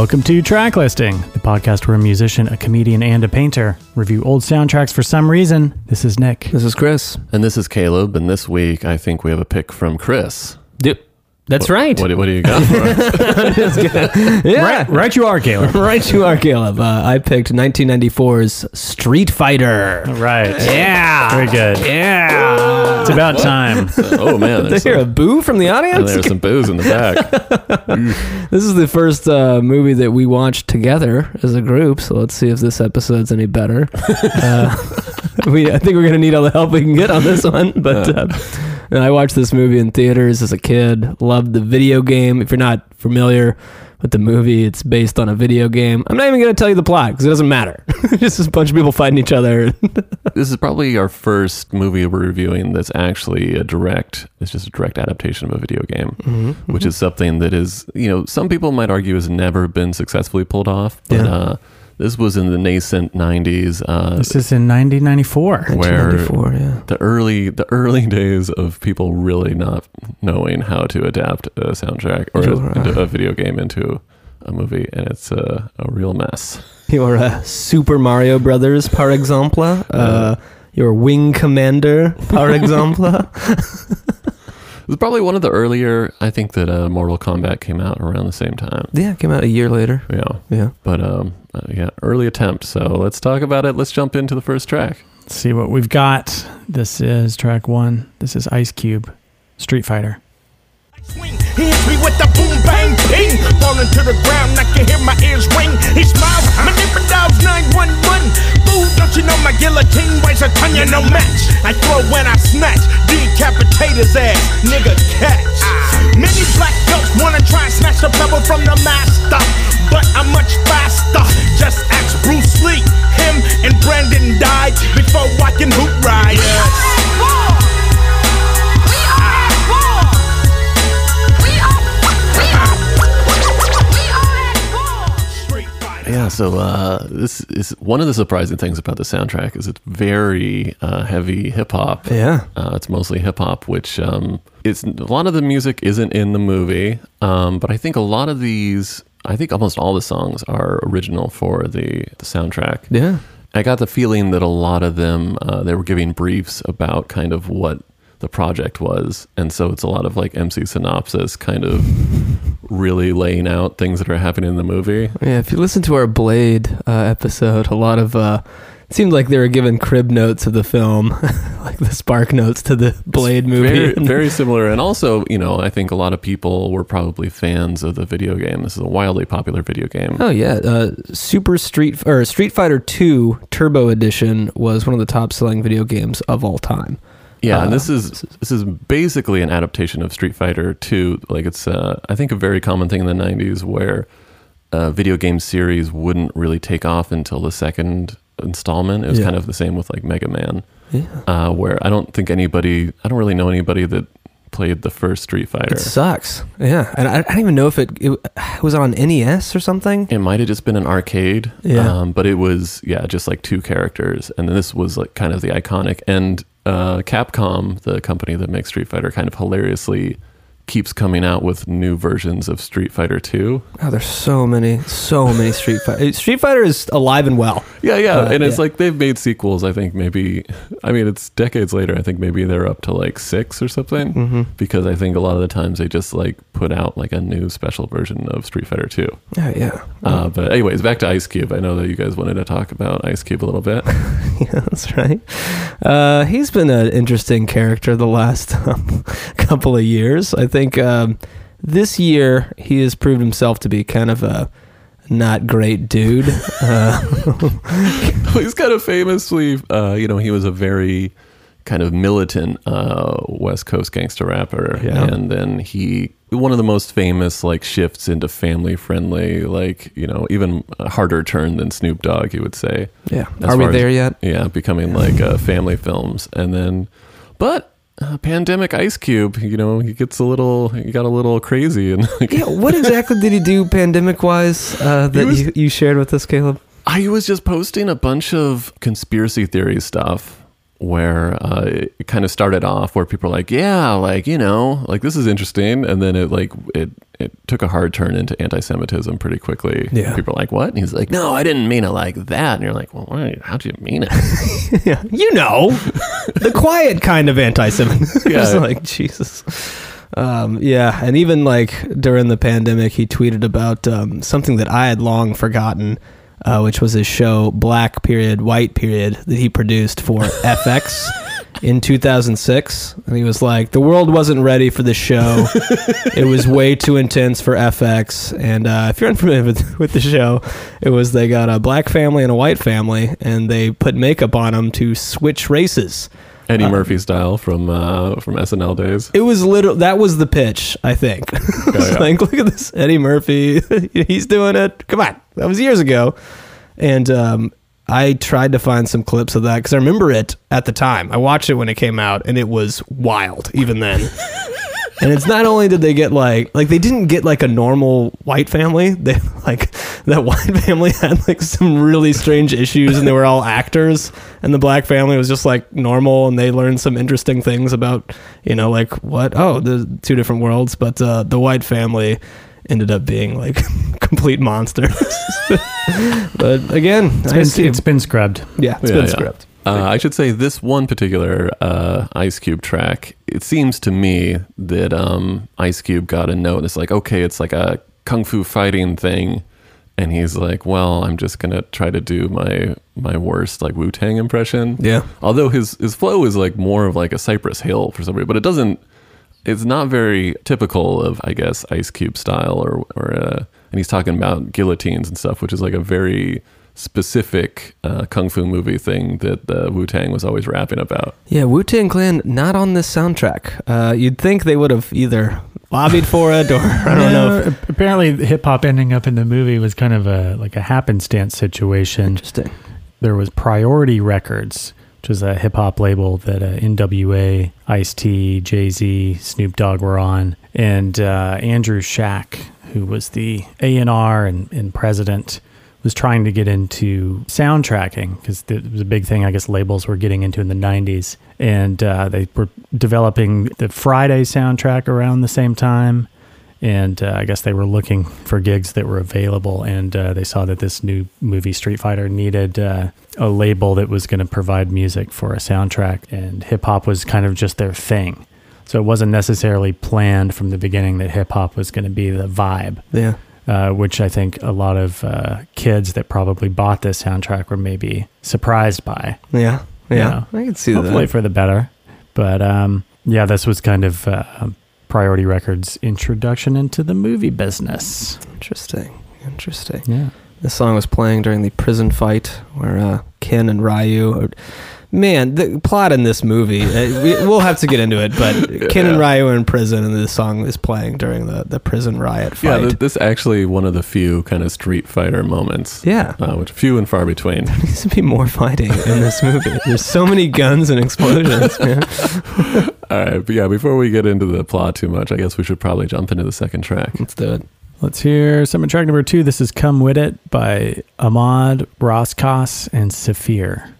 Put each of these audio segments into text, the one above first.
Welcome to Track Listing, the podcast where a musician, a comedian, and a painter review old soundtracks for some reason. This is Nick. This is Chris. And this is Caleb, and this week I think we have a pick from Chris. Yep. That's What- right. What, what do you got for us? yeah. Right, right you are, Caleb. Right you are, Caleb. Uh, I picked 1994's Street Fighter. right. Yeah. Very good. Yeah. It's about time. oh man, Did I there's hear a boo from the audience? there's some boos in the back. This is the first uh, movie that we watched together as a group, so let's see if this episode's any better. uh, we, I think we're gonna need all the help we can get on this one. But uh, I watched this movie in theaters as a kid. Loved the video game. If you're not familiar with the movie, it's based on a video game. I'm not even gonna tell you the plot because it doesn't matter. just a bunch of people fighting each other. this is probably our first movie we're reviewing that's actually a direct. It's just a direct adaptation of a video game, Mm-hmm. which is something that is, you know, some people might argue has never been successfully pulled off. But Yeah. uh, this was in the nascent '90s. Uh, This is in 1994. Where- 1994, yeah. the early the early days of people really not knowing how to adapt a soundtrack or Sure. into a video game into a movie and it's a, a real mess Your uh, Super Mario Brothers, par exemple. Uh, your Wing Commander, par exemple. it was probably one of the earlier i think that uh, mortal kombat came out around the same time yeah, came out a year later. yeah Yeah. but um uh, yeah early attempt so let's talk about it let's jump into the first track Let's see what we've got. This is track one. This is Ice Cube, Street Fighter. Swing. He hits me with the boom bang ping. Falling to the ground, I can hear my ears ring. He smiles, my neighbor dials 911. Don't you know my guillotine weighs a ton, you no match. I throw when I snatch, decapitate his ass, nigga catch. Many black belts wanna try and snatch the pebble from the master, but I'm much faster. Just ask Bruce Lee, him and Brandon died before walking Hoot Riot. Yeah so uh this is one of the surprising things about the soundtrack is it's very uh, heavy hip-hop Yeah. Uh, it's mostly hip hop, which um, it's a lot of the music isn't in the movie, um, but I think a lot of these, I think almost all the songs are original for the the soundtrack. Yeah. I got the feeling that a lot of them uh, they were giving briefs about kind of what the project was, and so it's a lot of like MC synopsis, kind of really laying out things that are happening in the movie. Yeah. If you listen to our Blade uh, episode, a lot of. Uh, it seemed like they were given crib notes of the film, like the spark notes to the Blade movie. Very, very similar. And also, you know, I think a lot of people were probably fans of the video game. This is a wildly popular video game. Oh yeah, uh, Super Street or Street Fighter Two Turbo Edition was one of the top selling video games of all time. Yeah, and Uh, this is this is basically an adaptation of Street Fighter 2. Like it's uh, I think a very common thing in the 90s where a video game series wouldn't really take off until the second installment. It was Yeah. kind of the same with like Mega Man, Yeah. uh, where I don't think anybody, I don't really know anybody that played the first Street Fighter. It sucks. Yeah, and I, I don't even know if it, it was on NES or something. It might have just been an arcade, Yeah. um, but it was yeah, just like two characters, and then this was like kind of the iconic. And uh, Capcom, the company that makes Street Fighter, kind of hilariously keeps coming out with new versions of Street Fighter Two. Oh, there's so many, so many Street Fighter. Street Fighter is alive and well. Yeah, yeah, Uh, and it's yeah. like they've made sequels. I think maybe, I mean, it's decades later. I think maybe they're up to like six or something. Mm-hmm. Because I think a lot of the times they just like put out like a new special version of Street Fighter Two. Yeah, yeah, Uh, but anyways, back to Ice Cube. I know that you guys wanted to talk about Ice Cube a little bit. yeah. That's right. Uh, he's been an interesting character the last um, couple of years. I think um, this year he has proved himself to be kind of a not great dude. Uh, he's kind of famously, uh, you know, he was a very kind of militant uh, West Coast gangster rapper, Yeah. and then he one of the most famous like shifts into family friendly, like you know, even a harder turn than Snoop Dogg, you would say. yeah. As Are we far as- there yet? Yeah, becoming like uh, family films, and then, but. Uh, pandemic Ice Cube, you know, he gets a little, he got a little crazy, and like, Yeah. What exactly did he do pandemic wise uh, that was- you, you shared with us, Caleb? I was just posting a bunch of conspiracy theory stuff where uh, it kind of started off where people are like, yeah, like you know, like this is interesting, and then it like it it took a hard turn into anti-Semitism pretty quickly. Yeah. people are like, what? And he's like, no, I didn't mean it like that. And you're like, well, why, how do you mean it? yeah, you know, the quiet kind of anti-Semitism. Yeah. Like Jesus. Um, yeah, and even like during the pandemic, he tweeted about um, something that I had long forgotten, uh, which was his show Black Period, White Period that he produced for FX in 2006. And he was like, "The world wasn't ready for the show. it was way too intense for FX." And uh, if you're unfamiliar with, with the show, it was they got a black family and a white family, and they put makeup on them to switch races. Eddie Uh, Murphy style from uh, from SNL days. It was literal. That was the pitch, I think. It's yeah. like, look at this, Eddie Murphy. He's doing it. Come on, that was years ago. And um, I tried to find some clips of that because I remember it at the time. I watched it when it came out, and it was wild even then. and it's not only did they get like like they didn't get like a normal white family. They like that white family had like some really strange issues, and they were all actors. And the black family was just like normal, and they learned some interesting things about you know like what oh the two different worlds. But uh, the white family ended up being like complete monsters. but again, It's I been, see- it's been scrubbed. yeah, it's Yeah, been yeah. script. Uh, I should say this one particular uh, Ice Cube track. It seems to me that um, Ice Cube got a note. It's like, okay, it's like a kung fu fighting thing, and he's like, well, I'm just gonna try to do my my worst like Wu Tang impression. Yeah. Although his his flow is like more of like a Cypress Hill for somebody, but it doesn't. It's not very typical of I guess Ice Cube style or or uh, and he's talking about guillotines and stuff, which is like a very specific uh, kung fu movie thing that the Wu Tang was always rapping about. Yeah, Wu Tang Clan not on this soundtrack. Uh, you'd think they would have either lobbied for it or I don't know. If, apparently, hip hop ending up in the movie was kind of a like a happenstance situation. interesting. There was Priority Records, which is a hip hop label that uh, NWA, Ice T, Jay Z, Snoop Dogg were on, and uh, Andrew Shack, who was the A and R and president, was trying to get into soundtracking because it was a big thing. I guess labels were getting into in the '90s, and uh, they were developing the Friday soundtrack around the same time and uh, I guess they were looking for gigs that were available, and uh, they saw that this new movie Street Fighter needed uh, a label that was going to provide music for a soundtrack, and hip hop was kind of just their thing. So it wasn't necessarily planned from the beginning that hip hop was going to be the vibe, Yeah. Uh, which I think a lot of uh, kids that probably bought this soundtrack were maybe surprised by Yeah. Yeah. Yeah. I can see that. hopefully that. for the better. But um, yeah, this was kind of uh, Priority Records' introduction into the movie business. Interesting. Interesting. Yeah. This song was playing during the prison fight where uh, Ken and Ryu. Are, man, the plot in this movie. Uh, we, we'll have to get into it, but Ken and Ryu are in prison, and this song is playing during the, the prison riot Yeah, fight. th- this is actually one of the few kind of Street Fighter moments. Yeah. uh, which few and far between. There needs to be more fighting in this movie. There's so many guns and explosions, man. All right, but yeah, before we get into the plot too much, I guess we should probably jump into the second track. Let's do it. Let's hear some track number two. This is Come With It by Ahmad Ras Kass and Saafir.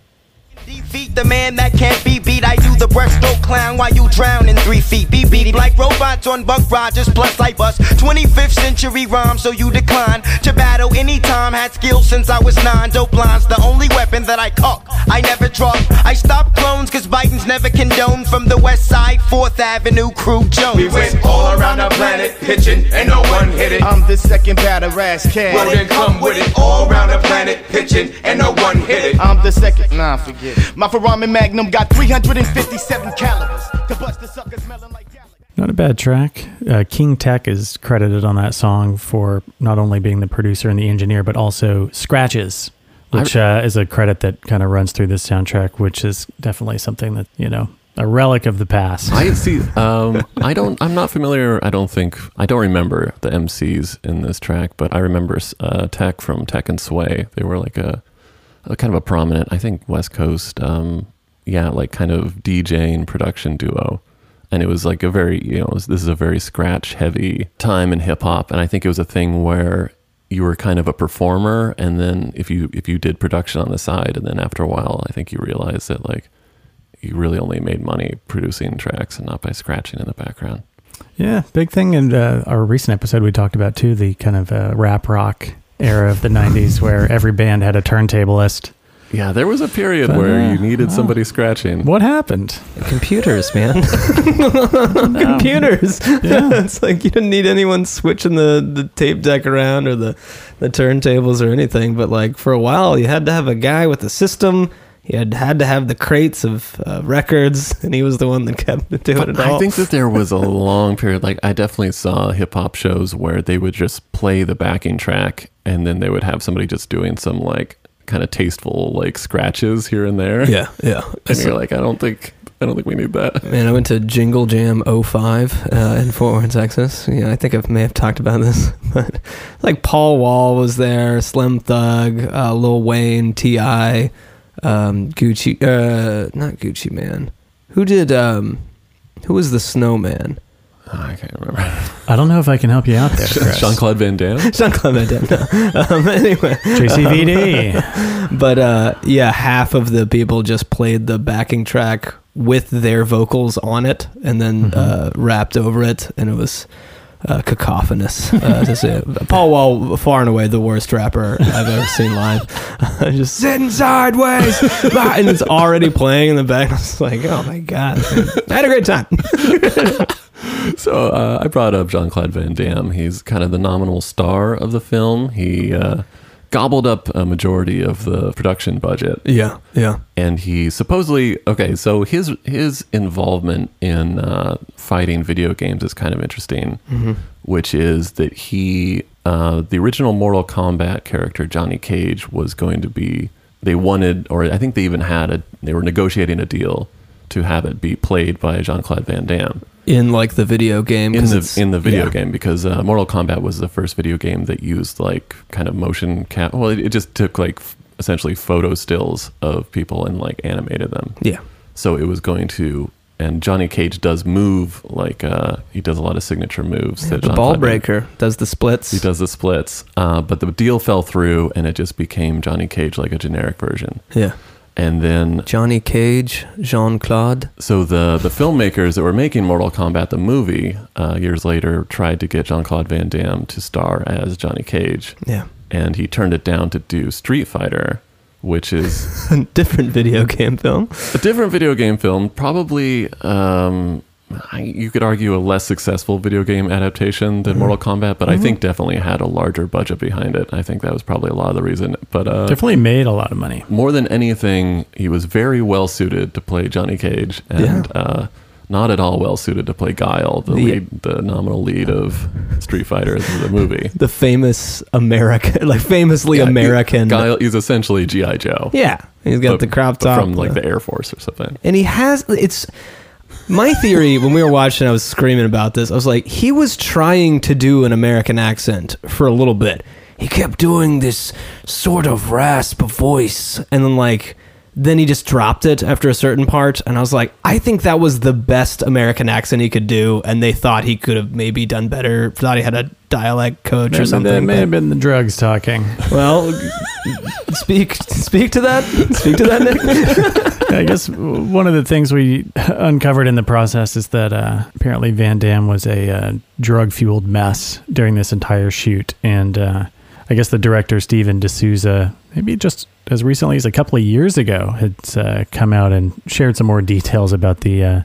Defeat the man that can't be beat. I do the breaststroke clown while you drown in three feet. Be beat like robots on Buck Rogers plus I bust 25th century rhyme, so you decline to battle anytime. Had skills since I was nine. Dope lines, the only weapon that I cock. I never drop. I stop clones cause Biden's never condoned from the west side, 4th Avenue crew Jones. We went all around the planet, pitching, and no one hit it. I'm the second batter ass cat. Well, then come with it, all around the planet, pitching, and no one hit it. I'm the second. Nah, forget it. My Ferrari Magnum got 357 calibers to bust the suckers smelling like Gallagher. Not a bad track. Uh, King Tech is credited on that song for not only being the producer and the engineer, but also scratches, which uh, is a credit that kind of runs through this soundtrack, which is definitely something that, you know, a relic of the past. I see. Um, I don't. I'm not familiar. I don't think. I don't remember the MCs in this track, but I remember uh, Tech from Tech and Sway. They were like a, a kind of a prominent. I think West Coast. Um, yeah, like kind of DJ and production duo. And it was like a very, you know, was- this is a very scratch heavy time in hip hop. And I think it was a thing where you were kind of a performer, and then if you if you did production on the side, and then after a while, I think you realized that like you really only made money producing tracks and not by scratching in the background. Yeah, big thing in uh, our recent episode we talked about too the kind of uh, rap rock era of the '90s where every band had a turntablist. Yeah, there was a period But, where uh, you needed wow. somebody scratching. What happened? Computers, man. Computers. Yeah. it's like you didn't need anyone switching the, the tape deck around or the, the turntables or anything. But like for a while, you had to have a guy with a system. You had had to have the crates of uh, records, and he was the one that kept doing But it all. I think that there was a long period. Like I definitely saw hip hop shows where they would just play the backing track, and then they would have somebody just doing some like kind of tasteful like scratches here and there. yeah, yeah. and you're like, I don't think, I don't think we need that. Man, I went to Jingle Jam 05 uh, in Fort Worth, Texas. Yeah, I think I may have talked about this, but like Paul Wall was there, Slim Thug, uh, Lil Wayne, Ti, um, Gucci, uh, not Gucci Mane. Who did? Um, who was the Snowman? Oh, I can't remember. I don't know if I can help you out there, Chris. Jean Claude Van Damme. Jean Claude Van Damme. No. Um, anyway, JCVD. but uh, yeah, half of the people just played the backing track with their vocals on it, and then uh, rapped over it, and it was uh, cacophonous. Uh. Paul Wall, far and away the worst rapper I've ever seen live. just sitting sideways, and it's already playing in the back. I was like, oh my god, I had a great time. So uh, I brought up Jean Claude Van Damme. He's kind of the nominal star of the film. He uh, gobbled up a majority of the production budget, Yeah, yeah, and he supposedly okay. So his his involvement in uh, fighting video games is kind of interesting, which is that he uh, the original Mortal Kombat character Johnny Cage was going to be. They wanted, or I think they even had a. They were negotiating a deal to have it be played by Jean Claude Van Damme in like the video game. in the in the video yeah. game because uh, Mortal Kombat was the first video game that used like kind of motion cap. Well, it, it just took like f- essentially photo stills of people and like animated them. Yeah. So it was going to. And Johnny Cage does move like uh, he does a lot of signature moves. that the ball breaker does the splits. He does the splits, uh, but the deal fell through, and it just became Johnny Cage like a generic version. Yeah. And then Johnny Cage, Jean Claude. so the the filmmakers that were making Mortal Kombat the movie uh, years later tried to get Jean Claude Van Damme to star as Johnny Cage, Yeah. and he turned it down to do Street Fighter, which is a Different video game film. a different video game film, probably. Um, I, you could argue a less successful video game adaptation than Mortal Kombat, but I think definitely had a larger budget behind it. I think that was probably a lot of the reason. But uh, Definitely made a lot of money. more than anything, he was very well suited to play Johnny Cage, and uh, not at all well suited to play Guile, the The- lead, the nominal lead of Street Fighter, in the movie. The famous American, like famously Yeah, American. Guile is essentially GI Joe. Yeah. He's got but- the crop top. from like the- the Air Force or something. and he has it's my theory when we were watching i was screaming about this. I was like he was trying to do an american accent for a little bit. He kept doing this sort of rasp voice. And then like then he just dropped it after a certain part and i was like i think that was the best american accent he could do and they thought he could have maybe done better thought he had a dialect coach or That something may but- have been the drugs talking. well speak speak to that speak to that nick I guess one of the things we uncovered in the process is that uh, apparently Van Damme was a uh, drug fueled mess during this entire shoot. And uh, I guess the director, Steven de Souza, maybe just as recently as a couple of years ago, had uh, come out and shared some more details about the uh,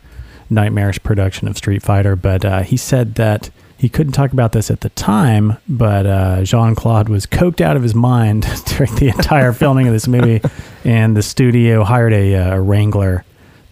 nightmarish production of Street Fighter. But uh, he said that he couldn't talk about this at the time, but uh, Jean Claude was coked out of his mind during the entire filming of this movie, and the studio hired a, uh, Wrangler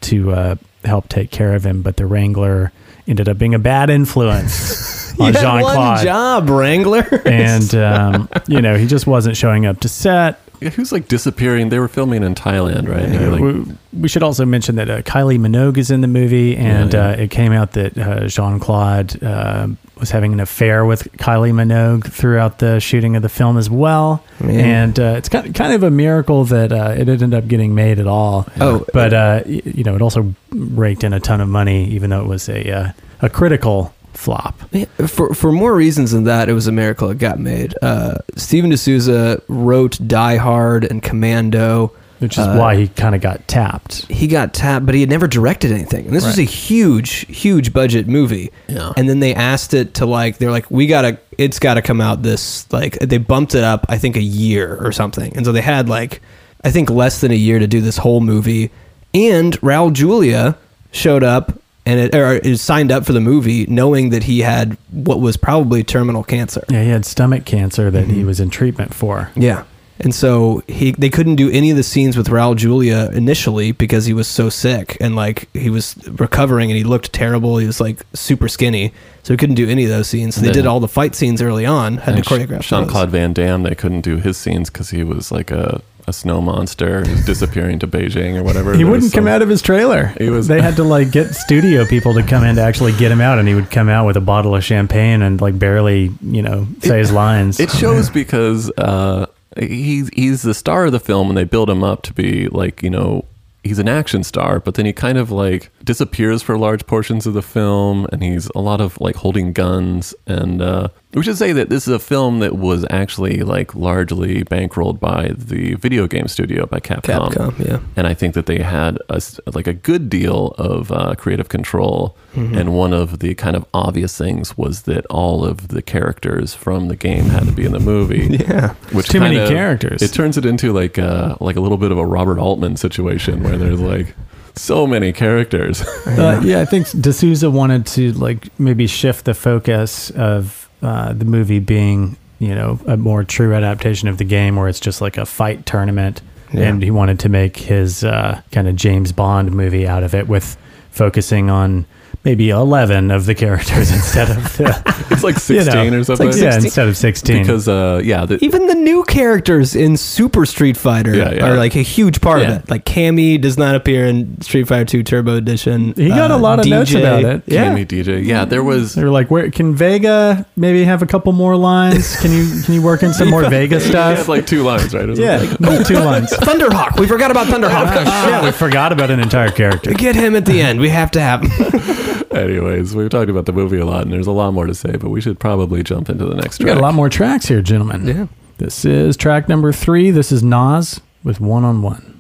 to uh, help take care of him. But the Wrangler ended up being a bad influence on You Jean Claude, job wrangler and um, you know he just wasn't showing up to set. Yeah, he was like disappearing. They were filming in Thailand, right? And he, like, we, we should also mention that uh, Kylie Minogue is in the movie, and Yeah, yeah. Uh, it came out that uh, Jean Claude uh, was having an affair with Kylie Minogue throughout the shooting of the film as well. Man. And uh, it's kind kind of a miracle that uh, it ended up getting made at all. Oh. but uh, you know, it also raked in a ton of money, even though it was a uh, a critical flop. Yeah, For for more reasons than that, it was a miracle it got made. Uh, Steven de Souza wrote Die Hard and Commando. which is Uh, why he kind of got tapped. he got tapped, but he had never directed anything. And this was a huge, huge budget movie. Yeah. And then they asked it to like, they're like, we gotta, it's gotta come out this like they bumped it up, I think a year or something. And so they had like, I think less than a year to do this whole movie. And Raul Julia showed up and it, or is signed up for the movie, knowing that he had what was probably terminal cancer. Yeah, he had stomach cancer that Mm-hmm. he was in treatment for. Yeah. And so he they couldn't do any of the scenes with Raul Julia initially because he was so sick and like he was recovering and he looked terrible. He was like super skinny. So he couldn't do any of those scenes. So they Yeah. did all the fight scenes early on, had to choreograph Jean. Claude Van Damme, they couldn't do his scenes because he was like a, a snow monster who's disappearing to Beijing or whatever. He There wouldn't was come some- out of his trailer. He was- they had to like get studio people to come in to actually get him out, and he would come out with a bottle of champagne and like barely, you know, say his lines. It shows because uh, he's he's the star of the film, and they build him up to be like you know he's an action star, but then he kind of like disappears for large portions of the film, and he's a lot of like holding guns. And uh, we should say that this is a film that was actually like largely bankrolled by the video game studio by Capcom. Capcom, yeah. And I think that they had a, s- like a good deal of uh, creative control. Mm-hmm. And one of the kind of obvious things was that all of the characters from the game had to be in the movie. Yeah. Which Too many of- characters. It turns it into like a, like a little bit of a Robert Altman situation where there's like so many characters. Uh, yeah, I think de Souza wanted to like maybe shift the focus of uh, the movie being, you know, a more true adaptation of the game, where it's just like a fight tournament, Yeah. and he wanted to make his uh, kind of James Bond movie out of it with focusing on maybe eleven of the characters instead of the, it's like you 16 know, or something. Like, yeah, instead of sixteen. Because uh, yeah, the, Even the new characters in Super Street Fighter Yeah, yeah. are like a huge part Yeah. of it. Like Cammy does not appear in Street Fighter 2 Turbo Edition. He got a lot of notes about it. Yeah. Cammy DJ. Yeah, there was they were like, "Where can Vega maybe have a couple more lines? Can you can you work in some more Vega stuff?" had like two lines, right? Or yeah, something. like, two lines. Thunderhawk. We forgot about Thunderhawk. yeah, we forgot about an entire character. Get him at the end. We have to have him. Anyways, we've talked about the movie a lot, and there's a lot more to say, but we should probably jump into the next We track. got a lot more tracks here, gentlemen. Yeah. This is track number three. This is Nas with One on One.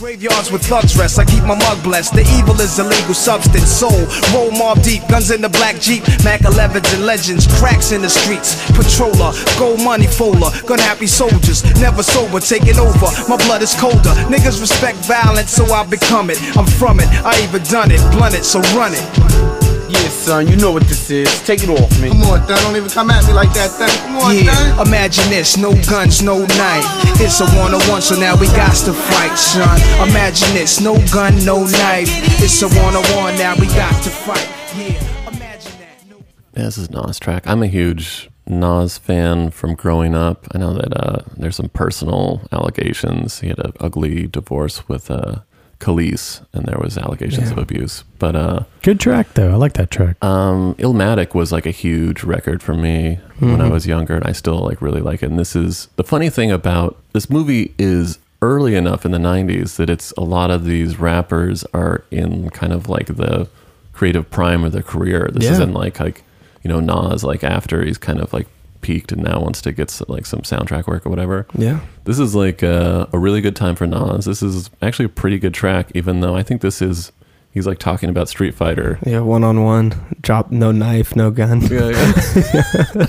Graveyards with thugs rest, I keep my mug blessed. The evil is a legal substance, soul. Roll mob deep, guns in the black Jeep, Mac 11s and legends, cracks in the streets. Patroller, gold money folder, gun happy soldiers, never sober, taking over. My blood is colder. Niggas respect violence, so I become it. I'm from it, I even done it, blunt it, so run it. Yeah, son, you know what this is. Take it off me. Come on, Thun, don't even come at me like that, Thun. Come on, Yeah, Thun. imagine this, no guns, no knife. It's a one on one, so now we got to fight, son. Imagine this, no gun, no knife. It's a one on one, now we got to fight. Yeah, imagine that. No Yeah, this is Nas track. I'm a huge Nas fan from growing up. I know that uh, there's some personal allegations. He had an ugly divorce with uh, Kelis, and there was allegations of abuse. But uh, Good track, though. I like that track. um, Illmatic was like a huge record for me when I was younger, and I still like really like it. And this is the funny thing about this movie is early enough in the '90s that it's a lot of these rappers are in kind of like the creative prime of their career. This Yeah. isn't like like you know Nas like after he's kind of like peaked and now wants to get s- like some soundtrack work or whatever. Yeah. This is like a, a really good time for Nas. This is actually a pretty good track, even though I think this is he's like talking about Street Fighter. Yeah, one on one. Drop no knife, no gun. Yeah, yeah.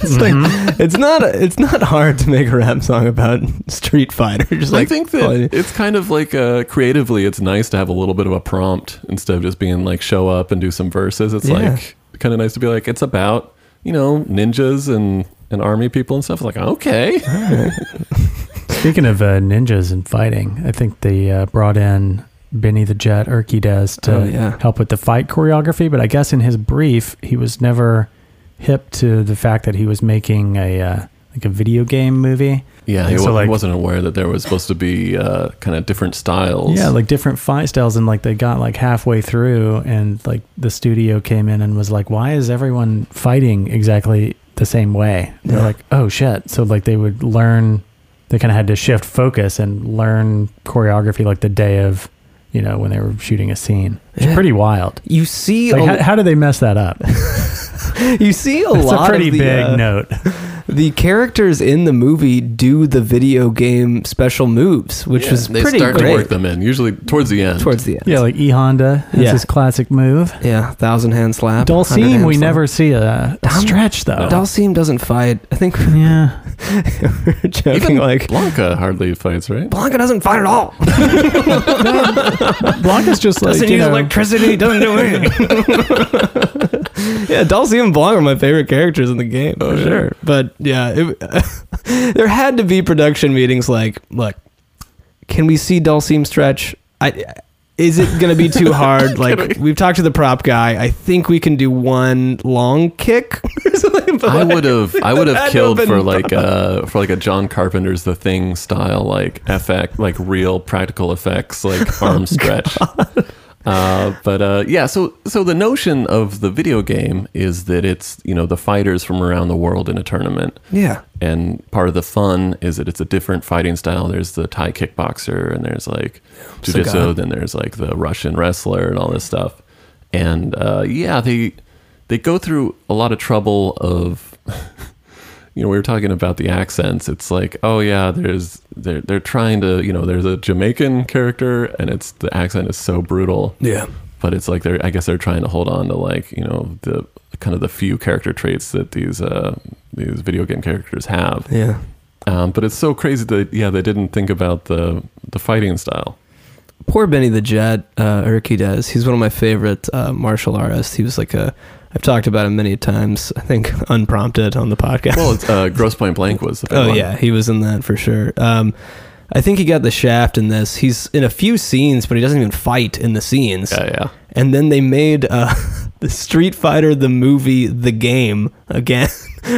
It's like it's not it's not hard to make a rap song about Street Fighter. Just like, I think that it's kind of like uh, creatively, it's nice to have a little bit of a prompt instead of just being like show up and do some verses. It's Yeah. like kind of nice to be like it's about you know ninjas and and army people and stuff. Like okay, Speaking of uh, ninjas and fighting, I think they uh, brought in Benny the Jet Urquidez to Oh, yeah. help with the fight choreography. But I guess in his brief, he was never hip to the fact that he was making a uh, like a video game movie. yeah, he so, wa- like- wasn't aware that there was supposed to be uh, kind of different styles. Yeah, like different fight styles, and like they got like halfway through, and like the studio came in and was like, "Why is everyone fighting exactly the same way?" They're Yeah. like, "Oh shit!" So like they would learn, they kind of had to shift focus and learn choreography like the day of, you know, when they were shooting a scene. It's Yeah. pretty wild. you see Like, a, how, how did they mess that up? you see a It's lot a pretty of the, big uh, note. The characters in the movie do the video game special moves, which was they pretty start great. to work them in, usually towards the end. Towards the end, Yeah, like E Honda has Yeah. his classic move. yeah, thousand hand slap. 100 Dhalsim, we slap. never see a, a stretch though. Dhalsim doesn't fight. I think yeah, we're joking. Even like Blanka hardly fights, right? Blanka doesn't fight at all. Blanka's just like doesn't you use know, electricity. Doesn't do anything. yeah, Dhalsim and Blanc are my favorite characters in the game for sure. But yeah, it, there had to be production meetings like, look, can we see Dhalsim stretch? I. Is it going to be too hard? Like we've talked to the prop guy. I think we can do one long kick. or something, but, I would have I would have killed for like uh for like a John Carpenter's The Thing style like effect like real practical effects like arm stretch. Uh, but uh, yeah, so so the notion of the video game is that it's you know the fighters from around the world in a tournament, Yeah. and part of the fun is that it's a different fighting style. There's the Thai kickboxer, and there's like jujitsu, then there's like the Russian wrestler, and all this stuff. And uh, yeah, they they go through a lot of trouble of. You know, we were talking about the accents. It's like, oh yeah, there's they're they're trying to, you know, there's a Jamaican character, and it's the accent is so brutal Yeah. but it's like they're I guess they're trying to hold on to like you know the kind of the few character traits that these uh these video game characters have. Yeah. Um, but it's so crazy that yeah they didn't think about the the fighting style. Poor Benny the Jet, uh, Urquidez. He's one of my favorite uh, martial artists. He was like a, I've talked about him many times. I think unprompted on the podcast. Well, it's, uh, Grosse Pointe Blank was the big oh one. yeah, he was in that for sure. Um, I think he got the shaft in this. He's in a few scenes, but he doesn't even fight in the scenes. yeah, yeah. And then they made uh, the Street Fighter the movie the game again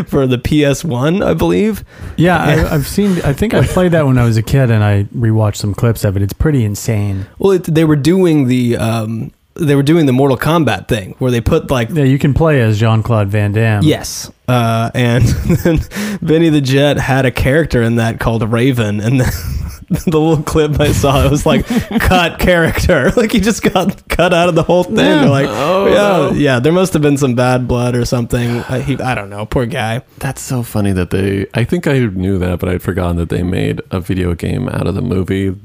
for the PS1, I believe. yeah. I, I've seen. I think I played that when I was a kid, and I rewatched some clips of it. It's pretty insane. Well, it, they were doing the um, they were doing the Mortal Kombat thing where they put like Yeah, you can play as Jean Claude Van Damme. Yes. Uh, and then Benny the Jet had a character in that called Raven, and then the little clip I saw, it was like cut character, like he just got cut out of the whole thing. They're like, Oh, yeah, no. yeah, there must have been some bad blood or something. Uh, he, I don't know, poor guy. That's so funny that they. I think I knew that, but I'd forgotten that they made a video game out of the movie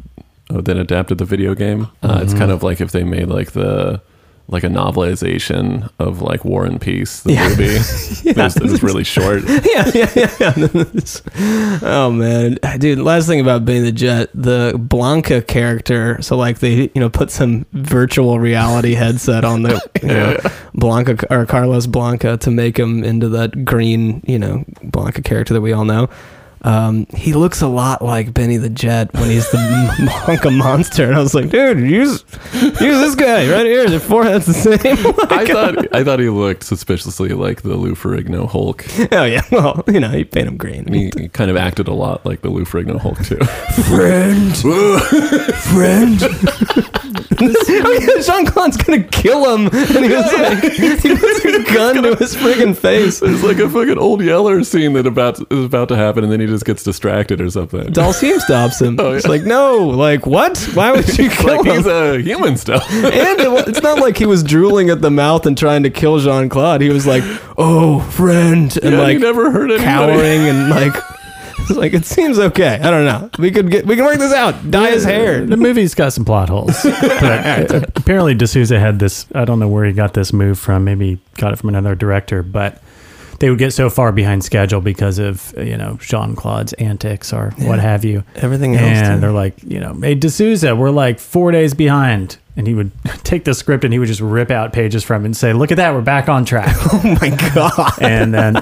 that adapted the video game. Uh, It's kind of like if they made like the like a novelization of like War and Peace, the Yeah. movie. Was, it was really short. yeah, yeah, yeah. yeah. oh man, dude. Last thing about Benny the Jet, the Blanka character. So like they, you know, put some virtual reality headset on the you know, Blanka or Carlos Blanka to make him into that green, you know, Blanka character that we all know. Um, he looks a lot like Benny the Jet when he's the Blanka monster, and I was like, dude, use use this guy right here. Their forehead's the same. I thought I thought he looked suspiciously like the Lou Ferrigno Hulk. oh yeah, well, you know, he paint him green. He, he kind of acted a lot like the Lou Ferrigno Hulk too. friend, friend. Oh yeah, Jean Claude's gonna kill him, and he was like, he puts a gun to his friggin' face. It's like a fucking old Yeller scene that about is about to happen, and then he just gets distracted or something. Dhalsim stops him. Oh, yeah. It's like, no, like what? Why would you kill like him? he's a human still. and it, it's not like he was drooling at the mouth and trying to kill Jean Claude. He was like, "Oh, friend," and Yeah, like never anybody. cowering and like. It's like it seems okay. I don't know. We could get we can work this out. Dye his hair. The movie's got some plot holes. but apparently, de Souza had this. I don't know where he got this move from. Maybe he got it from another director, but they would get so far behind schedule because of you know Jean Claude's antics or what have you. Everything else. And too. they're like, you know, hey de Souza, we're like four days behind. And he would take the script and he would just rip out pages from it and say, "Look at that, we're back on track." oh my god. and then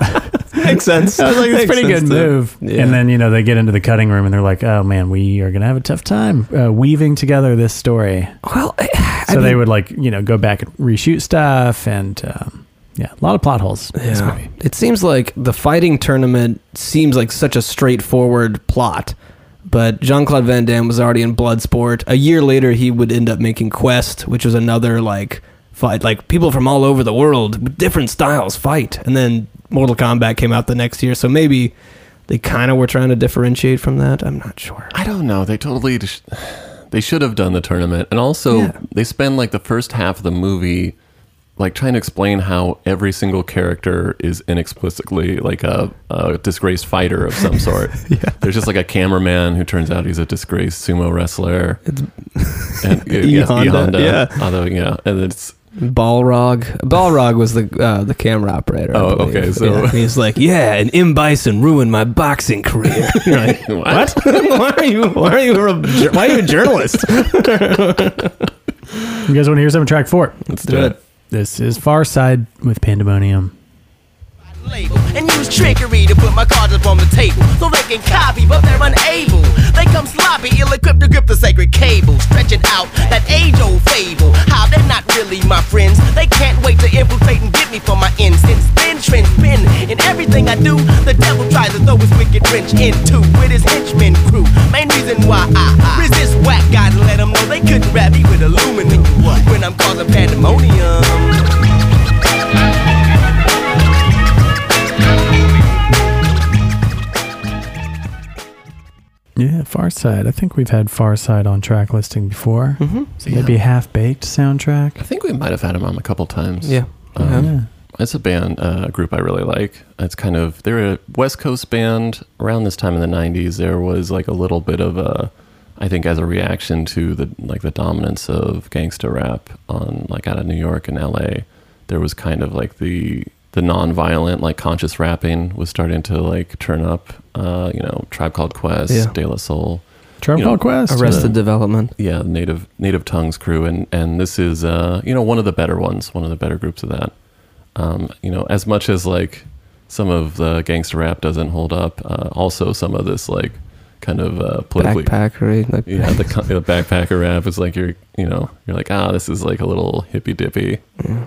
Makes sense. I was like, it's a pretty good move. Yeah. And then, you know, they get into the cutting room and they're like, oh man, we are going to have a tough time uh, weaving together this story. Well, I, So I they mean, would like, you know, go back and reshoot stuff. And um, yeah, a lot of plot holes. Yeah. It seems like the fighting tournament seems like such a straightforward plot. But Jean Claude Van Damme was already in Bloodsport. A year later, he would end up making Quest, which was another like fight. Like people from all over the world, with different styles, fight. And then Mortal Kombat came out the next year. So maybe they kind of were trying to differentiate from that. I'm not sure. I don't know. They totally sh- they should have done the tournament, and also Yeah. they spend like the first half of the movie like trying to explain how every single character is inexplicably like a, a disgraced fighter of some sort. yeah. There's just like a cameraman who turns out he's a disgraced sumo wrestler. and, E yes, Honda, E-Honda, yeah. Although, yeah, and it's Balrog. Balrog was the uh, the camera operator. I Oh, believe. okay, so- Yeah. he's like, yeah, and M Bison ruined my boxing career. You're like, what? why are you? Why are you? A, jour- why are you a journalist? You guys want to hear some track four? Let's do it. This is Pharcyde with Pandemonium. Label and use trickery to put my cards up on the table so they can copy, but they're unable. They come sloppy, ill-equipped to grip the sacred cable, stretching out that age-old fable. How they're not really my friends. They can't wait to infiltrate and get me for my. Since then, trends been in everything I do. The devil tries to throw his wicked wrench into with his henchmen crew. Main reason why I, resist whack, gotta let them know they couldn't rap me with aluminum. When I'm causing pandemonium. Yeah, Pharcyde. I think we've had Pharcyde on track listing before. Mm-hmm. So maybe Half Baked soundtrack. I think we might have had him on a couple times. Yeah. Um, Yeah. It's a band, uh, group I really like. It's kind of they're a West Coast band. Around this time in the '90s, there was like a little bit of a, I think, as a reaction to the like the dominance of gangsta rap on like out of New York and LA. There was kind of like the the non-violent like conscious rapping was starting to like turn up. Uh, you know, Tribe Called Quest, Yeah. De La Soul. Tribe You know, Called Quest. Arrested Development. yeah, native native tongues crew, and and this is uh you know one of the better ones, one of the better groups of that. Um, you know, as much as like some of the gangster rap doesn't hold up, uh, also some of this like kind of uh, politically, Backpackery. Like, yeah, the, co- the backpacker rap is like you're you know you're like ah this is like a little hippy dippy,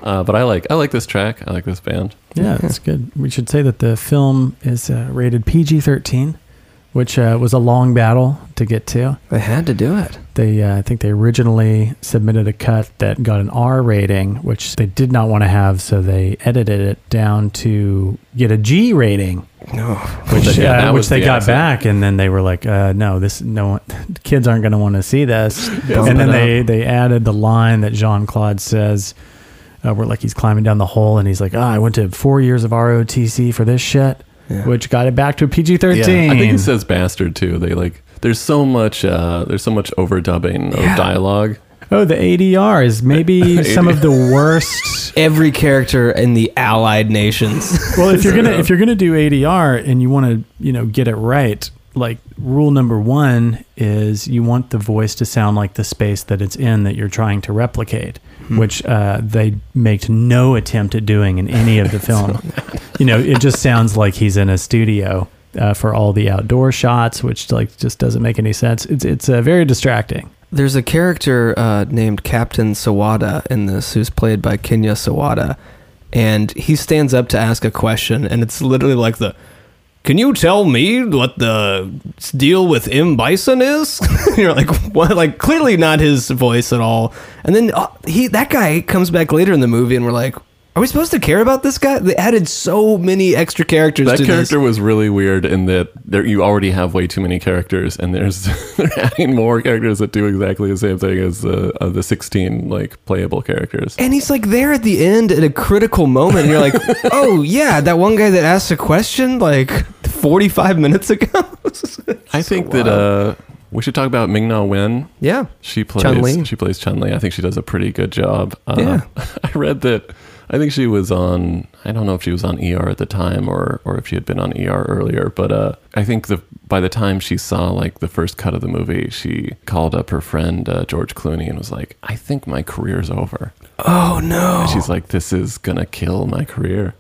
uh, but I like I like this track, I like this band. Yeah, it's good. We should say that the film is uh, rated PG 13, which uh, was a long battle to get to. They had to do it. They, uh, I think they originally submitted a cut that got an R rating, which they did not want to have, so they edited it down to get a G rating, No. which, Yeah, uh, which they the got accident. back, and then they were like, uh, "No, this no one, kids aren't going to want to see this." Bump and then they they added the line that Jean Claude says, uh, where like he's climbing down the hole, and he's like, "Ah, I went to four years of ROTC for this shit." Yeah. Which got it back to a PG thirteen. I think it says bastard too. They like there's so much uh, there's so much overdubbing of dialogue. Oh, the ADR is maybe some of the worst. Every character in the Allied nations. Well, if you're gonna if you're gonna do ADR and you want to you know get it right, like rule number one is you want the voice to sound like the space that it's in that you're trying to replicate, which uh, they make no attempt at doing in any of the film. you know, it just sounds like he's in a studio. Uh, for all the outdoor shots, which like just doesn't make any sense. It's it's uh, very distracting. There's a character uh, named Captain Sawada in this who's played by Kenya Sawada. And he stands up to ask a question, and it's literally like the Can you tell me what the deal with M. Bison is? You're like, what? Like, clearly not his voice at all. And then uh, he, that guy comes back later in the movie, and we're like, are we supposed to care about this guy? They added so many extra characters That character this. was really weird in that there you already have way too many characters, and there's they're adding more characters that do exactly the same thing as the uh, the 16 like playable characters. And he's like there at the end at a critical moment, and you're like, oh yeah, that one guy that asked a question like 45 minutes ago. I think that uh, we should talk about Ming Na Wen. yeah, She plays Chun-Li. she plays Chun Li. I think she does a pretty good job. Uh, Yeah. I read that. I think she was on. I don't know if she was on ER at the time or or if she had been on ER earlier. But uh, I think the by the time she saw like the first cut of the movie, she called up her friend uh, George Clooney and was like, "I think my career's over." Oh no. And she's like, "This is gonna kill my career."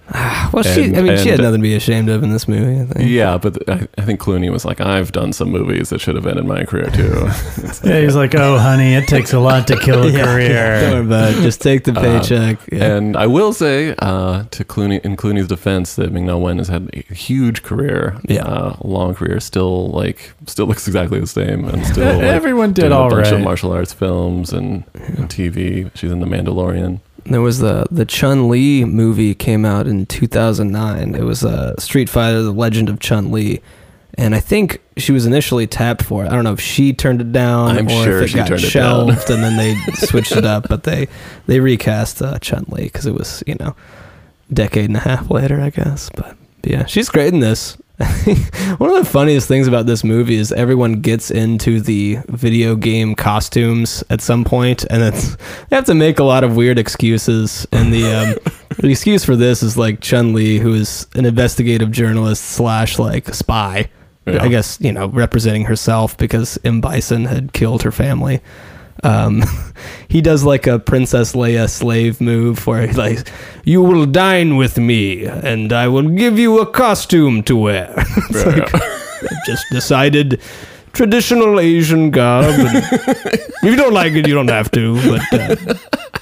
well, she. I mean, she had nothing to be ashamed of in this movie. I think. Yeah, but I, I think Clooney was like, "I've done some movies that should have ended my career too." Like, Yeah, he's like, "Oh, honey, it takes a lot to kill a Don't career." worry about it. Just take the paycheck. yeah. Uh, And I will say, uh, to Clooney, in Clooney's defense, that Ming Na Wen has had a huge career, Yeah. Long career. Still, like, still looks exactly the same, and still like, Everyone did doing all a bunch right. of martial arts films and, and TV. She's in The Mandalorian. There was the the Chun Li movie came out in 2009. It was uh, Street Fighter: The Legend of Chun Li, and I think she was initially tapped for it. I don't know if she turned it down I'm or sure if it she got turned it down. shelved, and then they switched it up. But they they recast uh, Chun Li because it was you know decade and a half later, I guess. But yeah, she's great in this. One of the funniest things about this movie is everyone gets into the video game costumes at some point, and it's they have to make a lot of weird excuses. And the um, the excuse for this is like Chun Li, who is an investigative journalist slash like spy. Yeah. I guess you know representing herself because M Bison had killed her family. Um, he does like a Princess Leia slave move where he like, "You will dine with me, and I will give you a costume to wear." it's like, I've just decided traditional Asian garb. And if you don't like it, you don't have to. But uh,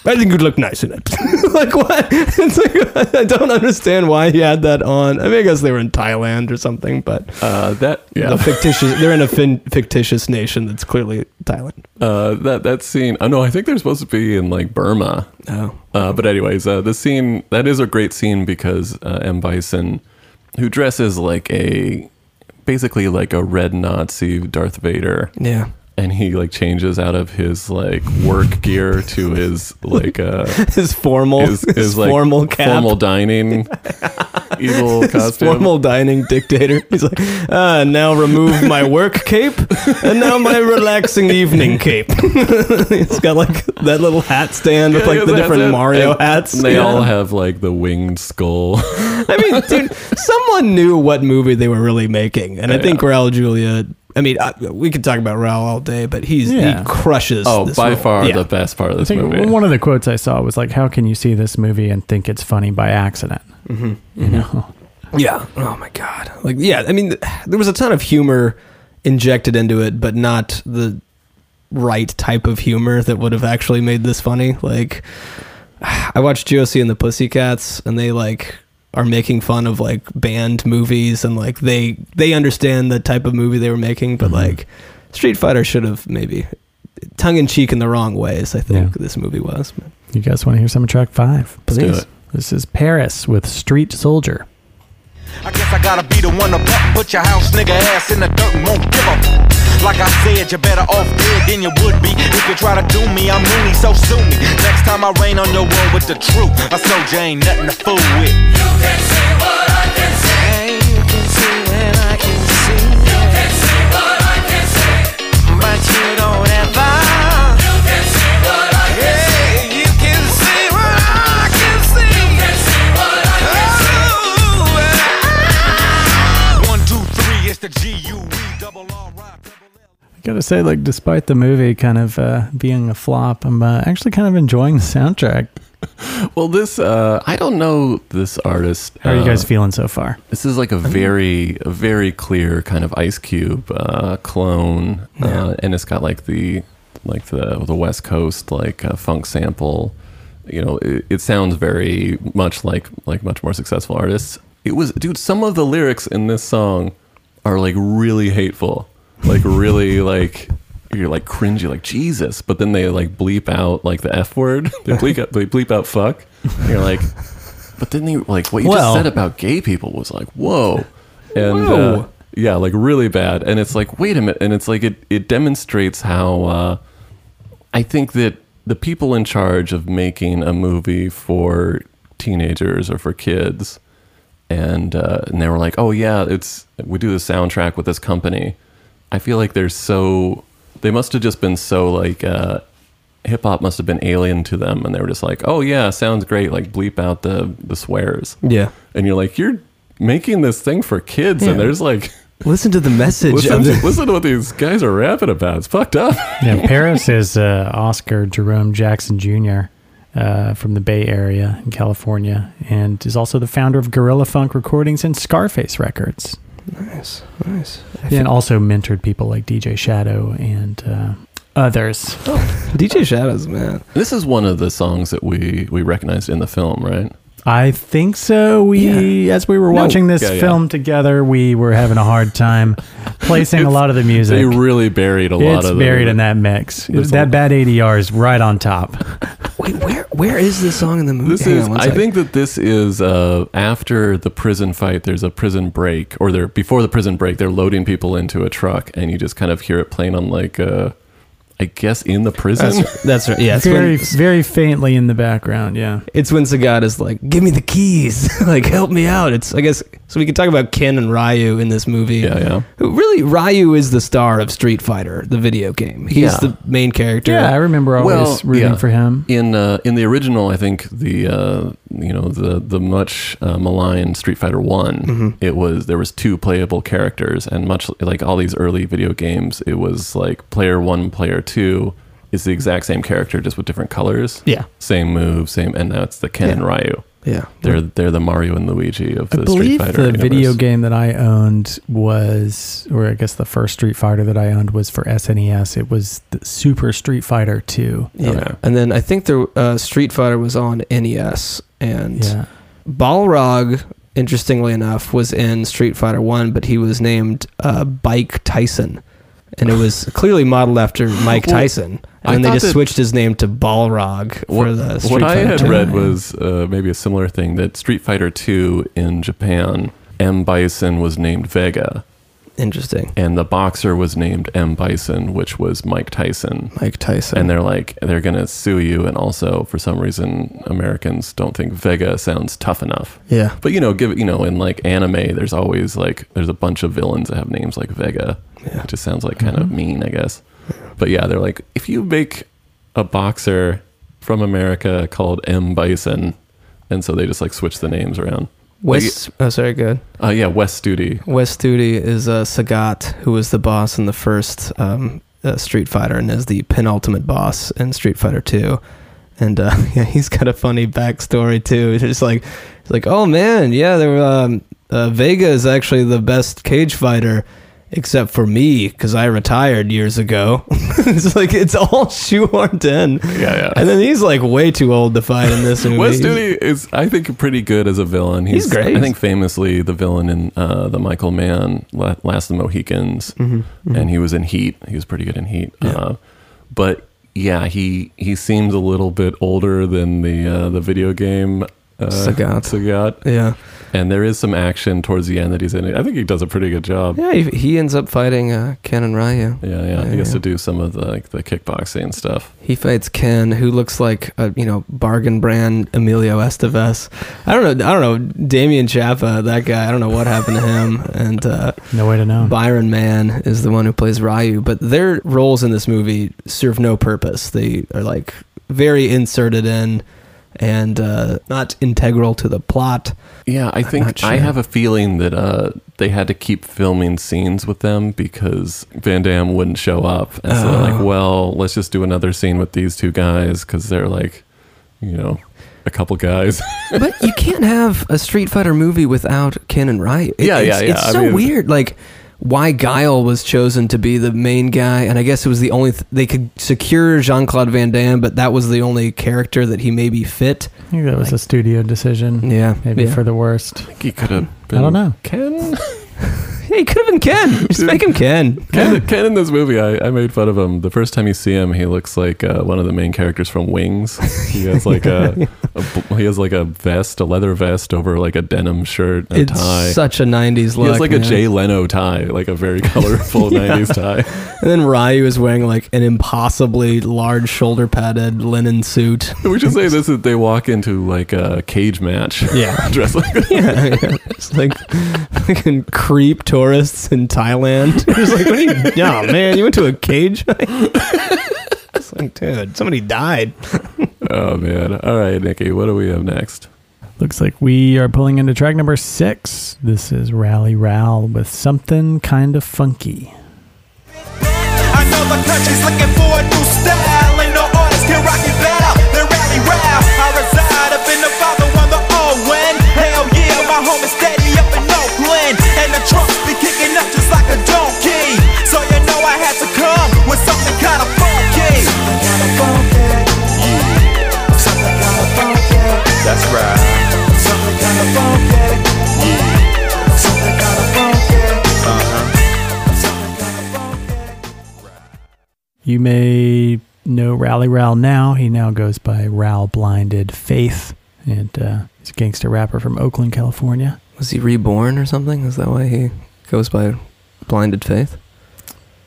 I think you'd look nice in it. like what? It's like, I don't understand why he had that on. I mean, I guess they were in Thailand or something, but Uh, that yeah. a fictitious. They're in a fin- fictitious nation that's clearly Thailand. Uh, that that scene. Oh no, I think they're supposed to be in like Burma. Oh, Uh, but anyways, uh, the scene that is a great scene because uh, M Bison, who dresses like a basically like a red Nazi Darth Vader, yeah. And he like changes out of his like work gear to his like uh His formal, his, his, his like formal cap, formal dining evil costume. formal dining dictator. He's like, ah, now remove my work cape, and now my relaxing evening cape. He's got like that little hat stand with like the different it. Mario And hats. They Yeah. all have like the winged skull. I mean, dude, someone knew what movie they were really making, and I think Raul Julia. I mean, I, we could talk about Raul all day, but he's Yeah. he crushes. oh, this by role. far Yeah. the best part of I this think movie. one of the quotes I saw was like, "How can you see this movie and think it's funny by accident?" Mm-hmm. You know, Yeah. Oh my god. Like yeah, I mean there was a ton of humor injected into it, but not the right type of humor that would have actually made this funny. Like I watched Josie and the Pussycats and they like are making fun of like banned movies and like they they understand the type of movie they were making, but mm-hmm. like Street Fighter should have maybe tongue in cheek in the wrong ways, I think Yeah. this movie was. You guys want to hear some of track five? Please. This is Paris with Street Soldier. I guess I gotta be the one to pump, put your house nigga ass in the dirt and won't give up. Like I said, you're better off dead than you would be. If you try to do me, I'm loony, so sue me. Next time I rain on your world with the truth, I soldier ain't nothing to fool with. You can see what I gotta say, like, despite the movie kind of uh, being a flop, I'm uh, actually kind of enjoying the soundtrack. Well, this uh, I don't know this artist. How are you Uh, guys feeling so far? This is like a very, a very clear kind of Ice Cube uh, clone, uh, and it's got like the, like the the West Coast like uh, funk sample. You know, it, it sounds very much like like much more successful artists. It was, dude. Some of the lyrics in this song are like really hateful, like really like you're like cringy, like Jesus. But then they like bleep out like the f word. They bleep out, they bleep out fuck. And you're like, but then they like what you Well- just said about gay people was like, whoa, and Whoa. Uh, yeah, like really bad. And it's like, wait a minute, and it's like it it demonstrates how uh, I think that the people in charge of making a movie for teenagers or for kids, and uh, and they were like, oh yeah, it's we do the soundtrack with this company. I feel like they're so they must have just been so like uh, hip hop must have been alien to them, and they were just like, oh yeah, sounds great. Like bleep out the the swears, Yeah. and you're like, you're making this thing for kids, Yeah. and there's like. Listen to the message Listen, to, the, listen to what these guys are rapping about. It's fucked up. Yeah, Paris is uh, Oscar Jerome Jackson Jr. Uh, from the Bay Area in California, and is also the founder of Guerrilla Funk Recordings and Scarface Records. Nice, nice. and also mentored people like DJ Shadow and uh, others. DJ Shadows, man. This is one of the songs that we we recognized in the film, right? I think so. We, as we were No. watching this Yeah, yeah. film together, we were having a hard time placing a lot of the music. They really buried a lot of it. it's of buried the, in that mix. There's that bad ADR is right on top. Wait, where where is this song in the movie? This Hang is. on one I think that this is uh, after the prison fight. There's a prison break, or they're before the prison break. They're loading people into a truck, and you just kind of hear it playing on like, uh, I guess, in the prison. that's, that's right. Yeah, it's very, when, very faintly in the background. Yeah. it's when Sagat is like, "Give me the keys, like help me out." It's I guess so. We can talk about Ken and Ryu in this movie. Yeah, yeah. Who really Ryu is the star of Street Fighter, the video game. He's Yeah. the main character. Yeah, I remember always Well, rooting yeah. for him. In uh, in the original, I think the uh, you know the the much uh, maligned Street Fighter One, Mm-hmm. it was there was two playable characters, and much like all these early video games, it was like player one, player two is the exact same character just with different colors. Yeah. same move, same, and now it's the Ken and Ryu. Yeah. They're they're the Mario and Luigi of I the Street believe Fighter. the video game that I owned was, or I guess the first Street Fighter that I owned was for SNES. It was the Super Street Fighter 2. Yeah. Okay. And then I think the uh, Street Fighter was on NES, and Yeah. Balrog, interestingly enough, was in Street Fighter One, but he was named uh, Bike Tyson, and it was clearly modeled after Mike Well, Tyson. And then they just switched his name to Balrog for What, the Street what I had 2. read was uh, maybe a similar thing that Street Fighter Two in Japan, M Bison was named Vega, Interesting. and the boxer was named M Bison, which was Mike Tyson. Mike Tyson. And they're like, they're gonna sue you, and also for some reason, Americans don't think Vega sounds tough enough. yeah. But you know, give you know, in like anime, there's always like there's a bunch of villains that have names like Vega. Yeah. It just sounds like kind of mm-hmm. mean, I guess. But yeah, they're like, if you make a boxer from America called M Bison, and so they just like switch the names around. Wes. oh, sorry. Good. Uh, yeah, Wes Studi. Wes Studi is uh, Sagat, who was the boss in the first um, uh, Street Fighter and is the penultimate boss in Street Fighter 2. And uh, yeah, he's got a funny backstory too. It's just like, it's like, oh man, yeah, there, um, uh, Vega is actually the best cage fighter, except for me because I retired years ago. it's like it's all shoehorned in. Yeah, yeah. And then he's like way too old to fight in this movie. Wes Studi is, I think, pretty good as a villain. He's great. I think famously the villain in uh, the Michael Mann Last of the Mohicans, and he was in Heat. He was pretty good in Heat. Mm-hmm, Yeah. Uh, but yeah, he he seems a little bit older than the uh, the video game. Uh, Sagat. Sagat. Yeah. And there is some action towards the end that he's in. I think he does a pretty good job. Yeah, he, he ends up fighting uh, Ken and Ryu. Yeah, yeah. Yeah, he gets yeah. to do some of the like the kickboxing and stuff. He fights Ken, who looks like a you know bargain brand Emilio Estevez. I don't know. I don't know Damian Chapa, that guy. I don't know what happened to him. And uh, No way to know. Byron Mann is the one who plays Ryu. But their roles in this movie serve no purpose. They are like very inserted in and uh, not integral to the plot. Yeah, I think I have a feeling that uh, they had to keep filming scenes with them because Van Damme wouldn't show up, and so they're like, Oh. well, let's just do another scene with these two guys because they're like, you know, a couple guys. but you can't have a Street Fighter movie without Ken and Ryu. It- Yeah, it's, yeah, yeah. It's I so mean- weird. Like why Guile was chosen to be the main guy, and I guess it was the only th- they could secure Jean Claude Van Damme, but that was the only character that he maybe fit. I think that was a studio decision. Yeah, Maybe yeah. for the worst. I think he could have. I don't know. Ken. He could have been Ken. Just make him Ken. Ken, Ken in this movie, I, I made fun of him. The first time you see him, he looks like uh, one of the main characters from Wings. He has like a, a he has like a vest, a leather vest over like a denim shirt, and a It's tie. such a '90s look. he has like a. Jay Leno tie, like a very colorful Yeah. '90s tie. And then Ryu is wearing like an impossibly large shoulder padded linen suit. We should say this: that they walk into like a cage match. Yeah. dressed like yeah, yeah. It's like fucking creep tourists in Thailand. It's like, what are you? Yeah, man, you went to a cage. it's like, dude, somebody died. Oh man! All right, Nikki, what do we have next? Looks like we are pulling into track number six. This is Rally Ral with something kind of funky. I know the country's looking for a new style. Ain't no artist can rock it better than Rally Row. I reside up in the father on the Owen. Hell yeah, my home is steady up in Oakland. And the trunk be up just like a donkey. So you know I had to come with something kind of funky. Something kind of funky. Yeah. Something kind of funky. That's right. Something kind of funky. Yeah. Something kind of funky. Huh. Something kind of funky. You may no Rally Ral now. He now goes by Ral Blinded Faith, and uh, he's a gangster rapper from Oakland, California. Was he reborn or something? Is that why he goes by Blinded Faith?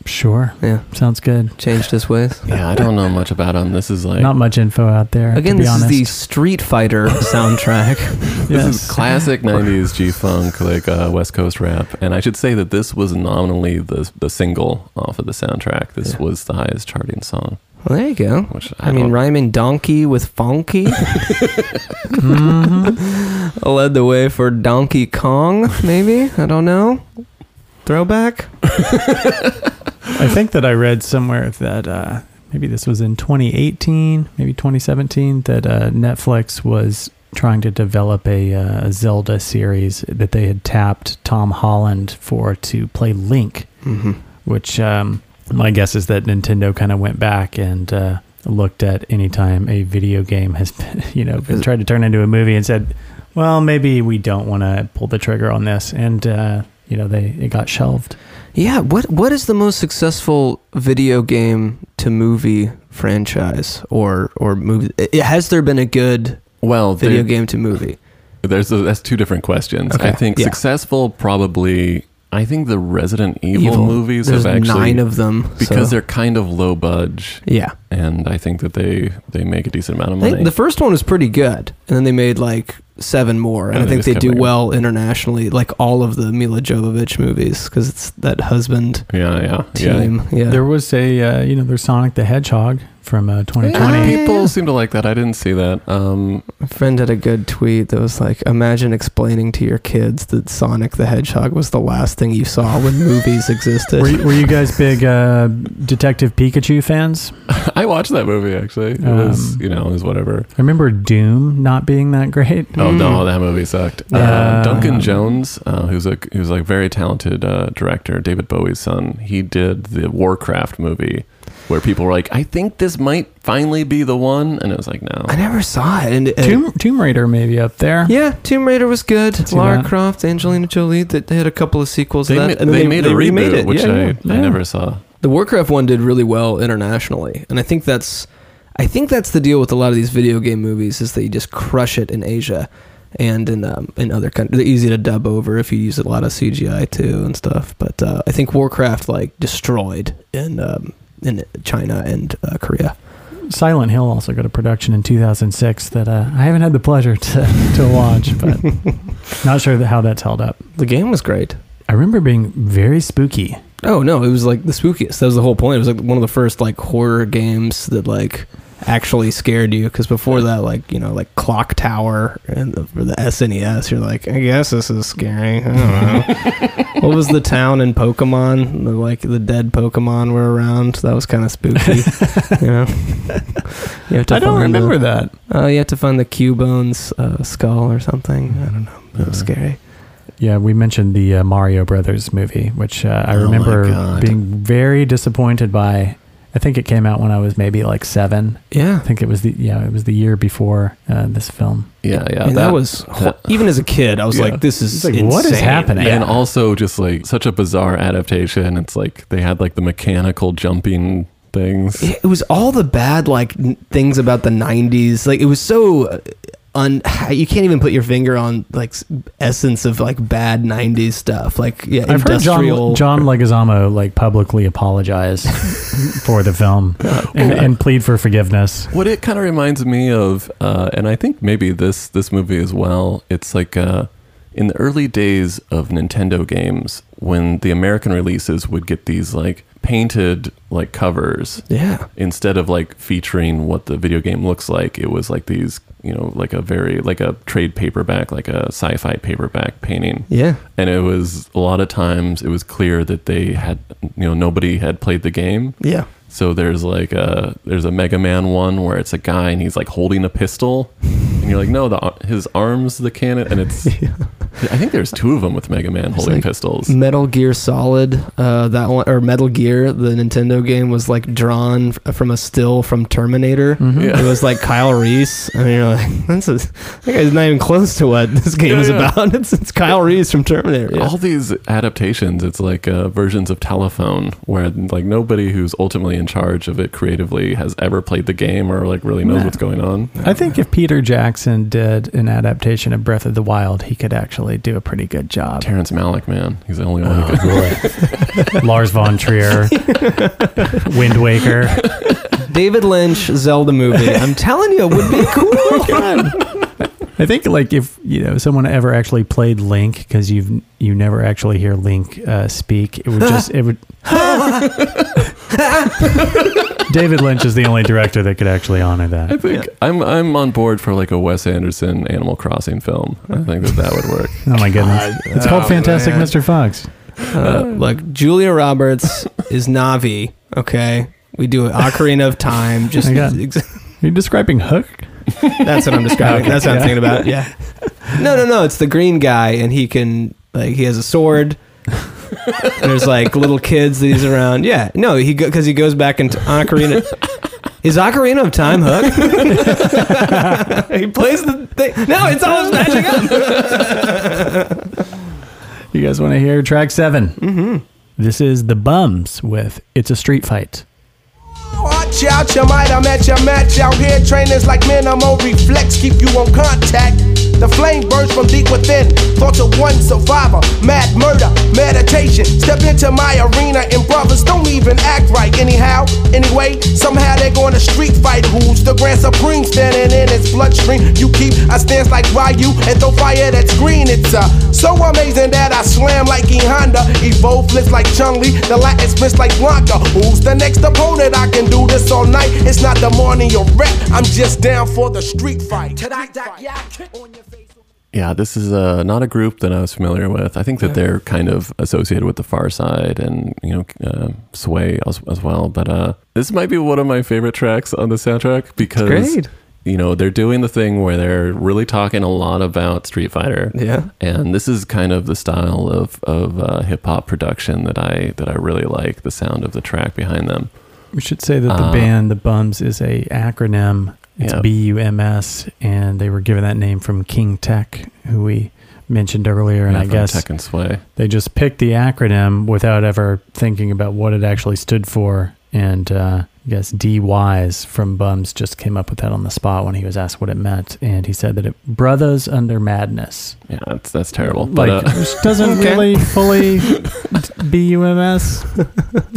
Sure, Yeah, sounds good. changed his ways. Yeah, I don't know much about him. This is like Not much info out there. Again, to be this honest. is the Street Fighter soundtrack. This Yes. is classic '90s G-funk, like uh, West Coast rap, and I should say that this was nominally the the single off of the soundtrack. This Yeah. was the highest charting song. Well, there you go. Which I I, mean, don't- rhyming donkey with funky Mm-hmm. led the way for Donkey Kong, maybe? I don't know. Throwback? I think that I read somewhere that uh, maybe this was in 2018, maybe 2017, that uh, Netflix was trying to develop a, uh, Zelda series that they had tapped Tom Holland for to play Link, Mm-hmm. which um, my guess is that Nintendo kind of went back and uh, looked at any time a video game has been, you know, been tried to turn into a movie and said, well, maybe we don't want to pull the trigger on this. And, uh, you know, they it got shelved. Yeah, what what is the most successful video game to movie franchise or or movie? i- Has there been a good Well, video there- game to movie? There's a, that's two different questions. Okay, I think yeah. successful probably. I think the Resident Evil, Evil. movies There's have actually nine of them because so- they're kind of low budge, yeah. and I think that they they make a decent amount of I money. think the first one was pretty good, and then they made like seven more, and And I think they do making- well internationally, like all of the Milla Jovovich movies, because it's that husband yeah, yeah, yeah. team. Yeah, There was a, uh, you know, there's Sonic the Hedgehog from uh, 2020. Yeah. People seem to like that. I didn't see that. Um, a friend had a good tweet that was like, "Imagine explaining to your kids that Sonic the Hedgehog was the last thing you saw when movies existed." Were you, were you guys big uh, Detective Pikachu fans? I watched that movie actually. It was, Um, you know, it was whatever. I remember Doom not being that great. Oh Mm. no, that movie sucked. Yeah. Uh, Duncan Jones, uh, who's a who's like very talented uh, director, David Bowie's son. He did the Warcraft movie, where people were like, "I think this might finally be the one," and it was like, "No." I never saw it. And it- Tomb, Tomb Raider maybe up there. yeah, Tomb Raider was good. see Lara that. Croft, Angelina Jolie. That they had a couple of sequels. They, of ma- that, and they, then made a remade reboot, it. which yeah, I, yeah. I Yeah. never saw. The Warcraft one did really well internationally, and I think that's I think that's the deal with a lot of these video game movies is that you just crush it in Asia and in um, in other countries. They're easy to dub over if you use a lot of CGI too and stuff. But uh, I think Warcraft like destroyed in um, in China and uh, Korea. Silent Hill also got a production in 2006 that uh, I haven't had the pleasure to, to watch, but not sure how that's held up. The game was great. I remember being very spooky. Oh no, it was like the spookiest. That was the whole point. It was like one of the first like horror games that like actually scared you. Because before that, like you know, like Clock Tower and the, for the SNES, you're like, I guess this is scary. I don't know. what was the town in Pokemon? The, like the dead Pokemon were around. That was kind of spooky. you know, you have to I don't remember the, that. Oh, you have to find the Cubone's uh, skull or something. I don't know. It was scary. Yeah, we mentioned the uh, Mario Brothers movie, which uh, I Oh remember being very disappointed by. I think it came out when I was maybe like seven. Yeah, I think it was the yeah, it was the year before uh, this film. Yeah, yeah. and that, was ho- even as a kid, I was Yeah. like, "This is like, what is happening? and also just like such a bizarre adaptation. It's like they had like the mechanical jumping things. it was all the bad like n- things about the 90s like it was so uh, un you can't even put your finger on like essence of like bad 90s stuff like yeah I've heard John John Leguizamo like publicly apologize for the film and, and plead for forgiveness. What it kind of reminds me of, uh, and I think maybe this this movie as well. It's like uh, in the early days of Nintendo games when the American releases would get these like painted like covers yeah instead of like featuring what the video game looks like. It was like these, you know, like a very like a trade paperback, like a sci-fi paperback painting. yeah And it was a lot of times it was clear that they had, you know, nobody had played the game. yeah So there's like a there's a Mega Man one where it's a guy and he's like holding a pistol, you're like, no, the his arms the cannon, and it's I think there's two of them with Mega Man holding like pistols. Metal Gear Solid, uh, that one or Metal Gear, the Nintendo game was like drawn from a still from Terminator. Yeah. It was like Kyle Reese. I mean, you're like, that's a, that guy's not even close to what this game Yeah, is yeah. about. It's, it's Kyle Reese from Terminator. Yeah. All these adaptations, it's like uh, versions of Telephone, where like nobody who's ultimately in charge of it creatively has ever played the game or like really knows Nah. what's going on. I think if Peter Jackson did an adaptation of Breath of the Wild, he could actually do a pretty good job. Terrence Malick, man, he's the only one who oh, could. Lars von Trier, Wind Waker. David Lynch Zelda movie. I'm telling you, it would be cool. Oh I think like if you know someone ever actually played Link because you've you never actually hear Link uh, speak, it would just it would. David Lynch is the only director that could actually honor that. I that. think I'm I'm on board for like a Wes Anderson Animal Crossing film. I think that that would work. Oh my goodness! It's called Fantastic Mr. Fox. Uh, look, Julia Roberts is Navi. Okay, we do an Ocarina of Time. Just I ex- Are you describing Hook? That's what I'm describing. That's what I'm thinking about. Yeah. No, no, no. It's the green guy, and he can like he has a sword. there's like little kids that he's around. Yeah. No, he because he goes back into Ocarina. Is Ocarina of Time Hook? he plays the thing. No, it's always matching up. You guys want to hear track 7 Mm-hmm. This is the Bums with "It's a Street Fight." Watch out, you might have met your match out here. Trainers like minimal reflex keep you on contact. The flame burns from deep within. Thoughts of one survivor, mad murder, meditation. Step into my arena and brothers don't even act right. Anyhow, anyway, somehow they're going to street fight. Who's the grand supreme standing in its bloodstream? You keep a stance like Ryu and throw fire that's green. It's uh, so amazing that I slam like E Honda. Evolve flips like Chun Li, the Latin spits like Blanka. Who's the next opponent? I can do this all night. It's not the morning you're rep. I'm just down for the street fight. Yeah, this is uh, not a group that I was familiar with. I think that they're kind of associated with the Pharcyde and you know uh, Sway as, as well. But uh, this might be one of my favorite tracks on the soundtrack because you know they're doing the thing where they're really talking a lot about Street Fighter. Yeah. and this is kind of the style of of uh, hip hop production that I that I really like. The sound of the track behind them. We should say that the Uh, band, the Bums, is a acronym. It's Yeah. B U M S, and they were given that name from King Tech, who we mentioned earlier. And Yeah, I from guess Tekken Sway. they just picked the acronym without ever thinking about what it actually stood for. And uh, I guess D Wise from Bums just came up with that on the spot when he was asked what it meant, and he said that it brothers under madness. Yeah, that's that's terrible. Like, But uh, which doesn't Okay. really fully B U M S.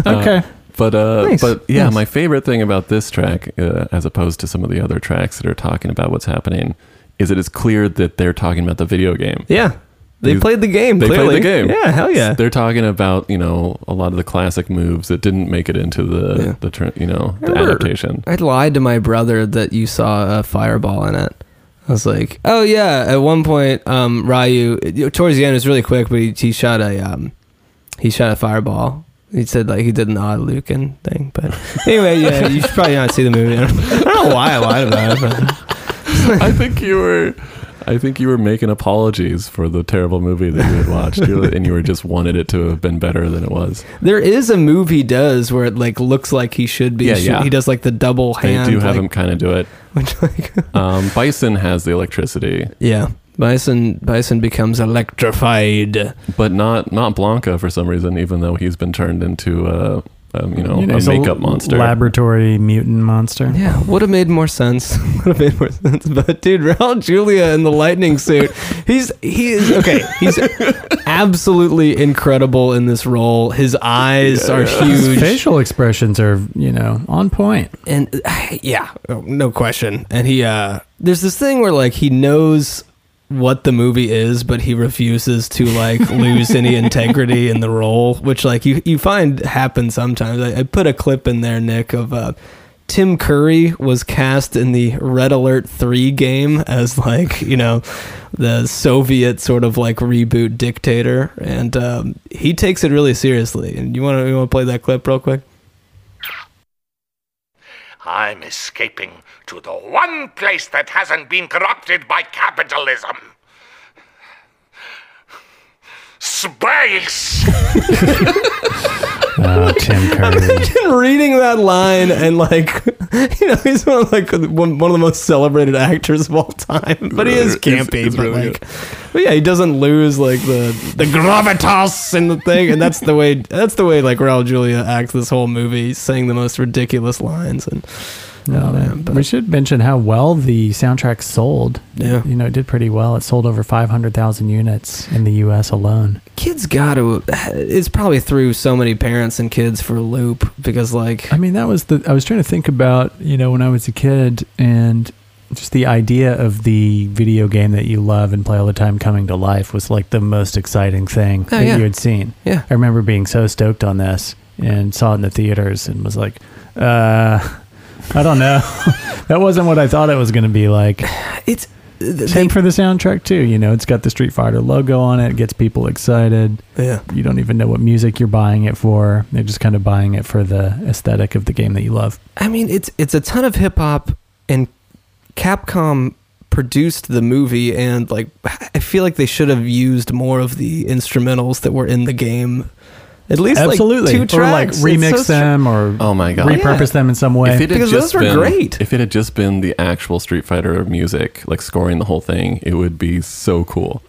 Okay. But uh, Nice, but yeah, nice. my favorite thing about this track, uh, as opposed to some of the other tracks that are talking about what's happening, is it is clear that they're talking about the video game. Yeah. They These- played the game. They clearly. played the game. Yeah, hell yeah. They're talking about you know a lot of the classic moves that didn't make it into the Yeah. the you know the Remember- adaptation. I lied to my brother that you saw a fireball in it. I was like, oh yeah. At one point, um, Ryu towards the end it was really quick, but he, he shot a um, he shot a fireball. He said like he did an Hadouken thing, but anyway, yeah, you should probably not see the movie. I don't, I don't know why I lied about it. But I think you were. I think you were making apologies for the terrible movie that you had watched, You- and you were just wanted it to have been better than it was. there is a move he does where it like looks like he should be. Yeah, yeah. He does like the double hand. They do have like, him kind of do it. which, like, Um, Bison has the electricity, yeah. Bison Bison becomes electrified. but not not Blanka for some reason. Even though he's been turned into a, um, you know, You know, a he's makeup monster. laboratory mutant monster. Yeah, would have made more sense. would have made more sense. But dude, Raul Julia in the lightning suit, he's he is okay. He's absolutely incredible in this role. His eyes are His huge, facial expressions are, you know, on point. and yeah, oh, no question. And he uh, there's this thing where like he knows what the movie is, but he refuses to like lose any integrity in the role, which like you you find happens sometimes. I, I put a clip in there, Nick, of uh, Tim Curry was cast in the Red Alert 3 game as like, you know, the Soviet sort of like reboot dictator and um, he takes it really seriously. And you want to you want to play that clip real quick? I'm escaping to the one place that hasn't been corrupted by capitalism. space. Oh, Tim Curry. Imagine reading that line and like, you know, he's one of like one, one of the most celebrated actors of all time. But he is campy. it's but really like, but yeah, he doesn't lose like the the gravitas in the thing, and that's the way that's the way like Raul Julia acts this whole movie, saying the most ridiculous lines and. Oh man, but we should mention how well the soundtrack sold. Yeah. You know, it did pretty well. It sold over 500,000 units in the U.S. alone. kids got to. It's probably threw so many parents and kids for a loop because like I mean, that was the. I was trying to think about, you know, when I was a kid and just the idea of the video game that you love and play all the time coming to life was like the most exciting thing that yeah. you had seen. Yeah. I remember being so stoked on this and saw it in the theaters and was like, uh, I don't know. that wasn't what I thought it was going to be like. it's Same for the soundtrack too. You know, it's got the Street Fighter logo on it. It gets people excited. yeah. You don't even know what music you're buying it for. They're just kind of buying it for the aesthetic of the game that you love. I mean, it's it's a ton of hip hop, and Capcom produced the movie, and like I feel like they should have used more of the instrumentals that were in the game. At least Absolutely. like two tracks. or like remix so them or Oh my god! repurpose them in some way. If it had Because just those were been, great. If it had just been the actual Street Fighter music, like scoring the whole thing, it would be so cool.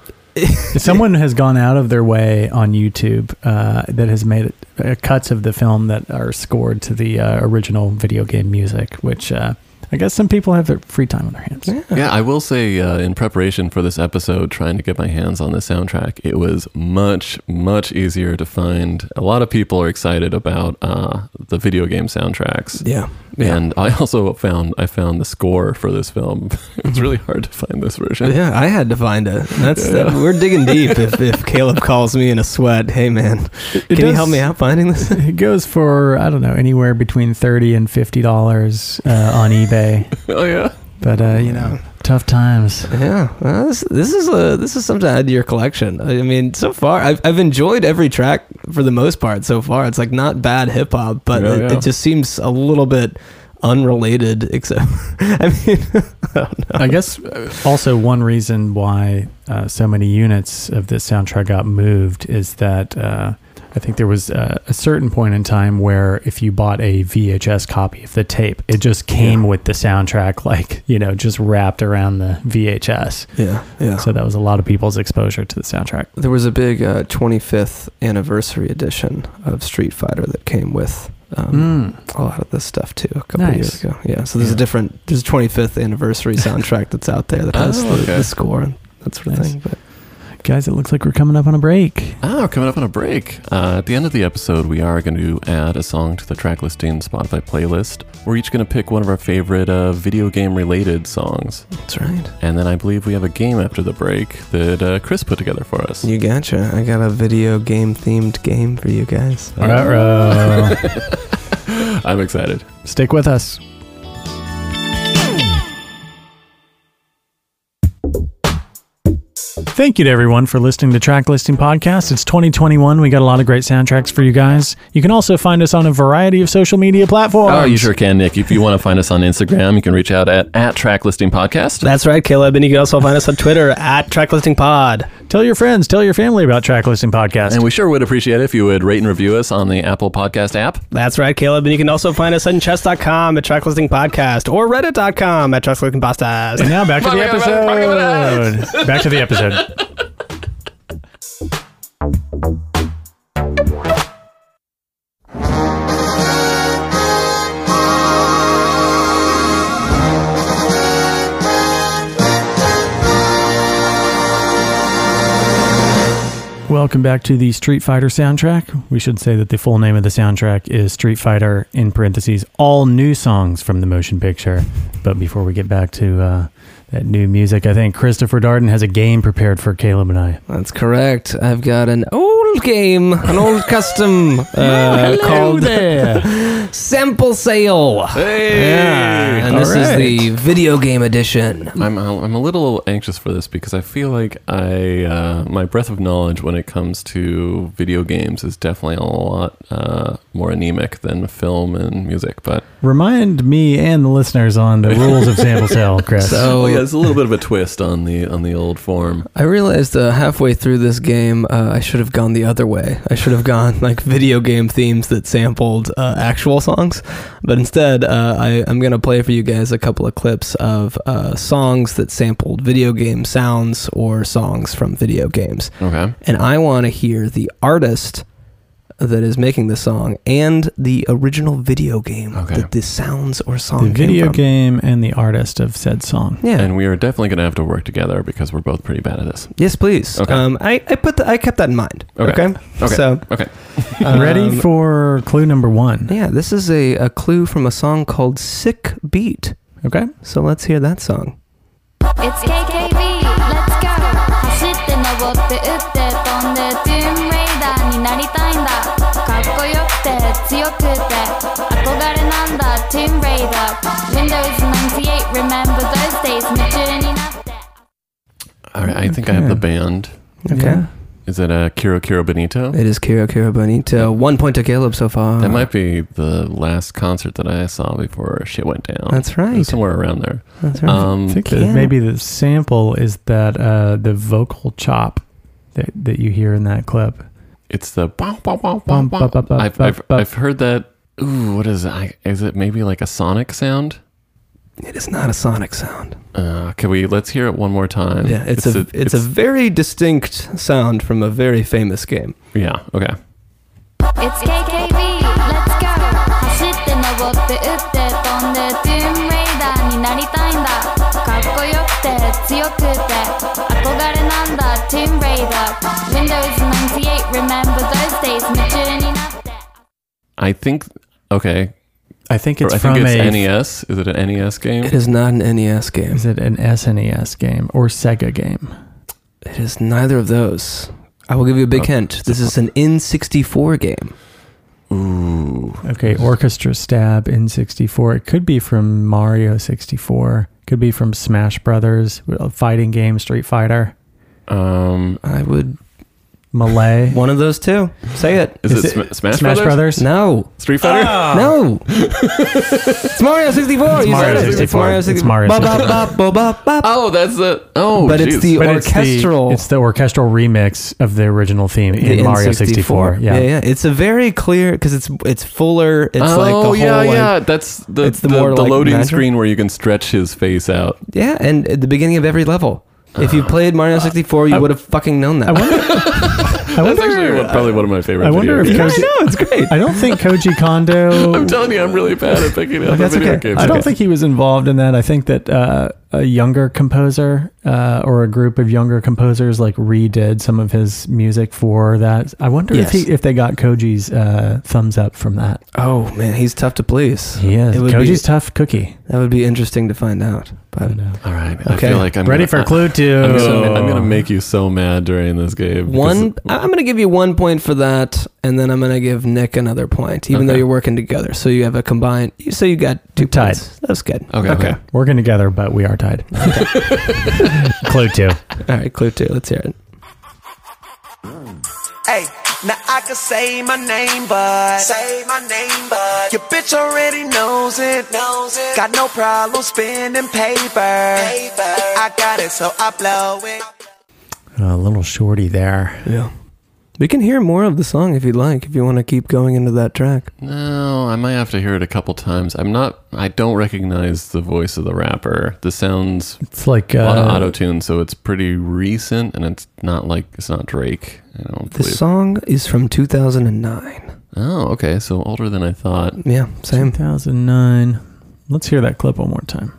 Someone has gone out of their way on YouTube uh, that has made uh, cuts of the film that are scored to the uh, original video game music, which uh, I guess some people have their free time on their hands. Yeah, I will say, uh, in preparation for this episode, trying to get my hands on the soundtrack, it was much, much easier to find. A lot of people are excited about uh, the video game soundtracks. Yeah, yeah. And I also found I found the score for this film. it's really hard to find this version. Yeah, I had to find it. That's that, we're digging deep. If, if Caleb calls me in a sweat, hey man, can you help me out finding this? It goes for I don't know anywhere between thirty and fifty dollars uh, on eBay, Oh yeah. But uh, you know, tough times. Yeah, well, this, this is a this is something to add to your collection. I mean, so far I've I've enjoyed every track for the most part. So far, it's like not bad hip hop, but Yeah, it, yeah. it just seems a little bit unrelated. Except, I mean, I don't know. I guess uh, also one reason why uh, so many units of this soundtrack got moved is that uh, I think there was uh, a certain point in time where if you bought a VHS copy of the tape, it just came with the soundtrack, like you know, just wrapped around the VHS. Yeah, yeah. So that was a lot of people's exposure to the soundtrack. There was a big uh, 25th anniversary edition of Street Fighter that came with um, a lot of this stuff too. A couple Nice. years ago, yeah. So there's Yeah. a different, there's a 25th anniversary soundtrack that's out there that has Oh, the, okay. the score and that sort of Nice. thing. But Guys, it looks like we're coming up on a break. Ah, we're coming up on a break. Uh, at the end of the episode, we are going to add a song to the track listing Spotify playlist. We're each going to pick one of our favorite uh, video game related songs. that's right. And then I believe we have a game after the break that uh, Chris put together for us. You gotcha. I got a video game themed game for you guys. Ruh-roh. I'm excited. Stick with us. Thank you to everyone for listening to Track Listing Podcast. It's 2021. We got a lot of great soundtracks for you guys. You can also find us on a variety of social media platforms. Oh, you sure can, Nick. If you want to find us on Instagram, you can reach out at, at Track Listing Podcast. That's right, Caleb. And you can also find us on Twitter at Track Listing TracklistingPod. Tell your friends, tell your family about Track Listing Podcast. And we sure would appreciate it if you would rate and review us on the Apple Podcast app. That's right, Caleb. And you can also find us on chess.com at Tracklisting Podcast or reddit.com at Tracklisting Podcast. and now back to the episode. Back to the episode. Welcome back to the Street Fighter soundtrack. We should say that the full name of the soundtrack is Street Fighter, in parentheses, all new songs from the motion picture. But before we get back to uh, that new music, I think Christopher Darden has a game prepared for Caleb and I. That's correct. I've got an old game, an old custom uh, Hello called there. Sample Sale. Hey! Yeah, and All this is the video game edition. I'm I'm a little anxious for this because I feel like I uh, my breadth of knowledge when it comes to video games is definitely a lot uh, more anemic than film and music. But Remind me and the listeners on the rules of sample sale, Chris. So oh yeah, it's a little bit of a twist on the on the old form. I realized uh, halfway through this game, uh, I should have gone the other way. I should have gone like video game themes that sampled uh, actual songs, but instead, uh, I, I'm gonna play for you guys a couple of clips of uh, songs that sampled video game sounds or songs from video games, Okay. and I want to hear the artist that is making the song and the original video game Okay. that the sounds or the song came video from. game and the artist of said song. Yeah. And we are definitely going to have to work together because we're both pretty bad at this. yes, please. Okay. Um, I, I put the, I kept that in mind. Okay. Okay. Okay. So Okay. Ready Um, for clue number one. Yeah, this is a, a clue from a song called Sick Beat. Okay. So let's hear that song. It's KKB, let's go remember those days 夢中になって Alright, I think I have the band. Okay. Is it a Kero Kero Bonito? It is Kero Kero Bonito. One point to Caleb so far. That might be the last concert that I saw before shit went down. That's right. It was somewhere around there. That's right. Um, I think maybe the sample is that uh, the vocal chop that, that you hear in that clip. it's the bum, bum, bum, Bum, bum, ba, ba, bum. ba, I've, ba, I've, ba. I've heard that. Ooh, what is it? I, is it maybe like a sonic sound? it is not a sonic sound. Uh, can we? Let's hear it one more time. Yeah, it's, a, it's a very distinct sound from a very famous game. yeah. Okay. It's KKB, let's go 走って登って打って飛んでトゥーンレイダーになりたいんだか っこよくて強くて憧れなんだトゥーンレイダー Windows 98 remember those days 夢中になって I think. Okay. I think it's I from think it's a. NES. Is it an NES game? It is not an NES game. Is it an SNES game or Sega game? It is neither of those. I will give you a big Oh, hint. This is an N64 game. Ooh. Okay, Orchestra Stab in 64. It could be from Mario 64. Could be from Smash Brothers, a fighting game, Street Fighter, Um. I would Melee. one of those two. Say it. Is, Is it, it Sma- Smash, Smash Brothers? No. Street Fighter? Ah. No. it's Mario 64. It's You Mario said it. 64. It's 64. Mario Ba, ba, 64. ba, ba, ba, ba. Oh, that's the. Oh, But it's the But it's orchestral. It's the orchestral remix of the original theme the in Mario N64. 64. Yeah. yeah, yeah. It's a very clear because it's it's fuller. It's oh like the whole yeah, like, yeah. That's the it's the the, more, the like, loading magic. screen where you can stretch his face out. yeah, and at the beginning of every level. If you played Mario 64, you would have fucking known that. I wonder. I That's actually wonder. one- probably one of my favorite. I wonder if video Koji. games. it's great. I don't think Koji Kondo. I'm telling you, I'm really bad at picking up That's video okay. games. I don't think he was involved in that. I think that uh, a younger composer uh, or a group of younger composers like redid some of his music for that. I wonder Yes. if he, if they got Koji's uh, thumbs up from that. Oh man, he's tough to please. He is. It would Koji's be- tough cookie. That would be interesting to find out. But All right, I Okay. feel like I'm Ready gonna, for clue two. I'm gonna, I'm gonna make you so mad during this game. one, I- I'm gonna give you one point for that, and then I'm gonna give Nick another point, even though you're working together. So you have a combined. So you got two Tied. points. That's good. Okay, okay. Working together, but we are tied. clue two. All right, clue two. Let's hear it. Hey, now I can say my name, but say my name, but your bitch already knows it. Knows it. Got no problem spending paper. Paper. I got it, so I blow it. A little shorty there. Yeah. We can hear more of the song if you'd like, if you want to keep going into that track. No, I might have to hear it a couple times. I'm not. I don't recognize the voice of the rapper. This sounds It's like a lot of uh, auto tune, so it's pretty recent, and it's not like it's not Drake. I don't This believe. song is from 2009. Oh, okay, so older than I thought. Yeah, same. 2009. Let's hear that clip one more time.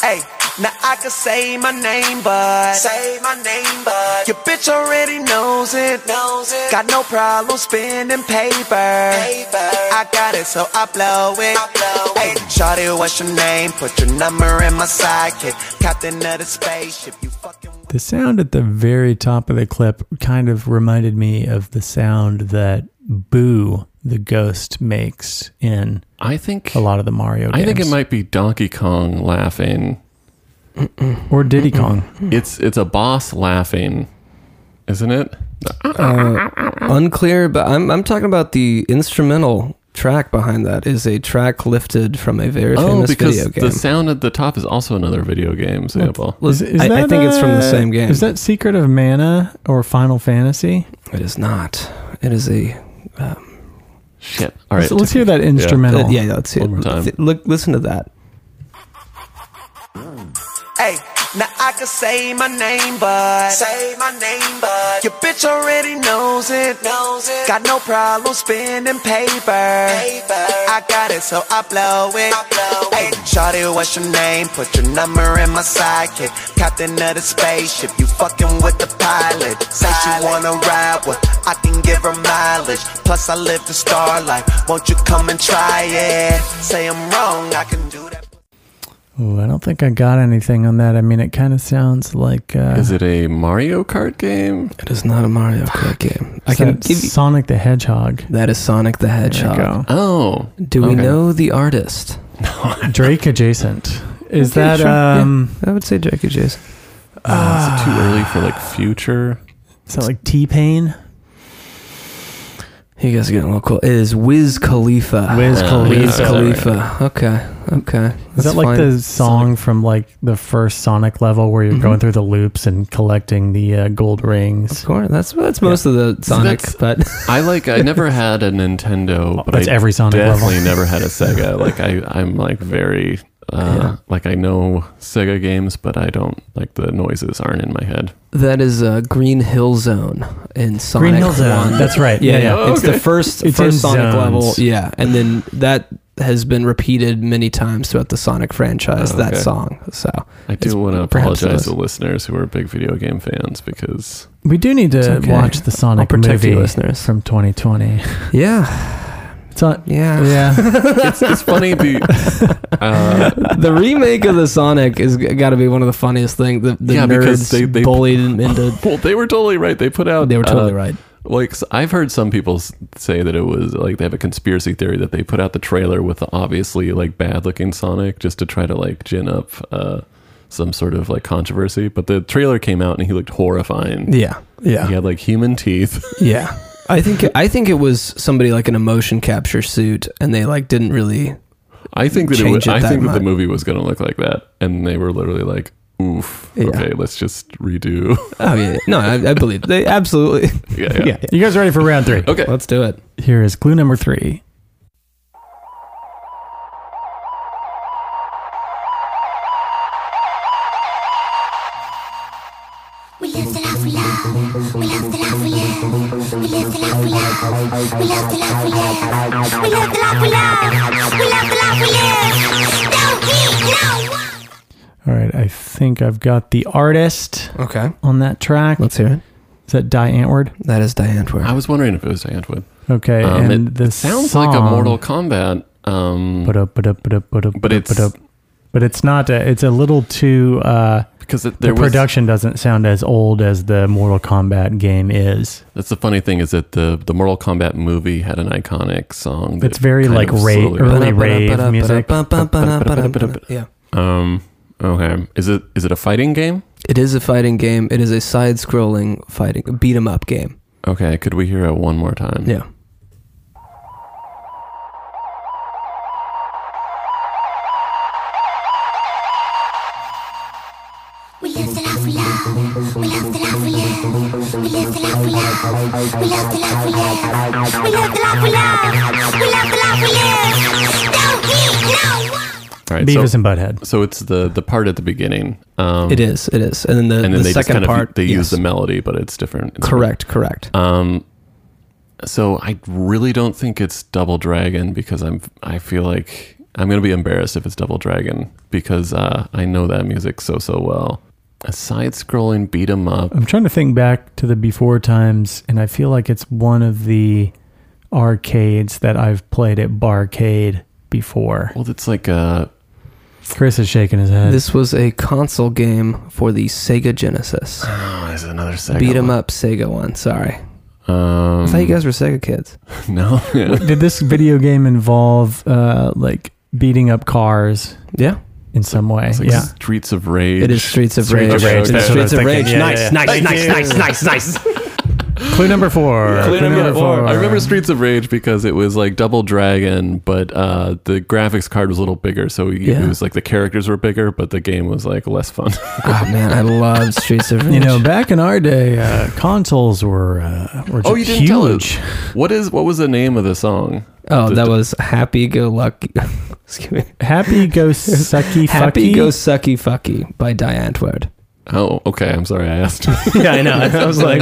Hey, now I can say my name, but say my name, but your bitch already knows it. Knows it. Got no problem spending paper. Paper. I got it, so I blow it. I blow hey, Shawty, what's your name? Put your number in my sidekick. Captain of the spaceship. You fucking. The sound at the very top of the clip kind of reminded me of the sound that boo the ghost makes in I think a lot of the Mario games. I think it might be Donkey Kong laughing. Or Diddy Kong. It's it's a boss laughing, isn't it? Uh, unclear, but I'm I'm talking about the instrumental track behind that is a track lifted from a very Oh, famous because video game. the sound at the top is also another video game sample. Is- I- I think it's from the uh, same game. Is that Secret of Mana or Final Fantasy? It is not. It is a. Shit. All right. So let's hear that instrumental. Uh, yeah, yeah, let's see One it. more time. Th- Look, listen to that. Hey, now I can say my name, but say my name, but your bitch already knows it. Knows it. Got no problem spending paper. paper. I got it, so I blow it. I blow Hey, Shawty, what's your name? Put your number in my sidekick. Captain of the spaceship, you fucking with the pilot. Say she wanna ride with, I can give her mileage. Plus I live the star life. Won't you come and try it? Say I'm wrong, I can do that. Ooh, I don't think I got anything on that. I mean, it kind of sounds like. Uh, Is it a Mario Kart game? It is not a Mario Kart game. I can give you. Sonic the Hedgehog. That is Sonic the There Hedgehog. go. Oh. Do we know the artist? Drake adjacent. Is Okay, that sure, yeah. um? I would say Jackie Jason. Uh, is it too early for like future? Is that like T Pain? You guys are getting a little cool. It is Wiz Khalifa. Wiz Khalifa. Wiz Khalifa. Okay. Okay. Is That's that like fine. the song from like the first Sonic level where you're Mhm. going through the loops and collecting the uh, gold Of rings? course. That's that's most of the Sonic, that's- but I like. I never had a Nintendo, but That's I every Sonic level. definitely never had a Sega. Like I, I'm like very. Uh, Yeah. Like I know Sega games, but I don't like the noises aren't in my head. that is uh, Green Hill Zone in Sonic. Green Hill Zone. 1. That's right. Yeah, Yeah, yeah. yeah. It's Okay. the first It's first Sonic zones. level. Yeah, and then that has been repeated many times throughout the Sonic franchise. Oh, That song. So I do want to apologize to listeners who are big video game fans because We do need to okay. watch the Sonic I'll protect you, movie listeners. from 2020. yeah, It's on. yeah. Yeah. it's, it's funny. Be, uh, the remake of the Sonic is got to be one of the funniest things. The, the Yeah, because nerds they- they- bullied him into. well, they were totally right. They put out. They were totally uh, right. Like I've heard some people say that it was like they have a conspiracy theory that they put out the trailer with the obviously like bad looking Sonic just to try to like gin up uh, some sort of like controversy. But the trailer came out and he looked horrifying. Yeah, yeah, He had like human teeth. yeah. I think I think it was somebody like an emotion capture suit, and they like didn't really. I think that it was, it I that think that the movie was going to look like that, and they were literally like, "Oof, Yeah. okay, let's just redo." Oh yeah, no, I, I believe they absolutely. yeah, yeah. Yeah, You guys ready for round three? Okay. let's do it. Here is clue number three. We live the life we live. We live the life we love. We live the life we live. Don't be no. All right. I think I've got the artist Okay, on that track. let's hear it. Is that Die Antwoord? That is Die Antwoord. I was wondering if it was Antwood. Okay. Um, and it, the it sounds song, like a Mortal Kombat. Um, But up, but up, but up, but up, But it's- up. But it's not. A, it's a little too. Uh, because it, the was production doesn't sound as old as the Mortal Kombat game is. That's the funny thing is that the the Mortal Kombat movie had an iconic song. that It's very like of ra- slowly- early rave music. Yeah. Um. Okay. Is it is it a fighting game? It is a fighting game. It is a side-scrolling fighting beat 'em up game. Okay. Could we hear it one more time? Yeah. We live the life we love. We live the life we live. We live the life we love. We live the life we live. We live the life we love. We live the life we live. Don't be no one. All right. Beavis so, and Butthead. so it's the the part at the beginning. Um, It is. It is. And then the, And then the they second kind of part. they use the melody, but it's different. It's Correct. Correct. Um, so I really don't think it's Double Dragon because I'm I feel like I'm gonna be embarrassed if it's Double Dragon because uh, I know that music so so well. A side-scrolling beat 'em up. I'm trying to think back to the before times, and I feel like it's one of the arcades that I've played at Barcade before. Well, it's like a Chris is shaking his head. This was a console game for the Sega Genesis. oh, there's another second. Beat 'em one. up Sega one. Sorry. Um, I thought you guys were Sega kids. no. Did this video game involve uh, like beating up cars Yeah. In some way? It's like yeah. Streets of Rage. It is Streets of Streets Rage. of Rage, It is that's what I was Streets of. Rage. Yeah, nice, yeah, yeah. nice, nice, nice, nice, nice. Clue number four. Clue number four. I remember Streets of Rage because it was like Double Dragon, but uh, the graphics card was a little bigger, so you- Yeah. it was like the characters were bigger, but the game was like less fun. Oh man, I love Streets of Rage. You know, back in our day, uh, consoles were uh, were oh, you didn't tell huge. us. What is what was the name of the song? Oh, The- that was Happy Go Lucky. Excuse me. Happy go sucky Happy fucky. Go Sucky Fucky by Die Antwoord. Oh, okay. I'm sorry, I asked. yeah, I know. I was like,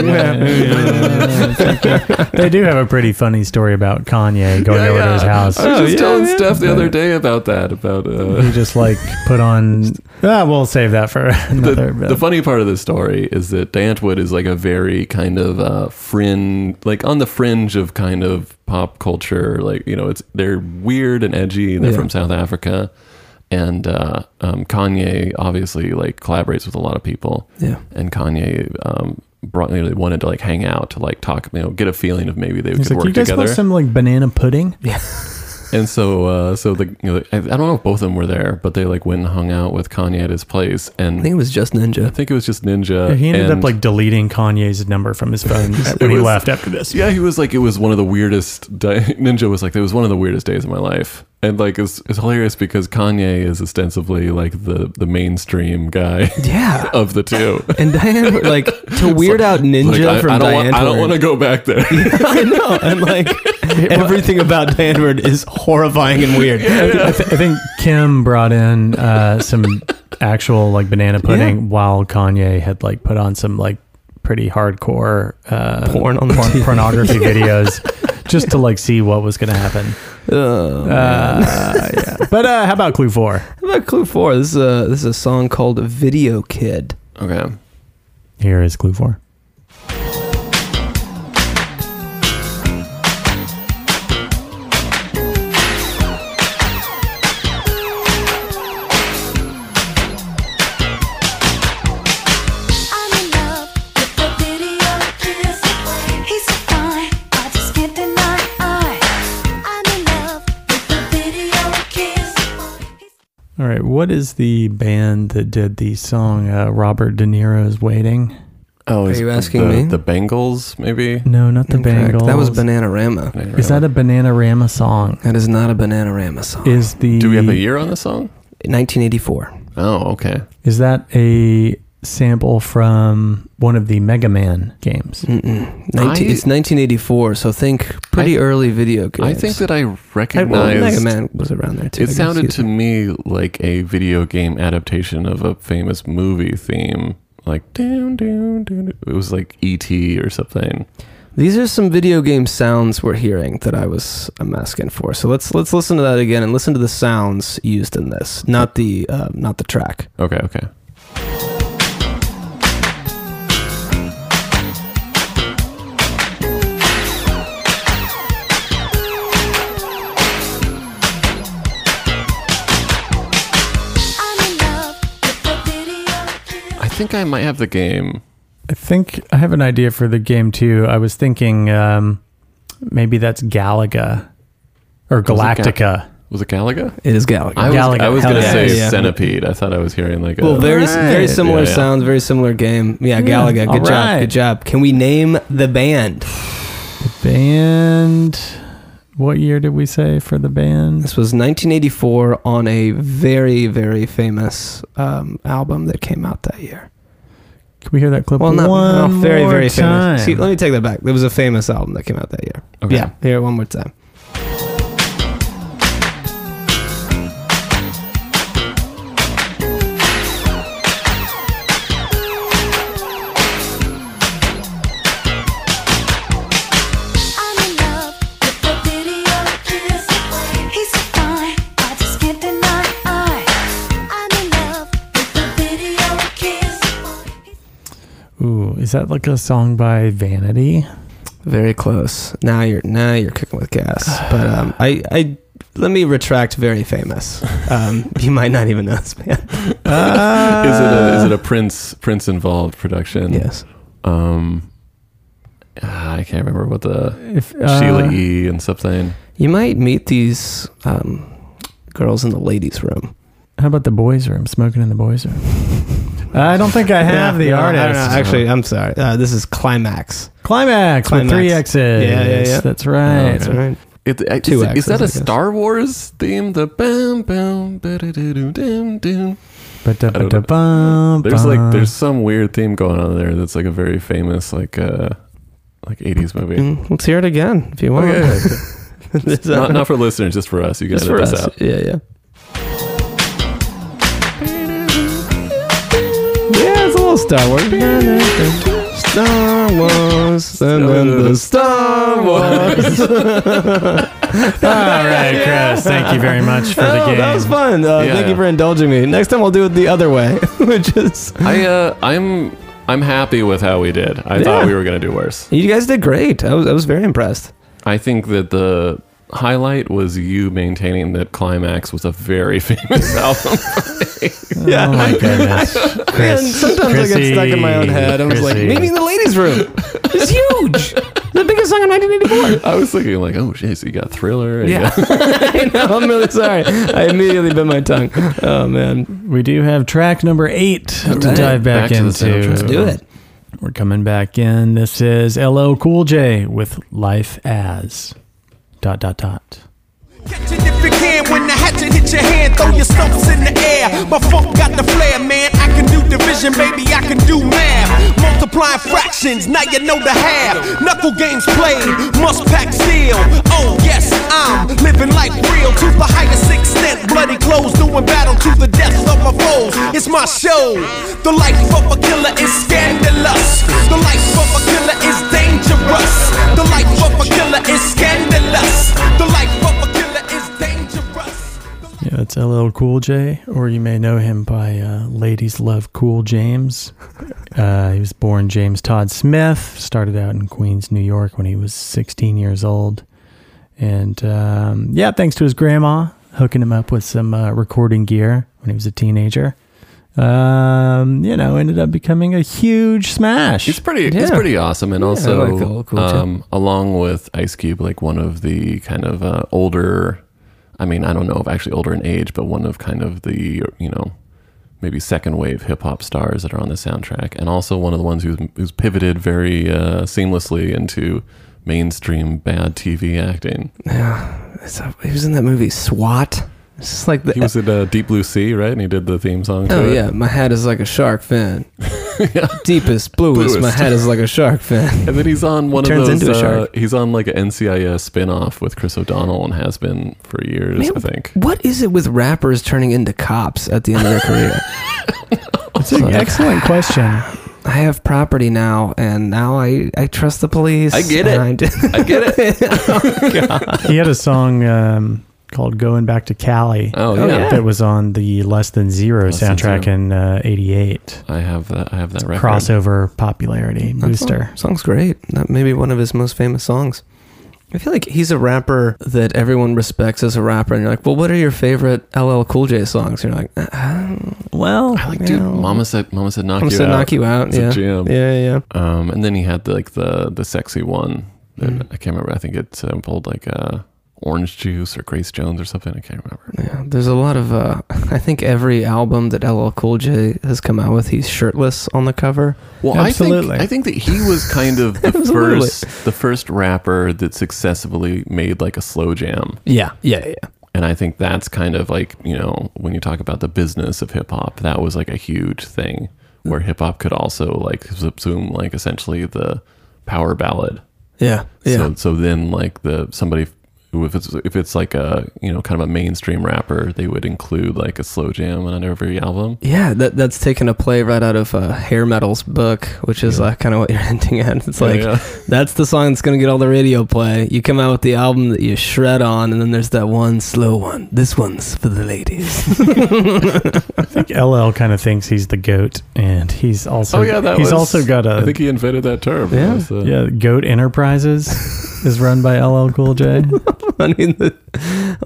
they do have a pretty funny story about Kanye going Yeah, over to yeah. his house. I was Oh, just yeah, telling yeah. Steph the other day about that. About uh, he just like put on. Ah, we'll save that for another. the, the funny part of the story is that Dantwood is like a very kind of uh, fringe, like on the fringe of kind of pop culture. Like you know, it's they're weird and edgy. They're Yeah. from South Africa, and uh, um, Kanye obviously like collaborates with a lot of people. Yeah. and Kanye um, brought you know, they wanted to like hang out to like talk, you know, get a feeling of maybe they He's could like, work you guys together. want some like banana pudding? Yeah. and so, uh, so the you know, I, I don't know if both of them were there, but they like went and hung out with Kanye at his place, and I think it was just Ninja. I think it was just Ninja. he ended and- up like deleting Kanye's number from his phone when he was- left after this. Yeah, he was like, it was one of the weirdest. Di- Ninja was like, it was one of the weirdest days of my life, and like it's, it's hilarious because Kanye is ostensibly like the the mainstream guy Yeah. of the two. And Diane, like, to weird out Ninja Like, I, from I don't Diane want, I don't want to go back there. I know. And like, everything about Die Antwoord is horrifying and weird. I, th- I think Kim brought in uh, some actual like banana pudding Yeah. while Kanye had like put on some like pretty hardcore uh, Porn on the porn- pornography videos just to like see what was going to happen. Oh, Uh, yeah. But uh, how about clue four? How about Clue Four? This is a this is a song called "Video Kid." okay. Here is clue four. What is the band that did the song uh, Robert De Niro's Waiting? Oh, Are you asking the, me? The Bangles, maybe. No, not the Incorrect. Bangles. That was Bananarama. Is that a Bananarama song? That is not a Bananarama song. Is the Do we have a year on the song? 1984. Oh, okay. Is that a sample from one of the Mega Man games? Mm-mm. 19, I- it's 1984, so think pretty I- early video games. I think that I I, well, recognize. Mega Man was around there too. It guess. sounded to me like a video game adaptation of a famous movie theme, like down, down, down. It was like E.T. or something. These are some video game sounds we're hearing that I was I'm asking for. So let's let's listen to that again and listen to the sounds used in this, not the uh, not the track. Okay, okay. Think I might have the game. I think I have an idea for the game too. I was thinking um, maybe that's Galaga or Was it Ga- Galactica. Was it Galaga? It is Galaga. I was, Galaga. I was gonna yeah. say Yeah. Centipede. I thought I was hearing like a. well, very very similar Yeah, yeah. sounds, very similar game. Yeah, Galaga. Good job. alright. Good job. Can we name the band? The Band. What year did we say for the band? This was 1984 on a very very famous um, album that came out that year. Can we hear that clip Well, not, one not very more very time? famous. See, let me take that back. There was a famous album that came out that year. Okay. Yeah, here one more time. Is that like a song by Vanity? Very close. Now you're now you're cooking with gas. But um, I I let me retract. Very famous. Um, you might not even know this band. is it a is it a Prince Prince involved production? Yes. Um, I I can't remember what the If, uh, Sheila E. and something. You might meet these um, girls in the ladies' room. How about the boys' room? Smoking in the boys' room. I don't think I have Yeah, the no, I don't artist. know. Actually, I'm sorry. Uh, this is Klymaxx. Klymaxx, with Klymaxx. three X's. Yeah, yeah, yeah. That's right. That's right. It, I- Two is, is that a X's, I guess. Star Wars theme? The bam bam ba-da-da-doo-dum-dum. Ba-da-ba-da-bum, There's like there's some weird theme going on there that's like a very famous like uh like 80s movie. Mm, let's hear it again if you want. Okay. Not, not for listeners, just for us. You can just for us. out. Yeah, yeah. Star Wars. Star Wars, and then the Star Wars. All right, Chris. Thank you very much for the Oh, game. that was fun. Uh, Yeah, thank you for indulging me. Next time we'll do it the other way, which is I uh I'm I'm happy with how we did. I Yeah. thought we were gonna do worse. you guys did great. I was I was very impressed. I think that the highlight was you maintaining that Klymaxx was a very famous album. Yeah. Oh my goodness. Man, Chris, sometimes I Chrissy, get stuck in my own head. I was like, Chrissy. meeting in the ladies' room. It's huge. the biggest song in 1984. I was thinking like, oh shit, so you got Thriller. and you Yeah. got- I know. I'm really sorry. I immediately bit my tongue. Oh man. We do have track number eight to right. dive back, Back to the into. soundtrack. Let's Do it. We're coming back in. This is LL Cool J with Life As. Dot, dot, dot. Catch it if you can when the hatchet hit your hand, throw your stumps in the air. My funk got the man. Do division, baby. I can do math. Multiplying fractions, now you know the half. Knuckle games played, must pack steel. Oh yes, I'm living life real to the highest extent. Bloody clothes, doing battle to the death of my foes. It's my show. The life of a killer is scandalous. The life of a killer is dangerous. The life of a killer is scandalous. The life of a. Yeah, it's LL Cool J, or you may know him by uh, Ladies Love Cool James. Uh, he was born James Todd Smith, started out in Queens, New York when he was 16 years old. And um, yeah, thanks to his grandma hooking him up with some uh, recording gear when he was a teenager. Um, you know, ended up becoming a huge smash. He's pretty. He's Yeah. pretty awesome, and Yeah, also, like Cool um, along with Ice Cube, like one of the kind of uh, older. I mean, I don't know if actually older in age, but one of kind of the you know maybe second wave hip hop stars that are on the soundtrack, and also one of the ones who's who's pivoted very uh, seamlessly into mainstream bad TV acting. Yeah. He was in that movie SWAT. It's just like the. He was at uh, Deep Blue Sea, right? And he did the theme song. To Oh it. yeah, my hat is like a shark fin. Deepest, bluest, My hat is like a shark fin. And then he's on one Turns of those. into a uh, shark. he's on like an NCIS spin-off with Chris O'Donnell and has been for years, Man, I think. What is it with rappers turning into cops at the end of their career? It's an excellent question. I have property now, and now I, I trust the police. I get it. I I get it. Oh, God. he had a song um, called "Going Back to Cali." Oh, yeah. yeah. that was on the Less Than Zero Less Than soundtrack Zero. in uh, '88. I have that. I have that record. Crossover popularity That booster. song- song's great. That may be one of his most famous songs. I feel like he's a rapper that everyone respects as a rapper, and you're like, well, what are your favorite LL Cool J songs? You're like, uh, Well, I like, dude. Mama said, Mama said, knock I'm you said out. knock you out. It's Yeah. a jam. yeah, yeah. Um, and then he had the, like the the sexy one. that Mm. I can't remember. I think it sampled like uh, orange juice or Grace Jones or something. I can't remember. Yeah, there's a lot of. Uh, I think every album that LL Cool J has come out with, he's shirtless on the cover. Well, Absolutely. I think I think that he was kind of the first the first rapper that successfully made like a slow jam. Yeah, yeah, yeah. And I think that's kind of like, you know, when you talk about the business of hip hop, that was like a huge thing where hip hop could also like subsume like essentially the power ballad. Yeah, yeah. So so then like the somebody who if it's if it's like a you know kind of a mainstream rapper, they would include like a slow jam on every album. Yeah, that that's taken a play right out of uh, Hair Metal's book, which is uh, kind of what you're hinting at. It's like yeah. that's the song that's gonna get all the radio play. You come out with the album that you shred on, and then there's that one slow one. This one's for the ladies. I think LL kind of thinks he's the goat, and he's also Oh yeah, that he's was, also got a I think he invented that term. Yeah. Was, uh, yeah Goat Enterprises is run by LL Cool J. I mean, the,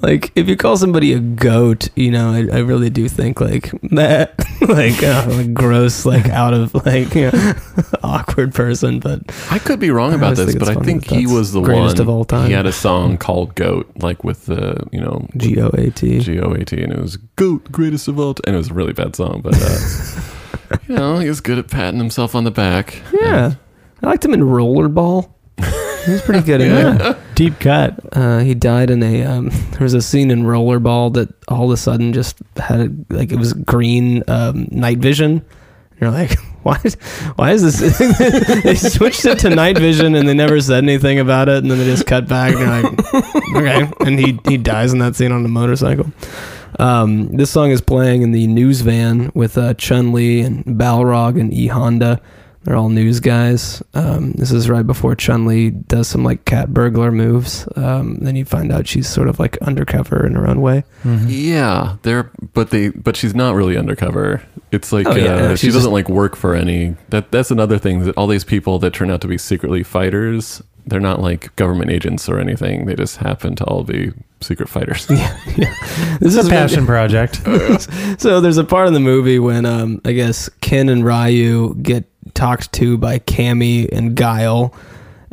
like if you call somebody a goat, you know, I, I really do think like that, like, uh, like gross, like out of like you know, awkward person. But I could be wrong about this, but I think he was the greatest one. of all time. He had a song called "Goat," like with the you know G O A T. G O A T, and it was "Goat, greatest of all," time. and it was a really bad song, but uh, you know he was good at patting himself on the back. Yeah, I liked him in Rollerball. He was pretty good in that. Deep cut. Uh, he died in a. Um, there was a scene in Rollerball that all of a sudden just had a, like it was green um, night vision. And you're like, why? Is, why is this? they switched it to night vision and they never said anything about it, and then they just cut back. And you're like, okay. And he he dies in that scene on the motorcycle. Um, this song is playing in the news van with uh, Chun Li and Balrog and E Honda. They're all news guys. Um, this is right before Chun Li does some like cat burglar moves. Um, then you find out she's sort of like undercover in her own way. Yeah, they're but they but she's not really undercover. It's like Oh, yeah, uh, no, she doesn't just- like work for any. That that's another thing that all these people that turn out to be secretly fighters. They're not like government agents or anything. They just happen to all be secret fighters. Yeah, This is a passion project. so there's a part in the movie when um, I guess Ken and Ryu get talked to by Cammy and Guile,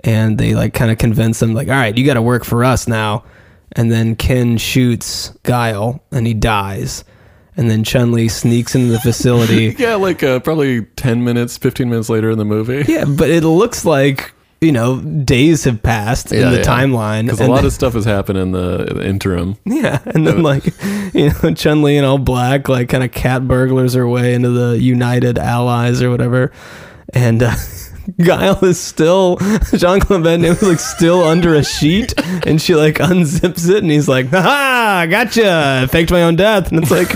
and they like kind of convince them like, all right, you got to work for us now. And then Ken shoots Guile and he dies. And then Chun Li sneaks into the facility. yeah, like uh, probably ten minutes, fifteen minutes later in the movie. yeah, but it looks like you know days have passed in the timeline. because a lot of stuff has happened in the, the interim. Yeah, and then like you know Chun Li in all black, like kind of cat burglars her way into the United Allies or whatever, and uh, Guile is still Jean Claude Van Damme is like still under a sheet, and she like unzips it, and he's like, "Ha, ha, gotcha! Faked my own death," and it's like.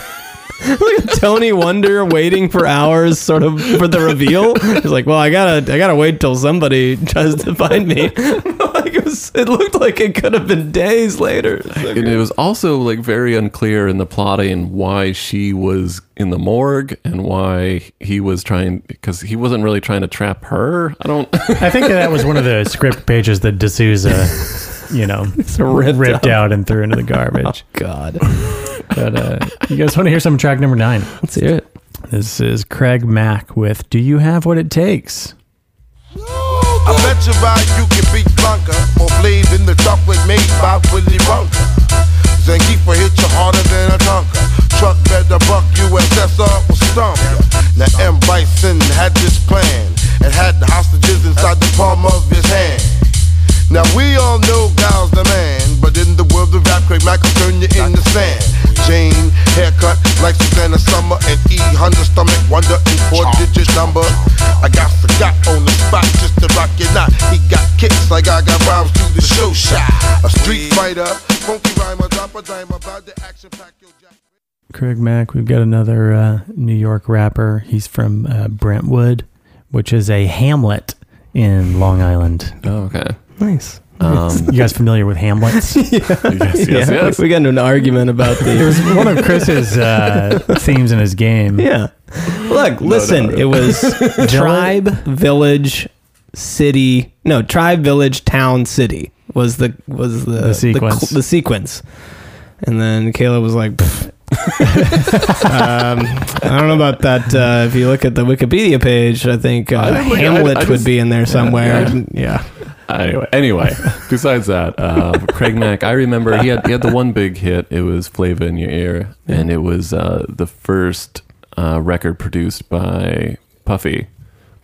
Like a Tony Wonder waiting for hours, sort of for the reveal. He's like, "Well, I gotta, I gotta wait till somebody tries to find me." like it was, it looked like it could have been days later. It's so And it was also like very unclear in the plotting why she was in the morgue and why he was trying because he wasn't really trying to trap her. I don't. I think that was one of the script pages that de Souza, you know, ripped ripped, out and threw into the garbage. Oh, God. But uh, you guys want to hear some track number nine? Let's hear it. This is Craig Mack with "Do You Have What It Takes." I bet you buy you can beat Blanka or blade in the chocolate made by Willy Wonka. Zangief hit you harder than a Tonka. Truck better buck USSR will stomp. Now M. Bison had this plan and had the hostages inside the palm of his hand. Now we all know Gal's the man, but in the world of rap, Craig Mack will turn you in the sand. Jane, haircut like Susanna Summer, and E Honda stomach, wonder in four digit number. I got forgot on the spot just to rock your knot. He got kicks like I got rhymes to the show shot. A street fighter, funky rhymer, drop a dime about the action pack your jack. Craig Mack. We've got another uh, New York rapper. He's from uh, Brentwood, which is a hamlet in Long Island. Oh, okay. Nice. Um, You guys familiar with hamlets? yes, yes, yeah, yes. we got into an argument about the. It was one of Chris's uh, themes in his game. yeah. Look, listen. no. It was tribe, village, city. No, tribe, village, town, city was the was the The sequence. The, the sequence. And then Kayla was like. Um, I don't know about that. Uh, if you look at the Wikipedia page, I think uh, I didn't look- I- Hamlet would be in there somewhere. yeah. yeah. Anyway, anyway, besides that, uh, Craig Mack, I remember he had he had the one big hit. It was "Flavor in Your Ear," and it was uh, the first uh, record produced by Puffy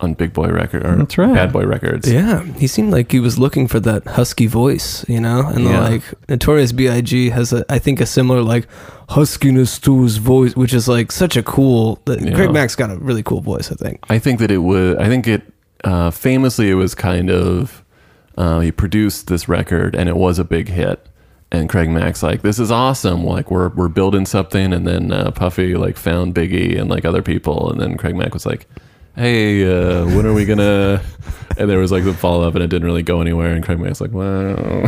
on Big Boy Record or That's right. Bad Boy Records. Yeah, he seemed like he was looking for that husky voice, you know, and Yeah. like Notorious B.I.G. has a, I think, a similar like huskiness to his voice, which is like such a cool. Yeah. Craig Mack's got a really cool voice, I think. I think that it was. I think it uh, famously it was kind of uh, he produced this record and it was a big hit. And Craig Mack's like, "This is awesome! Like we're we're building something." And then uh, Puffy like found Biggie and like other people, and then Craig Mack was like, "Hey, uh, when are we gonna?" And there was like the follow up, and it didn't really go anywhere. And Craig Mack's like, "Wow."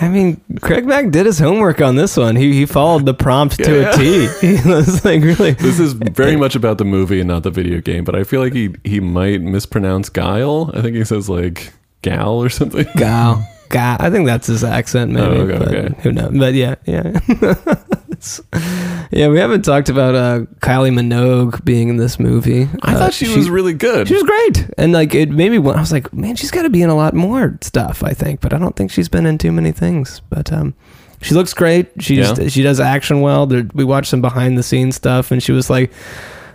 I mean, Craig Mack did his homework on this one. He he followed the prompt to Yeah. a T. He was like really. this is very much about the movie and not the video game, but I feel like he he might mispronounce Guile. I think he says like Gal or something. Gal. Gal. I think that's his accent, maybe. Oh, okay, okay. Who knows? But yeah, yeah. Yeah, we haven't talked about uh, Kylie Minogue being in this movie. I Uh, thought she, was really good. She was great, and like it made me. I was like, man, she's got to be in a lot more stuff. I think, but I don't think she's been in too many things. But um, she looks great. She Yeah. just, she does action well. There, we watched some behind the scenes stuff, and she was like.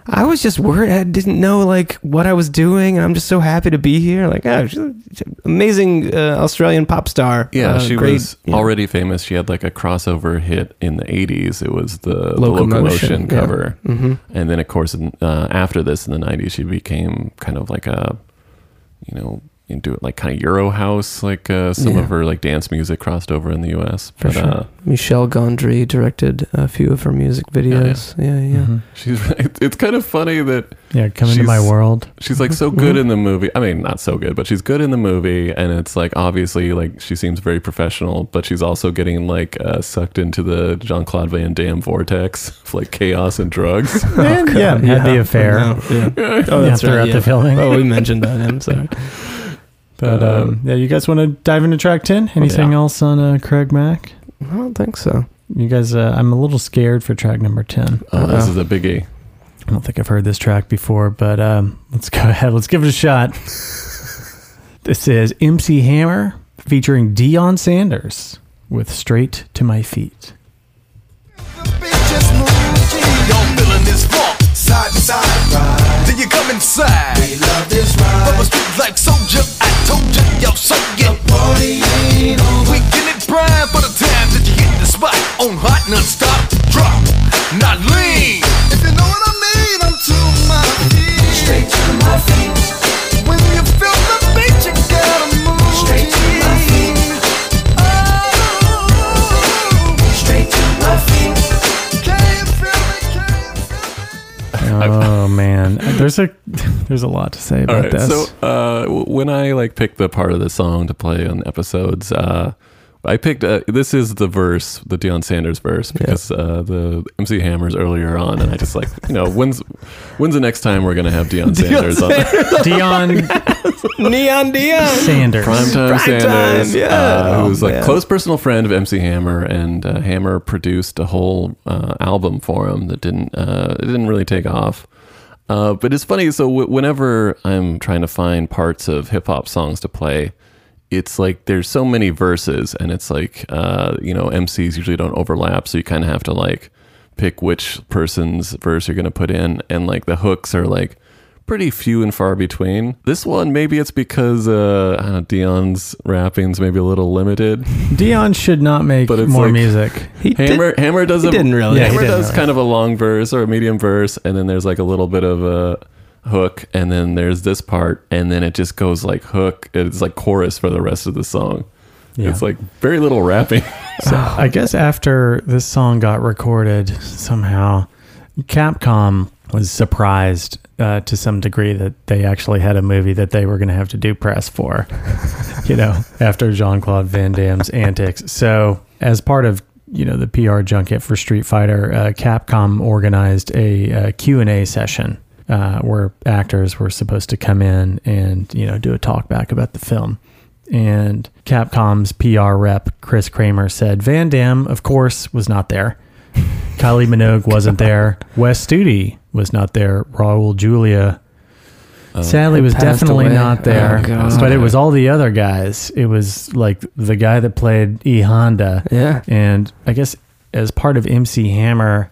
I was just worried. I didn't know like what I was doing, and I'm just so happy to be here. Like, oh, she's an amazing uh, Australian pop star. Yeah, Uh, she great, was know. already famous. She had like a crossover hit in the 80s. It was the the Locomotion, Locomotion, yeah. cover. Mhm. And then, of course, in, uh, after this in the 90s, she became kind of like a, you know, into it like kind of Euro house. Like uh, some Yeah. of her like dance music crossed over in the US. For but sure. uh, Michel Gondry directed a few of her music videos. Yeah, yeah. Mm-hmm. she's it's kind of funny that Yeah, come into my world. She's like so good in the movie. I mean, not so good, but she's good in the movie, and it's like obviously like she seems very professional, but she's also getting like uh, sucked into the Jean Claude Van Damme vortex of like chaos and drugs. And, yeah, had the affair. Oh, yeah. Yeah, Oh, that's throughout right. the filming. Oh, we mentioned that. I'm sorry. But Uh, um, yeah, you guys want to dive into track ten? Anything else on uh, Craig Mack? I don't think so. You guys, uh, I'm a little scared for track number ten. Oh, this is a biggie. I don't think I've heard this track before, but um, let's go ahead. Let's give it a shot. this is MC Hammer featuring Deion Sanders with "Straight to My Feet." Y'all feeling this funk, side to side ride. Then you come inside. We love this ride. A street like soldier, I told you, yo, so get the party ain't over. We get it prime for the time that you hit the spot on hot non-stop drop, not lean. If you know what I mean, I'm to my feet. Straight to my feet. When you feel the beat, Oh man, there's a there's a lot to say All about right, this. so uh, when I like picked the part of the song to play on episodes, uh, I picked uh, this is the verse, the Deion Sanders verse, because uh, the MC Hammers earlier on, and I just like you know when's when's the next time we're gonna have Deion Sanders on? Deion Neon Deion Sanders. Primetime Prime Sanders, time, yeah. uh, Oh, who was like man. close personal friend of MC Hammer, and uh, Hammer produced a whole uh, album for him that didn't uh, it didn't really take off. Uh, but it's funny. So w- whenever I'm trying to find parts of hip hop songs to play, it's like there's so many verses, and it's like uh, you know MCs usually don't overlap, so you kind of have to like pick which person's verse you're gonna put in, and like the hooks are like pretty few and far between. This one, maybe it's because uh, I don't know, Deion's rapping's maybe a little limited. Dion should not make But it's more like- music. He Hammer Hammer does he a didn't really. Yeah, Hammer didn't does really. kind of a long verse or a medium verse, and then there's like a little bit of a hook, and then there's this part, and then it just goes like hook. It's like chorus for the rest of the song. Yeah. It's like very little rapping. So I guess after this song got recorded, somehow Capcom was surprised uh, to some degree that they actually had a movie that they were going to have to do press for, you know, after Jean Claude Van Damme's antics. So as part of you know the PR junket for Street Fighter, uh, Capcom organized a, uh Q and A session uh, where actors were supposed to come in and you know do a talk back about the film. And Capcom's PR rep Chris Kramer said Van Damme, of course, was not there. Kylie Minogue wasn't there. Wes Studi was not there. Raul Julia sadly was definitely away. not there. Oh, God. but it was all the other guys. It was like the guy that played E Honda. Yeah. And I guess as part of MC Hammer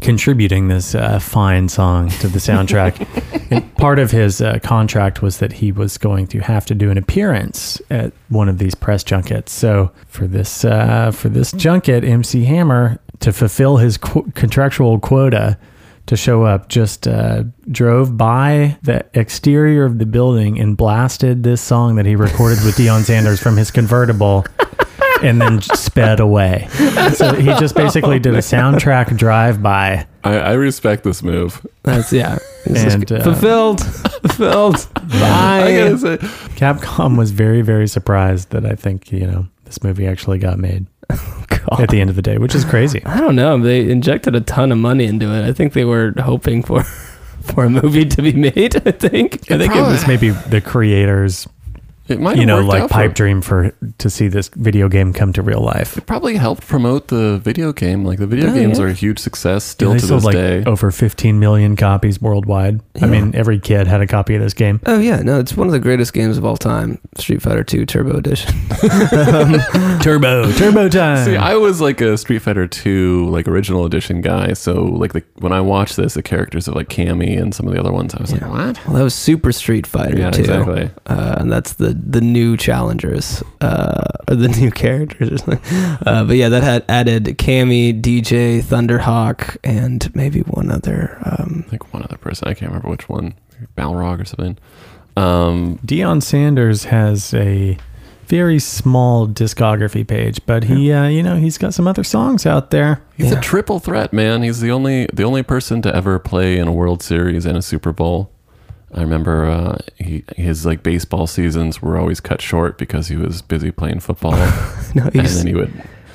contributing this uh, fine song to the soundtrack, and part of his uh, contract was that he was going to have to do an appearance at one of these press junkets. So for this uh, for this junket, MC Hammer to fulfill his qu- contractual quota to show up just uh, drove by the exterior of the building and blasted this song that he recorded with Deion Sanders from his convertible and then sped away. So he just basically did a soundtrack drive by. I, I respect this move. That's yeah. This is And, good. uh, fulfilled, fulfilled. I gotta Bye. say, Capcom was very, very surprised that I think, you know, this movie actually got made God. at the end of the day, which is crazy. I don't know. They injected a ton of money into it. I think they were hoping for for a movie to be made. I think. I think it was maybe the creators It might you have know, like out for pipe him. dream for to see this video game come to real life. It probably helped promote the video game. Like the video Oh, games yeah. are a huge success still they to sold this like day. over 15 million copies worldwide. I mean, every kid had a copy of this game. Oh yeah, no, it's one of the greatest games of all time. Street Fighter 2 Turbo Edition. Turbo, Turbo time. See, I was like a Street Fighter 2 like original edition guy. So like the, when I watched this, the characters of like Cammy and some of the other ones, I was like, what? Well, that was Super Street Fighter Yeah, 2. exactly. Uh, and that's the the new challengers, uh, or the new characters. or something. Uh, but yeah, that had added Cammy, DJ, Thunderhawk, and maybe one other. Um, I think one other person. I can't remember which one. Balrog or something. Um, Deion Sanders has a very small discography page, but he, uh, you know, he's got some other songs out there. He's a triple threat, man. He's the only the only person to ever play in a World Series and a Super Bowl. I remember uh, he, his like baseball seasons were always cut short because he was busy playing football, No, and then he would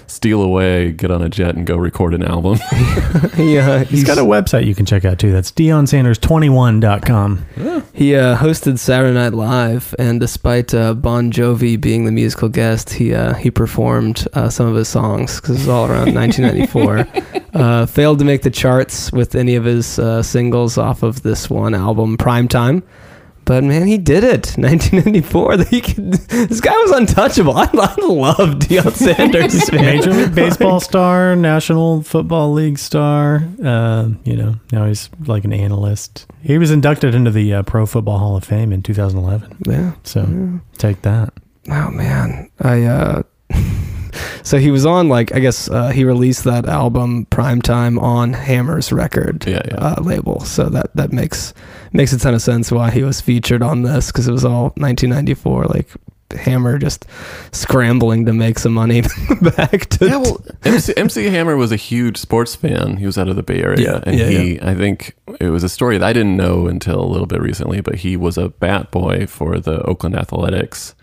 steal away, get on a jet, and go record an album. yeah, He's got a website you can check out too. That's DeonSanders21.com. He uh, hosted Saturday Night Live, and despite uh, Bon Jovi being the musical guest, he uh, he performed uh, some of his songs because it was all around 1994. uh, failed to make the charts with any of his uh, singles off of this one album, Primetime. But man, he did it. 1994. Could, this guy was untouchable. I, I love Deion Sanders. man. Major League Baseball star, National Football League star. Uh, you know, now he's like an analyst. He was inducted into the uh, Pro Football Hall of Fame in 2011. Yeah. So take that. Oh man, I uh so he was on like I guess uh, he released that album Primetime on Hammer's record Yeah, yeah. Uh, label. So that that makes makes a ton of sense why he was featured on this because it was all 1994 like Hammer just scrambling to make some money back to yeah, well, MC, MC Hammer was a huge sports fan. He was out of the Bay Area, Yeah, and yeah, he, I think, it was a story that I didn't know until a little bit recently. But he was a bat boy for the Oakland Athletics,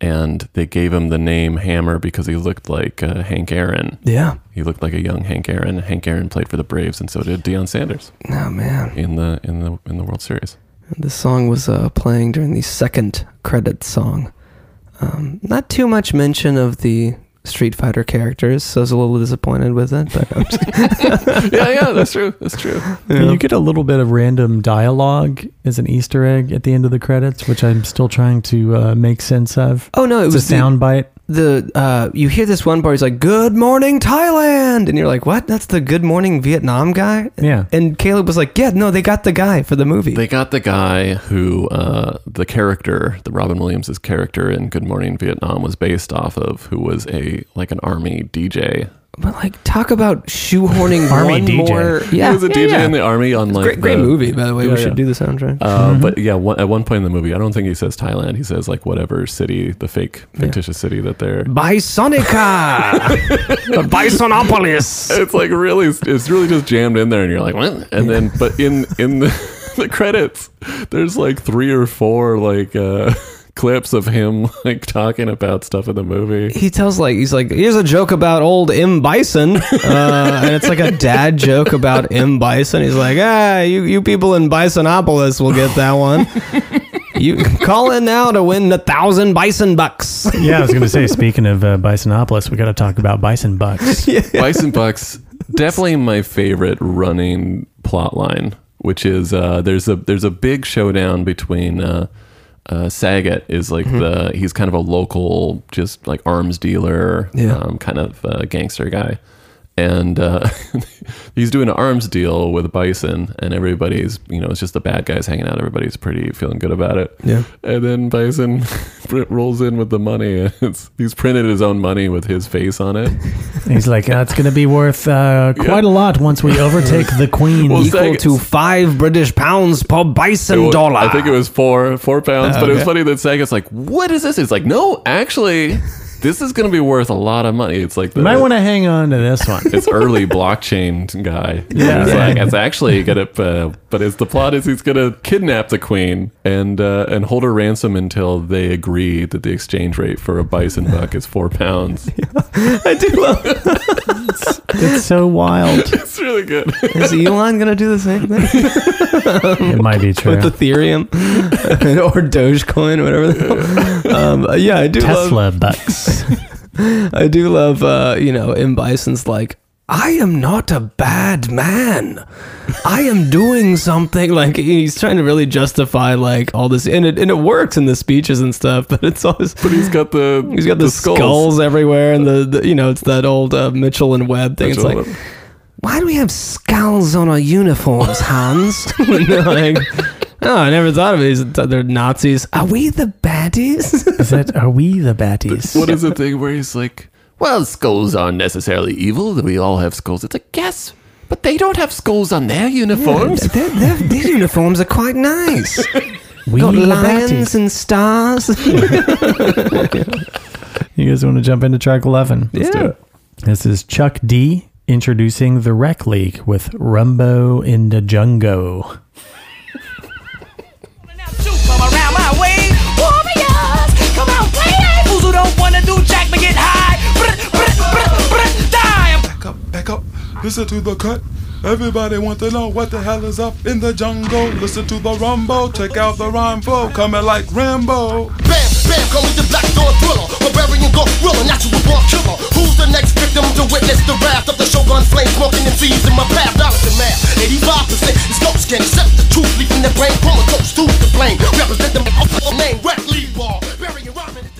and they gave him the name Hammer because he looked like uh, Hank Aaron. Yeah. he looked like a young Hank Aaron. Hank Aaron played for the Braves, and so did Deion Sanders Oh man, in the in the in the World Series. this song was uh, playing during the second credit song. Um, not too much mention of the Street Fighter characters, so I was a little disappointed with it. But I'm just, yeah, yeah, that's true. That's true. You get a little bit of random dialogue as an Easter egg at the end of the credits, which I'm still trying to uh, make sense of. Oh no, it it's was a the- sound bite. The uh, you hear this one part. He's like, "Good morning, Thailand," and you're like, "What? That's the Good Morning Vietnam guy?" Yeah. And Caleb was like, "Yeah, no, they got the guy for the movie." They got the guy who uh, the character, the Robin Williams' character in Good Morning Vietnam was based off of, who was a like an army DJ. But like, talk about shoehorning Army one DJ. more. Yeah, he was a yeah, DJ yeah. in the army on like great, great the- movie, by the way. Yeah, we yeah. should do the soundtrack. Uh, But yeah, one, at one point in the movie, I don't think he says Thailand. He says like whatever city, the fake fictitious city that they're. Bisonica, Bisonopolis. It's like really, it's really just jammed in there, and you're like, what? And then, but in in the, the credits, there's like three or four like uh, clips of him like talking about stuff in the movie. He tells like he's like, here's a joke about old M Bison, uh, and it's like a dad joke about M Bison. He's like, ah, you you people in Bisonopolis will get that one. You call in now to win a thousand bison bucks. Yeah, I was going to say, speaking of uh, Bisonopolis, we got to talk about Bison Bucks. Bison Bucks, definitely my favorite running plot line, which is uh, there's a there's a big showdown between uh, uh, Sagat is like the he's kind of a local just like arms dealer, Yeah. um, kind of uh, gangster guy. And uh, he's doing an arms deal with Bison, and everybody's, you know, it's just the bad guys hanging out. Everybody's pretty feeling good about it. Yeah. And then Bison rolls in with the money. and It's, he's printed his own money with his face on it. He's like, that's going to be worth uh, quite a lot once we overtake the queen. Well, Equal to five British pounds per bison It wa- dollar. I think it was four four pounds, but it was funny that Sagat's like, "What is this?" It's like, "No, actually, this is going to be worth a lot of money." It's like the, you might want to hang on to this one. it's early blockchain guy. Yeah. it's like it's actually gonna, uh, but it's the plot is he's gonna kidnap the queen and uh, and hold her ransom until they agree that the exchange rate for a bison buck is four pounds. I do love. It's so wild. it's really good. Is Elon gonna do the same thing? It might be true. With Ethereum or Dogecoin, or whatever. The hell. Um, yeah, I do love. Tesla I do love, uh, you know, M. Bison's like, I am not a bad man. I am doing something. Like he's trying to really justify like all this, and it and it works in the speeches and stuff. But it's always. But he's got the He's got the, skulls. everywhere, and the, the you know it's that old uh, Mitchell and Webb thing. Mitchell it's like, why do we have skulls on our uniforms, Hans? Like, oh, I never thought of it. He's- They're Nazis. Are we the baddies? Is that are we the batties? What is the thing where he's like, well, skulls aren't necessarily evil. We all have skulls. It's a guess. but they don't have skulls on their uniforms. Their- their- these uniforms are quite nice. We Got lions and stars. You guys want to jump into track 11? Let's do Yeah. it. This is Chuck D introducing the Rec League with Rumbo in the Jungo. Listen to the cut. Everybody want to know what the hell is up in the jungle. Listen to the rumble. Check out the rhyme flow. Coming like Rambo. Bam, bam, call me the black door thriller. Barbarian gorilla, natural born killer. Who's the next victim to witness the wrath of the shogun flame smoking and seas in my path? Dollars and math. 85% is ghost skin. Accept the truth, leaving their brain comatose. Who's to blame? Represent them name, Red League Ball. Burying rhyming is.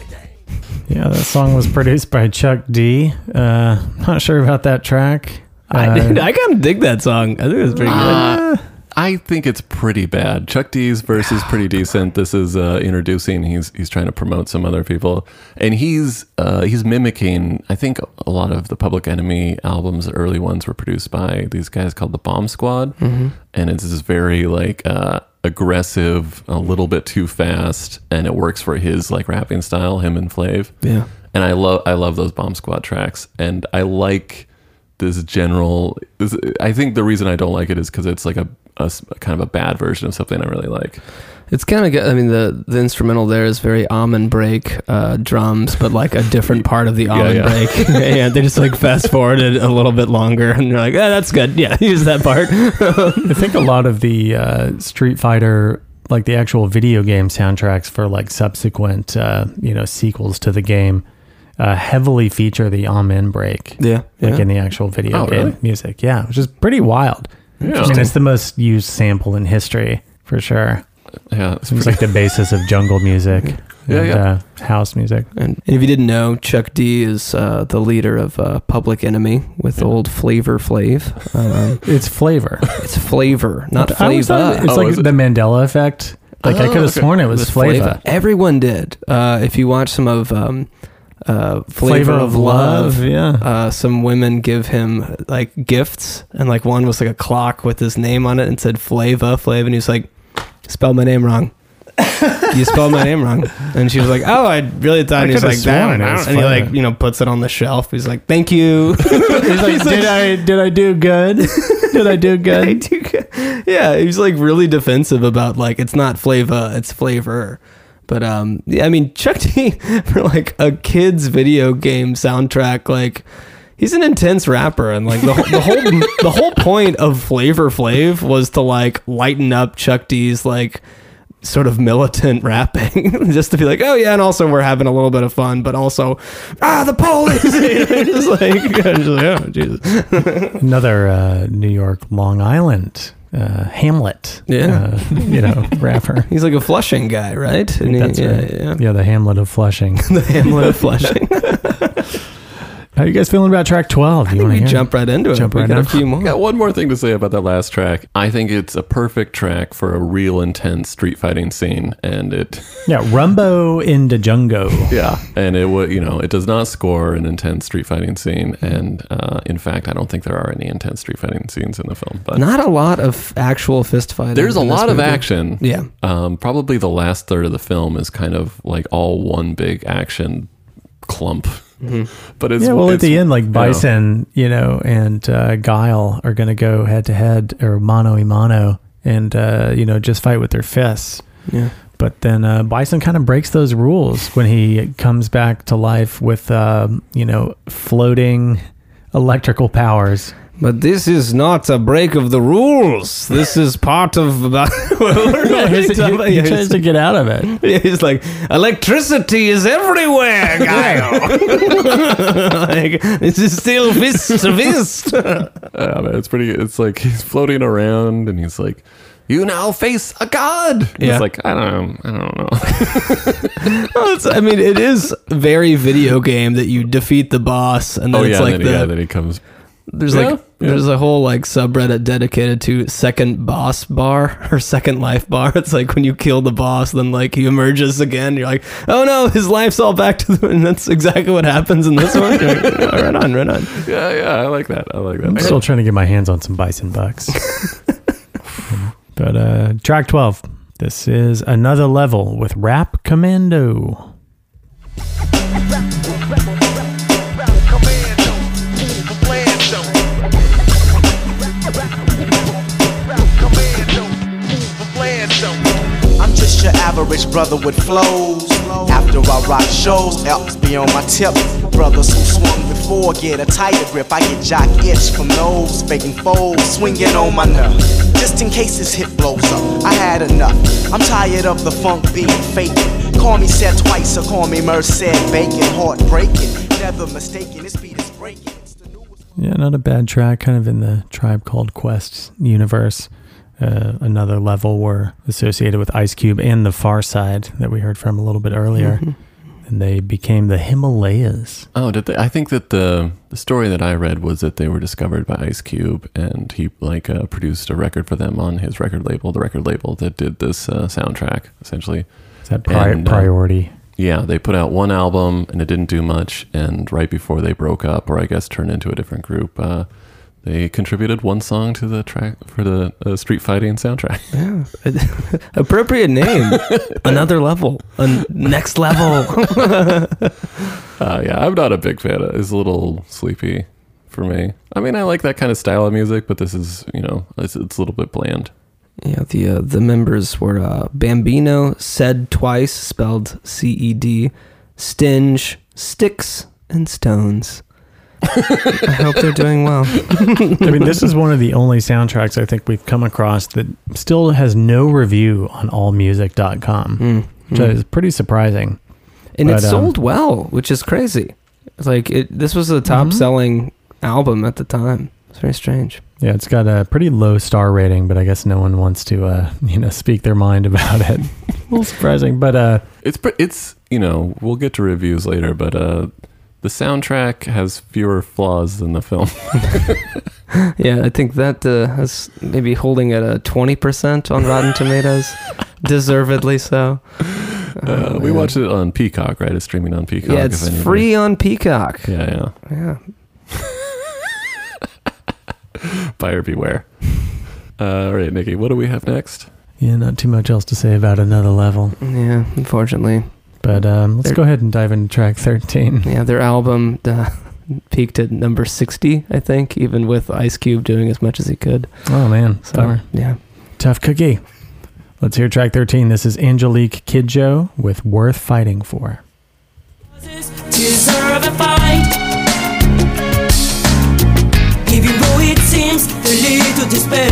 Yeah, that song was produced by Chuck D. Uh, not sure about that track. I Uh, did. I kind of dig that song. I think it's pretty Uh, good. I think it's pretty bad. Chuck D's verse is pretty decent. This is uh, introducing. He's he's trying to promote some other people, and he's uh, he's mimicking. I think a lot of the Public Enemy albums, the early ones, were produced by these guys called the Bomb Squad, Mhm. and it's this very like uh, aggressive, a little bit too fast, and it works for his like rapping style. Him and Flav. Yeah. and I love I love those Bomb Squad tracks, and I like this general. This, I think the reason I don't like it is because it's like a kind of a bad version of something I really like. It's kind of. I mean, the the instrumental there is very Amen break uh, drums, but like a different part of the Yeah, Amen yeah. break. yeah, they just like fast forwarded a little bit longer, and they're like, "Ah, that's good. Yeah, use that part." I think a lot of the uh, Street Fighter, like the actual video game soundtracks for like subsequent, uh, you know, sequels to the game, uh, heavily feature the Amen break. Yeah, like yeah. in the actual video Oh, game really? music. Yeah, which is pretty wild. Yeah. I mean, it's the most used sample in history for sure. Yeah, it's Seems pretty- like the basis of jungle music. Yeah, and, yeah. Uh, house music. And, and if you didn't know, Chuck D is uh, the leader of uh, Public Enemy with old Flavor Flav. Um, It's flavor. it's Flavor, not I always thought Flavor. It's Oh, like is it? the Mandela effect. Like I Oh, could have okay. sworn it was, flavor. Everyone did. Uh, if you watch some of um, uh, Flavor, of, Love, yeah. uh, some women give him like gifts, and like one was like a clock with his name on it and said Flava, Flav, and he was like, "Spelled my name wrong." you spelled my name wrong, and she was like, "Oh, I really thought." I And he's like, "That," and he like you know puts it on the shelf. He's like, "Thank you." He's like, did I did I do good? Did I do good? I do good. Yeah, he's like really defensive about like it's not flavor, it's flavor. But um, yeah, I mean Chuck D for like a kids video game soundtrack, like he's an intense rapper, and like the, whole- the whole the whole point of Flavor Flav was to like lighten up Chuck D's like sort of militant rapping, just to be like, oh yeah, and also we're having a little bit of fun, but also ah the police, just like, just like, oh Jesus. Another uh, New York, Long Island, uh, Hamlet. Yeah. uh, you know, rapper. He's like a Flushing guy, right? He- That's yeah, right. yeah. Yeah, the Hamlet of Flushing. the Hamlet of Flushing. How are you guys feeling about track twelve? I You think we to jump right into it. Jump we right got a in. few I more. got one more thing to say about that last track. I think it's a perfect track for a real intense street fighting scene, and it, Yeah, Rumbo in the Jungo. yeah, and it would, you know, it does not score an intense street fighting scene, and uh, in fact, I don't think there are any intense street fighting scenes in the film. But Not a lot of actual fist fighting. there's a in this lot of action. Yeah. Um, probably the last third of the film is kind of like all one big action clump. But it's yeah, well, at the end, like you know, Bison, you know, and uh, Guile are going to go head to head or mano a mano, and uh, you know, just fight with their fists. Yeah. But then uh, Bison kind of breaks those rules when he comes back to life with, um, you know, floating electrical powers. But this is not a break of the rules. This is part of. About, Yeah, he- he tries to get out of it. Yeah, he's like, electricity is everywhere, guy. like, this is still fist to fist. Yeah, man, it's pretty. It's like he's floating around, and he's like, "You now face a god." Yeah. It's like I don't, know. I don't know. Well, I mean, it is very video game that you defeat the boss, and then oh it's like then, the, yeah, then he comes. There's Yeah, like yeah. there's a whole like subreddit dedicated to second boss bar or second life bar. It's like when you kill the boss, then like he emerges again. You're like, oh no, his life's all back to the. And that's exactly what happens in this one. You're like, "Oh, right on, right on. Yeah, yeah, I like that. I like that. I'm still trying to get my hands on some bison bucks. but uh, track 12. This is another level with Rap Commando. Average brother with flows. After I rock shows, Elks be on my tip. Brothers who swung before get a tighter grip. I get jock itch from those faking foes, swinging on my nerve. Just in case this hit blows up, I had enough. I'm tired of the funk being faking. Call me said twice or call me Merced Bacon, heartbreaking. Never mistaken, this beat is breaking. Yeah, not a bad track, kind of in the Tribe Called Quest universe. Uh, another level were associated with Ice Cube and the Pharcyde that we heard from a little bit earlier. Mhm. And they became the Himalayas. Oh, did they? I think that the the story that I read was that they were discovered by Ice Cube, and he like uh, produced a record for them on his record label, the record label that did this uh, soundtrack, essentially. Is that pri- And, uh, priority? Yeah, they put out one album and it didn't do much, and right before they broke up, or I guess turned into a different group, uh, they contributed one song to the track for the uh, Street Fighting soundtrack. Yeah, appropriate name. Another level, a next level. Uh, yeah, I'm not a big fan. of It's a little sleepy for me. I mean, I like that kind of style of music, but this is, you know, it's, it's a little bit bland. Yeah, the uh, the members were uh, Bambino, Ced Twice, spelled C E D, Stinge, Sticks, and Stones. I hope they're doing well. I mean, this is one of the only soundtracks I think we've come across that still has no review on allmusic.com, Mm, which mm. is pretty surprising. and it But, um, sold well, which is crazy. It's like it. This was a top selling album at the time. It's very strange. Yeah, it's got a pretty low star rating, but I guess no one wants to, uh, you know, speak their mind about it. a little surprising, but uh, It's pre- it's you know we'll get to reviews later, but uh, the soundtrack has fewer flaws than the film. Yeah, I think that uh, has maybe holding at a twenty percent on Rotten Tomatoes, deservedly so. Uh, we man. watched it on Peacock, right? It's streaming on Peacock. Yeah, it's anybody- free on Peacock. Yeah, Yeah. yeah. Buyer beware. Uh, all right, Nikki, what do we have next? yeah, not too much else to say about another level. Yeah, unfortunately. But um, let's They're- go ahead and dive into track 13. Yeah, their album uh, peaked at number 60, I think, even with Ice Cube doing as much as he could. Oh, man. So, Bummer. yeah. Tough cookie. Let's hear track 13. This is Angelique Kidjo with Worth Fighting For. deserve a fight. Even though it seems a little despair.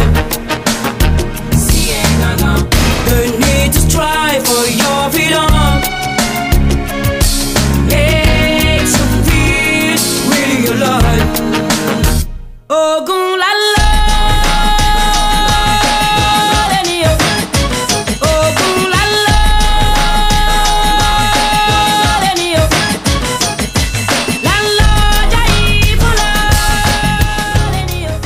The need to strive for your freedom La la, Jaibola, Lenny-o.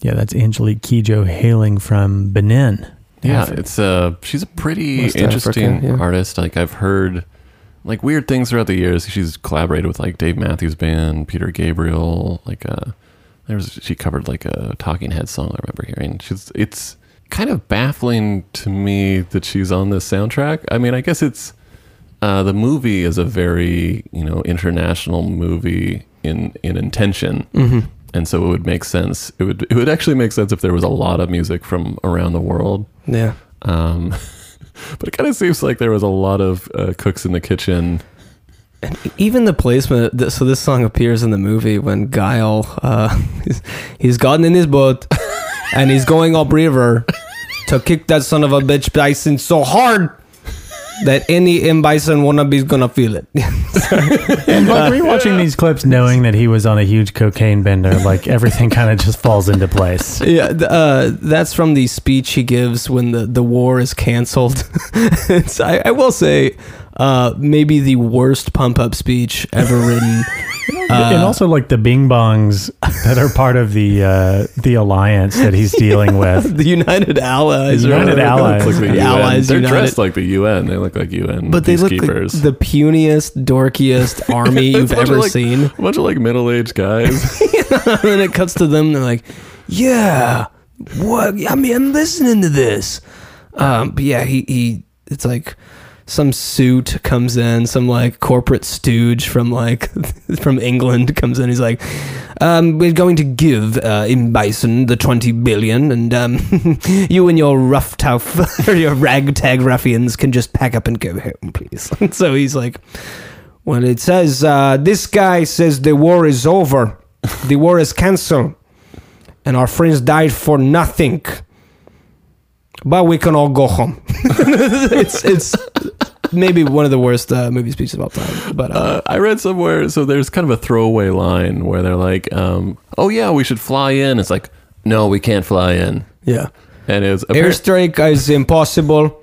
Yeah, that's Angelique Kidjo hailing from Benin. Yeah, Africa. it's uh she's a pretty West interesting Africa, yeah. artist. Like I've heard like weird things throughout the years. She's collaborated with like Dave Matthews Band, Peter Gabriel, like uh there was she covered like a Talking Head song I remember hearing. She's it's kind of baffling to me that she's on this soundtrack. I mean, I guess it's uh the movie is a very, you know, international movie in in intention. Mhm. And so it would make sense. It would it would actually make sense if there was a lot of music from around the world. Yeah. Um, but it kind of seems like there was a lot of uh, cooks in the kitchen. And even the placement. So this song appears in the movie when Guile, uh, he's, gotten in his boat and he's going upriver to kick that son of a bitch bison so hard that any M bison wannabe is gonna feel it. And like rewatching these clips, knowing that he was on a huge cocaine bender, like everything kind of just falls into place. Yeah, th- uh, that's from the speech he gives when the, the war is canceled. it's, I, I will say, uh, maybe the worst pump up speech ever written. and also like the Bing Bongs that are part of the uh, the alliance that he's dealing with. the United Allies. The United. Allies. Like the The Allies They're United. dressed like the UN. They look like UN But they look like the puniest, dorkiest army you've a bunch of, ever like- seen. A bunch of like middle aged guys. and then it cuts to them. They're like, "Yeah, what? I mean, I'm listening to this." Um, but yeah, he he. It's like some suit comes in, some like corporate stooge from like from England comes in. He's like, um, "We're going to give uh, M Bison the twenty billion, and um, you and your rough tough or your ragtag ruffians can just pack up and go home, please." So he's like. Well, it says uh, this guy says the war is over, the war is cancelled, and our friends died for nothing. But we can all go home. it's it's maybe one of the worst uh, movie speeches of all time. But uh, Uh, I read somewhere, so there's kind of a throwaway line where they're like, um, "Oh yeah, we should fly in." It's like, "No, we can't fly in." yeah, And it's airstrike is impossible.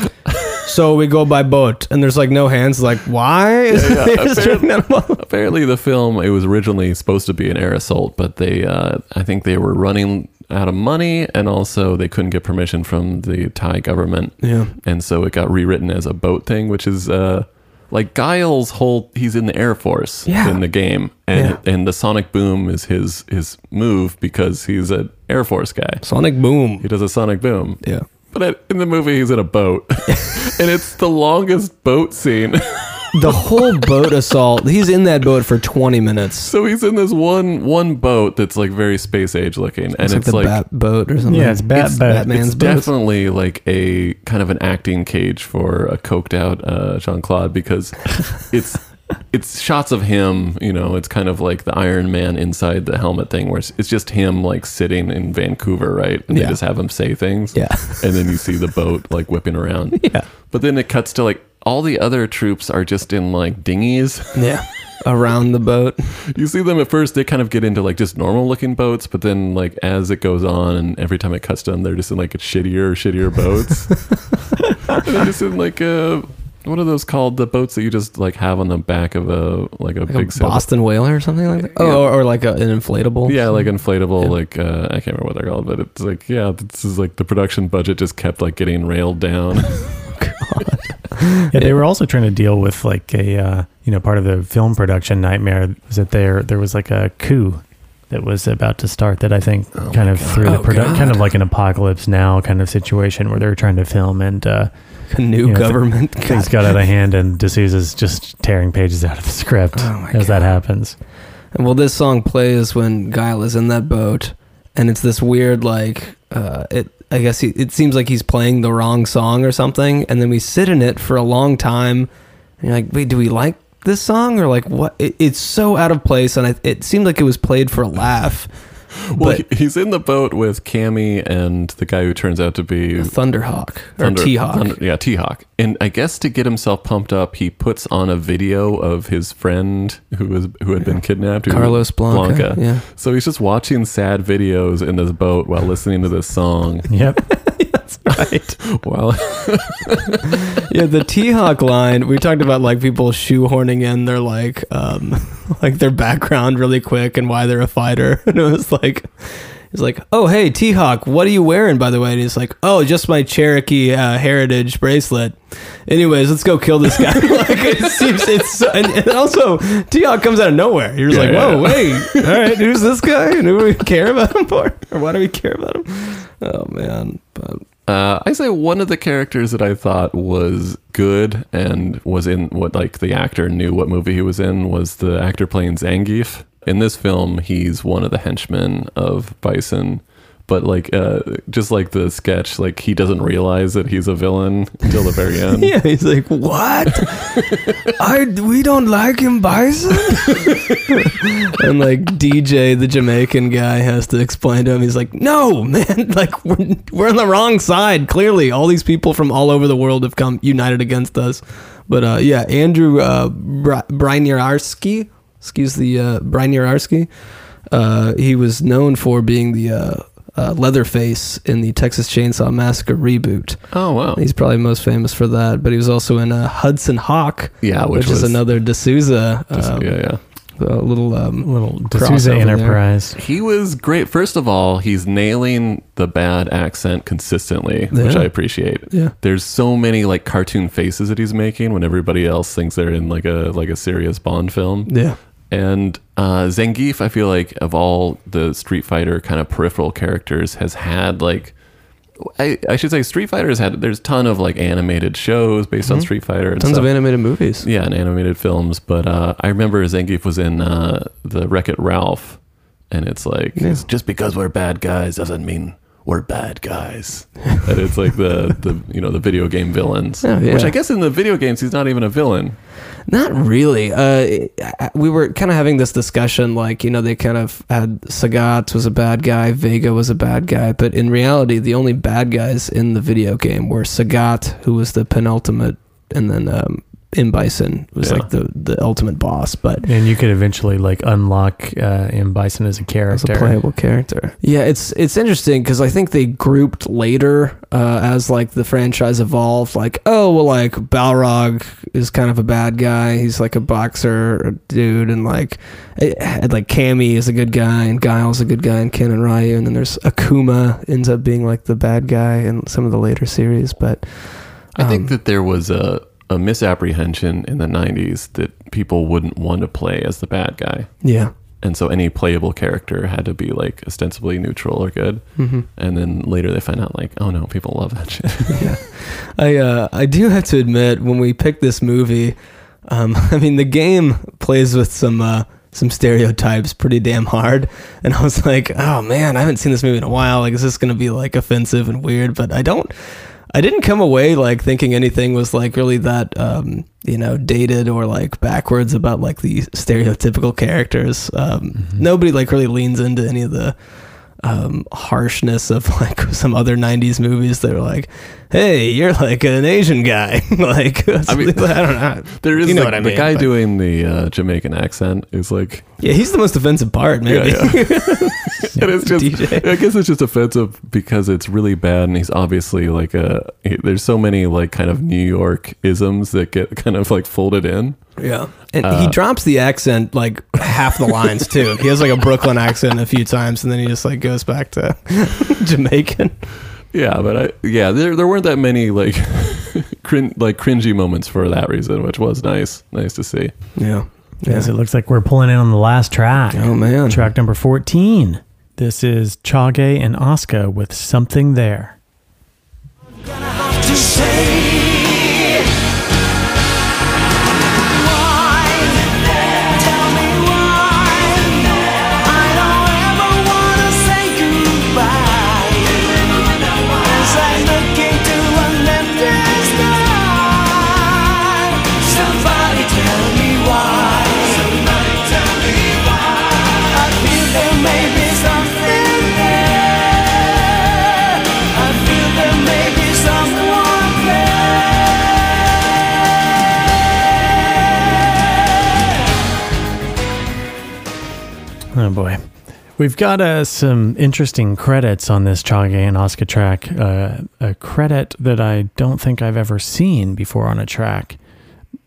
so we go by boat, and there's like no hands. Like why? Is Yeah, yeah, possible? apparently the film it was originally supposed to be an air assault, but they uh, I think they were running out of money, and also they couldn't get permission from the Thai government. Yeah. and so it got rewritten as a boat thing, which is uh, like Guile's whole. He's in the Air Force Yeah. in the game, and and the sonic boom is his his move because he's an Air Force guy. Sonic boom. He does a sonic boom. Yeah. But in the movie, he's in a boat, and it's the longest boat scene. The whole boat assault. He's in that boat for 20 minutes. So he's in this one one boat that's like very space age looking, and It's it's, like the like, Bat boat or something. Yeah, it's Bat It's Boat. Batman's it's boat. definitely like a kind of an acting cage for a coked out uh, Jean Claude because it's it's shots of him. You know, it's kind of like the Iron Man inside the helmet thing, where it's, it's just him like sitting in Vancouver, right? And Yeah. they just have him say things, Yeah. and then you see the boat like whipping around, Yeah. But then it cuts to like all the other troops are just in like dinghies. Yeah. Around the boat. You see them at first, they kind of get into like just normal looking boats, but then like as it goes on and every time it cuts to them, they're just in like shittier, shittier boats. they're just in like uh what are those called? The boats that you just like have on the back of a like a Like big a sailboat? Boston whaler or something like that. Oh, or, or like a, an inflatable. Yeah, like inflatable, like uh, I can't remember what they're called, but it's like yeah, this is like the production budget just kept like getting railed down. Yeah, they were also trying to deal with like a uh, you know part of the film production nightmare was that there there was like a coup that was about to start that I think kind of threw the Oh, produ- kind of like an apocalypse now kind of situation where they were trying to film and uh, A new you know, th- government. things got out of hand and de Souza's just tearing pages out of the script Oh, as that happens. And well, this song plays when Guile is in that boat, and it's this weird like uh, it. I guess he, it seems like he's playing the wrong song or something, and then we sit in it for a long time. And you're like, wait, do we like this song or like what? It, it's so out of place, and I, it seemed like it was played for a laugh. well, But he's in the boat with Cammy and the guy who turns out to be Thunderhawk or Thunder- T-Hawk. Thunder- yeah, T Hawk. And I guess to get himself pumped up, he puts on a video of his friend who was who had been kidnapped, who- Carlos Blanka, yeah. So he's just watching sad videos in this boat while listening to this song. Yep. right. While yeah, the T Hawk line. We talked about like people shoehorning in their like um like their background really quick and why they're a fighter. And it was like he's like, Oh hey T Hawk, what are you wearing by the way? And he's like, Oh, just my Cherokee uh, heritage bracelet. Anyways, let's go kill this guy. like it seems it's so, and, and also T Hawk comes out of nowhere. You're just Yeah, like, Whoa, yeah. wait, all right, who's this guy? And who do we care about him for? Or why do we care about him? Oh man. But Uh, I say one of the characters that I thought was good and was in what like the actor knew what movie he was in was the actor playing Zangief. In this film, he's one of the henchmen of Bison, but like uh, just like the sketch, like he doesn't realize that he's a villain until the very end. Yeah, he's like, "What? I we don't like him, Bison." and like DJ, the Jamaican guy, has to explain to him. He's like, "No, man, like we're we're on the wrong side. Clearly, all these people from all over the world have come united against us." But uh, yeah, Andrew uh, Br- Bryniarski, excuse the uh, Bryniarski, uh, he was known for being the uh, Leatherface in the Texas Chainsaw Massacre reboot. Oh wow, He's probably most famous for that, but he was also in uh, Hudson Hawk, Yeah, which which, is another de Souza, Just- um, yeah, yeah. a little um, little crossover de Souza there. Enterprise. He was great. First of all, he's nailing the bad accent consistently, which I appreciate. Yeah. There's so many like cartoon faces that he's making when everybody else thinks they're in like a like a serious Bond film. Yeah. And uh, Zangief, I feel like of all the Street Fighter kind of peripheral characters, has had like I, I should say Street Fighter has had there's a ton of like animated shows based on Mhm. Street Fighter Tons stuff. of animated movies. Yeah, and animated films. But uh, I remember Zangief was in uh, the Wreck It Ralph, and it's like it's just because we're bad guys doesn't mean we're bad guys. and it's like the the you know the video game villains, Oh, yeah. which I guess in the video games he's not even a villain. Not really. Uh, we were kind of having this discussion, like you know, they kind of had Sagat was a bad guy, Vega was a bad guy, but in reality, the only bad guys in the video game were Sagat, who was the penultimate, and then um, M Bison was Yeah. like the the ultimate boss. But And you could eventually like unlock uh, M Bison as a character, as a playable character. Yeah, it's it's interesting because I think they grouped later uh, as like the franchise evolved. Like, oh well, like Balrog is kind of a bad guy. He's like a boxer dude, and like it had like Cammy is a good guy, and Guile's a good guy, and Ken and Ryu, and then there's Akuma ends up being like the bad guy in some of the later series. But I um, think that there was a a misapprehension in the '90s that people wouldn't want to play as the bad guy. Yeah. And so any playable character had to be like ostensibly neutral or good. Mhm. And then later they find out like, oh no, people love that shit. Yeah. I uh, I do have to admit when we picked this movie, um, I mean the game plays with some uh, some stereotypes pretty damn hard, and I was like, oh man, I haven't seen this movie in a while. Like, is this gonna be like offensive and weird? But I don't. I didn't come away like thinking anything was like really that um, you know dated or like backwards about like the stereotypical characters. Um, Nobody like really leans into any of the um, harshness of like some other 90s movies that are like hey you're like an asian guy. Like I mean, i don't know. There is you know the, what i the mean guy but- doing the uh, Jamaican accent is like, yeah he's the most offensive part maybe. Yeah, and it's just, I guess it's just offensive because it's really bad, and he's obviously like a. he- There's so many like kind of New York isms that get kind of like folded in. yeah. And Uh, he drops the accent like half the lines too. He has like a brooklyn accent a few times and then he just like goes back to jamaican Yeah, but I yeah there there weren't that many like crin- like cringy moments for that reason, which was nice nice to see. yeah Yes, it looks like we're pulling in on the last track. Oh man. Track number 14. This is Chage and Asuka with Something There. We've got uh, some interesting credits on this Chage and Asuka track. Uh, a credit that I don't think I've ever seen before on a track.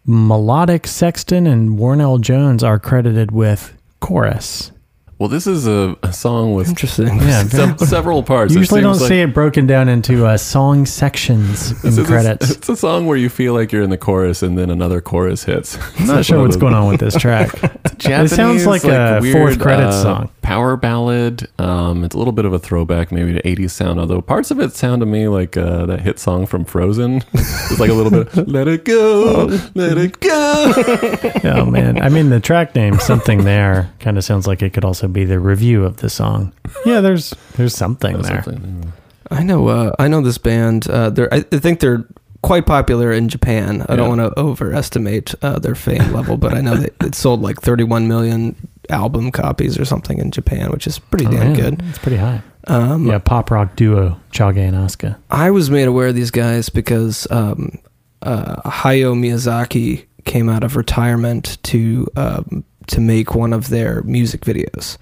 Melodic Sexton and Warnell Jones are credited with chorus. Well, this is a, a song with interesting. Yeah, se- several parts. It Usually don't like- see it broken down into uh, song sections This in is a- credits. it's a song where you feel like you're in the chorus and then another chorus hits. I'm not sure what's going on with this track. it sounds like a fourth credits song. Power ballad. Um, it's a little bit of a throwback, maybe to '80s sound. Although parts of it sound to me like uh, that hit song from Frozen. it's like a little bit. Let it go, let it go. oh man, I mean the track name "Something There" kind of sounds like it could also be the review of the song. Yeah, there's there's something there. I know. Uh, I know this band. Uh, they're. I, I think they're quite popular in Japan. I don't want to overestimate uh, their fame level, but I know that it sold like 31 million album copies or something in Japan, which is pretty Oh, damn good. It's pretty high. Um, yeah, pop rock duo Chage and Asuka. I was made aware of these guys because um, uh, Hayao Miyazaki came out of retirement to um, to make one of their music videos,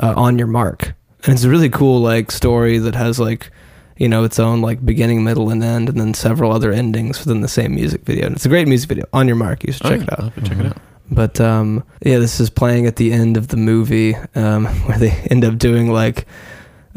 uh, "On Your Mark," and it's a really cool like story that has like you know its own like beginning, middle, and end, and then several other endings within the same music video. And it's a great music video. "On Your Mark," you should Oh, check yeah, it out. I'll have to check it out. But um, yeah, this is playing at the end of the movie um, where they end up doing like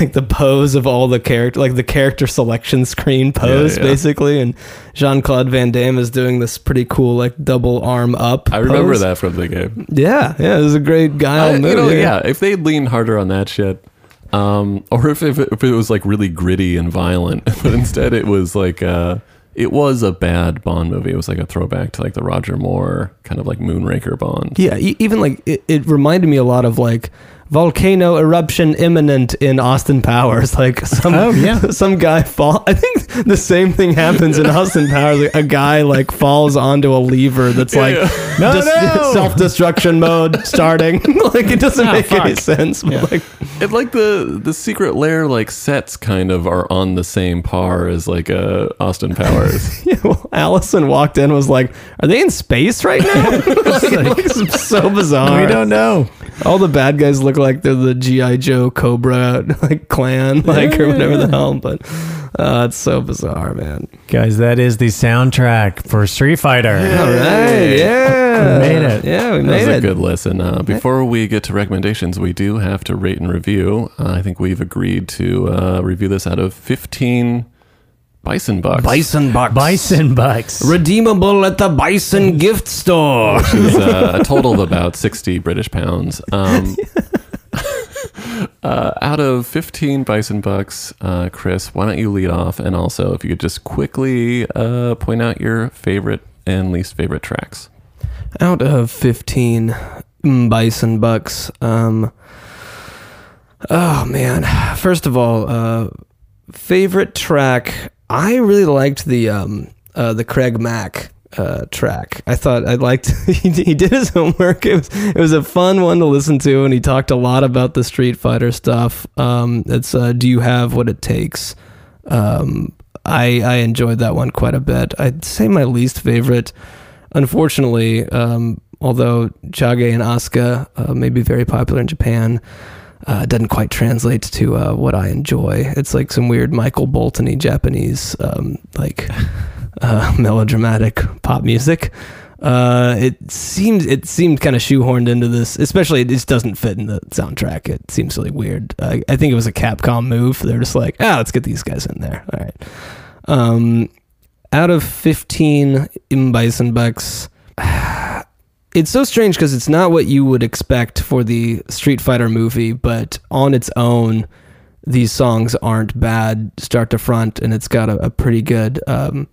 like the pose of all the character, like the character selection screen pose, yeah. basically. And Jean Claude Van Damme is doing this pretty cool like double arm up. I remember pose. that from the game. Yeah, yeah, it was a great guy. I- move. you know, yeah. if they leaned harder on that shit, um, or if, if, it, if it was like really gritty and violent, but instead it was like uh, it was a bad Bond movie. It was like a throwback to like the Roger Moore kind of like Moonraker Bond. Yeah, even like it, it reminded me a lot of like volcano eruption imminent in Austin Powers. Like some Oh, yeah. some guy fall. I think the same thing happens in Austin Powers. Like, a guy like falls onto a lever that's like No, just no! self destruction mode starting. like it doesn't Oh, make any sense. Yeah. like It like the the secret lair like sets kind of are on the same par as like uh, Austin Powers. yeah, well, Allison walked in and was like, "Are they in space right now?" like, it looks so bizarre. We don't know. All the bad guys look like they're the GI Joe Cobra like clan, like or whatever the hell. But uh, it's so bizarre, man. Guys, that is the soundtrack for Street Fighter. All right, yeah, We made it. Yeah, we That made was it. a good listen. Uh, before we get to recommendations, we do have to rate and review. Uh, I think we've agreed to uh, review this out of 15 Bison Bucks. Bison bucks, Bison Bucks. redeemable at the Bison gift store. which is uh, a total of about 60 British pounds. Um, uh, out of 15 bison bucks, uh, Chris, why don't you lead off? And also, if you could just quickly uh, point out your favorite and least favorite tracks. Out of fifteen mm, Bison bucks, um, oh man. First of all, uh, favorite track. I really liked the um, uh, the Craig Mack uh, track. I thought I liked. he, did his homework. It was it was a fun one to listen to, and he talked a lot about the Street Fighter stuff. Um, it's uh, "Do You Have What It Takes." Um, I I enjoyed that one quite a bit. I'd say my least favorite, unfortunately, um, although Chage and Asuka uh, may be very popular in Japan, uh, doesn't quite translate to uh, what I enjoy. It's like some weird Michael Bolton-y Japanese, um, like uh, melodramatic pop music. Uh, it seems it seemed kind of shoehorned into this, especially it just doesn't fit in the soundtrack. It seems really weird. I, I think it was a Capcom move. They're just like, ah, let's get these guys in there. All right. Um, out of fifteen M Bison bucks, it's so strange because it's not what you would expect for the Street Fighter movie, but on its own, these songs aren't bad start to front, and it's got a, a pretty good, um,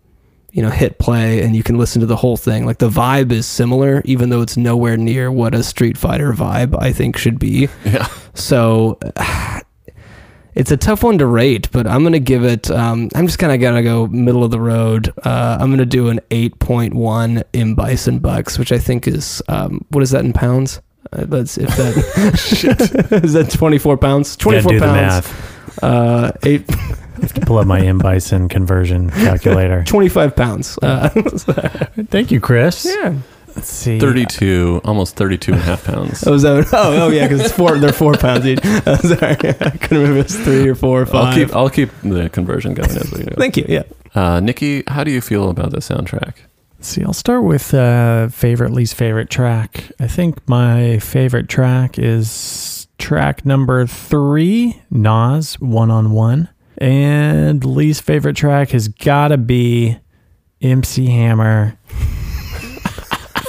you know, hit play, and you can listen to the whole thing. Like the vibe is similar, even though it's nowhere near what a Street Fighter vibe I think should be. Yeah. So. It's a tough one to rate, but I'm gonna give it. Um, I'm just kind of gonna go middle of the road. Uh, I'm gonna do an 8.1 in bison bucks, which I think is um, what is that in pounds? Uh, let's if that is that 24 pounds. 24 do the pounds. Uh, eight. I have to pull up my M Bison conversion calculator. 25 pounds. Uh, Thank you, Chris. yeah. Let's see. 32, almost 32 and a half pounds. Oh, is that, oh, oh yeah, because it's four. They're four pounds each. Uh, sorry, I couldn't remember if it's three or four or five. I'll keep I'll keep the conversion going as we go. Thank you. Yeah. Uh, Nikki, how do you feel about the soundtrack? Let's see, I'll start with uh, favorite, least favorite track. I think my favorite track is track number three, Nas, One on One. And least favorite track has got to be MC Hammer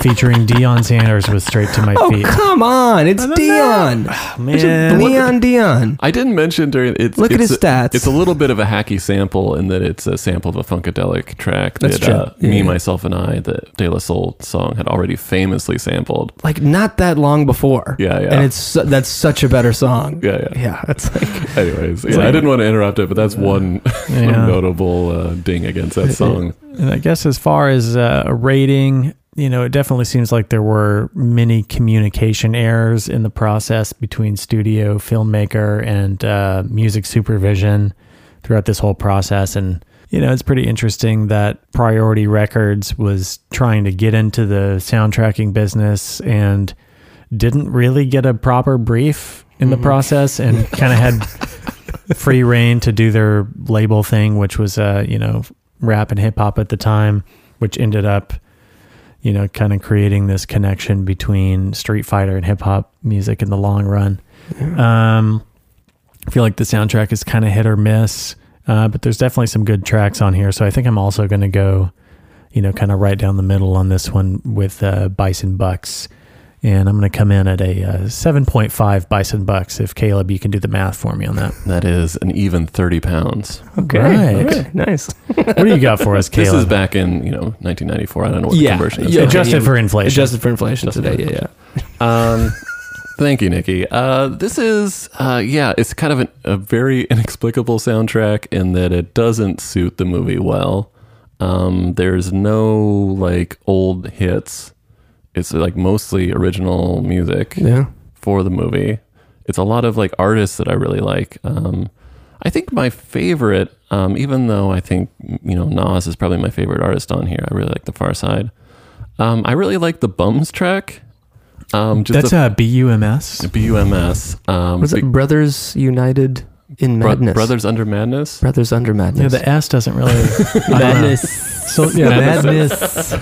featuring Deion Sanders with Straight to My Oh Feet. come on! It's Deion. man. Neon Deion. I didn't mention during it's Look at his a- stats. It's a little bit of a hacky sample in that it's a sample of a funkadelic track That's that true. Uh, Yeah, me, myself, and I, the De La Soul song, had already famously sampled. Like not that long before. Yeah, yeah. And it's that's such a better song. Yeah, yeah. Yeah, it's like Anyways, yeah, like- I didn't want to interrupt it, but that's one Yeah. notable uh, ding against that song. And I guess as far as uh, a rating, you know, it definitely seems like there were many communication errors in the process between studio, filmmaker, and uh, music supervision throughout this whole process. And, you know, it's pretty interesting that Priority Records was trying to get into the soundtracking business and didn't really get a proper brief in the process and kind of had free reign to do their label thing, which was, uh, you know, rap and hip hop at the time, which ended up, you know, kind of creating this connection between Street Fighter and hip hop music in the long run. Um, I feel like the soundtrack is kind of hit or miss, uh, but there's definitely some good tracks on here. So I think I'm also going to go, you know, kind of right down the middle on this one with uh, Bison Bucks. And I'm going to come in at a uh, 7.5 Bison Bucks. If Caleb, you can do the math for me on that. That is an even 30 pounds. okay, Right. okay, nice. What do you got for us, Caleb? This is back in, you know, 1994. I don't know what the conversion is. yeah, now. Adjusted yeah. for inflation. Adjusted for inflation Adjusted today. for- Yeah, yeah. Um, thank you, Nikki. Uh, this is, uh, yeah, it's kind of an, a very inexplicable soundtrack in that it doesn't suit the movie well. Um, there's no like old hits. It's like mostly original music Yeah. for the movie. It's a lot of like artists that I really like. Um, I think my favorite, um, even though I think you know Nas is probably my favorite artist on here, I really like The Pharcyde. Um, I really like the Bums track. Um, just That's the- uh, BUMS. BUMS. Um, Was it Big- Brothers United in Bro- Madness? Brothers Under Madness? Brothers Under Madness. Yeah, the S doesn't really. I don't know. Madness. So yeah, madness.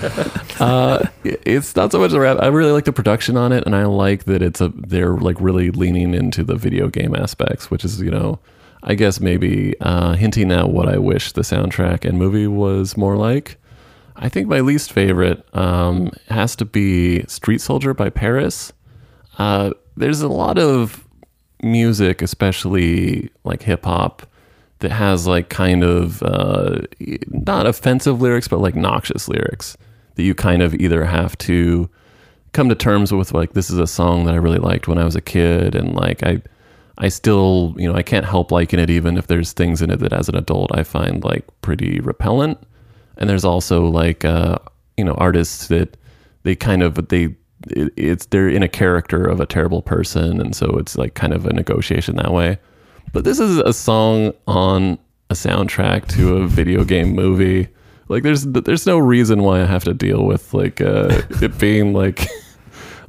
uh, it's not so much the rap. I really like the production on it, and I like that it's a they're like really leaning into the video game aspects, which is you know, I guess maybe uh, hinting at what I wish the soundtrack and movie was more like. I think my least favorite um, has to be Street Soldier by Paris. Uh, there's a lot of music, especially like hip hop, that has like kind of uh, not offensive lyrics, but like noxious lyrics that you kind of either have to come to terms with like this is a song that I really liked when I was a kid and like I I still, you know, I can't help liking it even if there's things in it that as an adult I find like pretty repellent. And there's also like uh, you know, artists that they kind of they it, it's they're in a character of a terrible person and so it's like kind of a negotiation that way. But this is a song on a soundtrack to a video game movie. Like there's there's no reason why I have to deal with like uh, it being like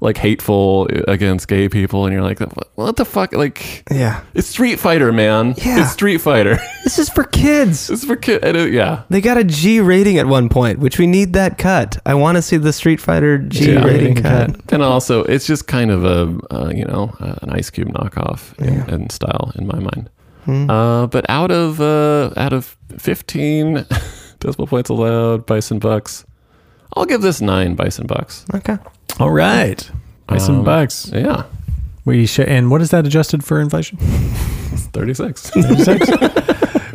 like hateful against gay people, and you're like, what, what the fuck? Like, Yeah. it's Street Fighter, man. Yeah. It's Street Fighter. This is for kids. this is for kids. Yeah. They got a G rating at one point, which we need that cut. I want to see the Street Fighter G Yeah. rating cut. And also, it's just kind of a uh, you know uh, an Ice Cube knockoff in, in style in my mind. Hmm. Uh, but out of uh, out of fifteen decimal points allowed, Bison Bucks, I'll give this nine Bison Bucks. Okay. All right, Bison Um, bucks. Yeah, We sh- and what is that adjusted for inflation? it's thirty six.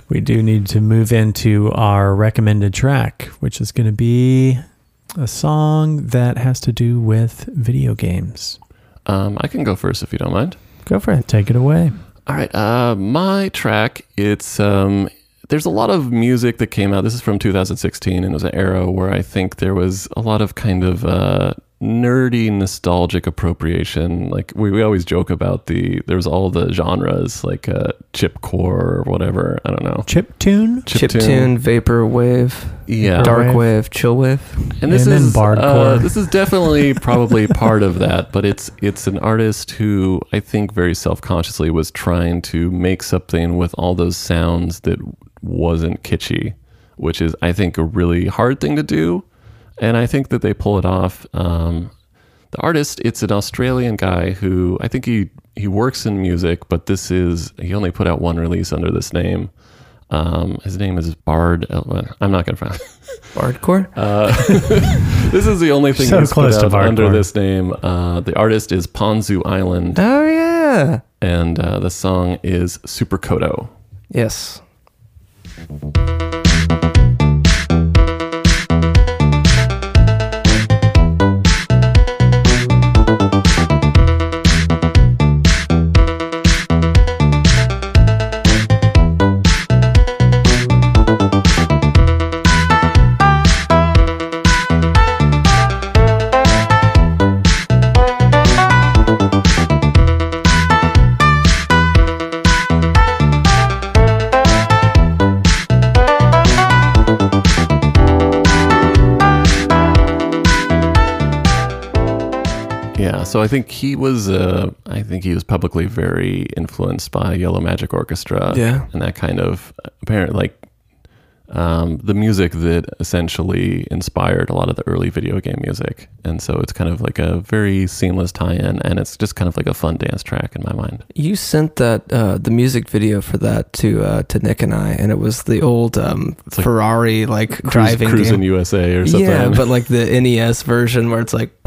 we do need to move into our recommended track, which is going to be a song that has to do with video games. um, I can go first if you don't mind. Go for it. Take it away. All right, uh, my track. It's um, there's a lot of music that came out. This is from 2016, and it was an era where I think there was a lot of kind of uh, nerdy, nostalgic appropriation. Like we, we always joke about the there's all the genres like uh, chipcore or whatever. I don't know. Chip tune. Chiptune, Vaporwave, Yeah. Dark Wave. Wave, Chill Wave. and this And then is uh, Bardcore. this is definitely probably part of that, but it's it's an artist who I think very self consciously was trying to make something with all those sounds that wasn't kitschy, which is I think a really hard thing to do, and I think that they pull it off. Um, the artist, it's an Australian guy who I think he he works in music, but this is he only put out one release under this name. Um, his name is Bard. El- I'm not going to find. Bardcore. Uh, this is the only thing So he's close put to out under this name. Uh, the artist is Ponzu Island, Oh yeah. and uh, the song is Super Kodo. Yes. So I think he was. Uh, I think he was publicly very influenced by Yellow Magic Orchestra. Yeah. and that kind of apparent like um, the music that essentially inspired a lot of the early video game music. And so it's kind of like a very seamless tie-in, and it's just kind of like a fun dance track in my mind. You sent that uh, the music video for that to uh, to Nick and I, and it was the old um, like Ferrari like Cruise, driving Cruising game. USA or something. Yeah, but like the NES version where it's like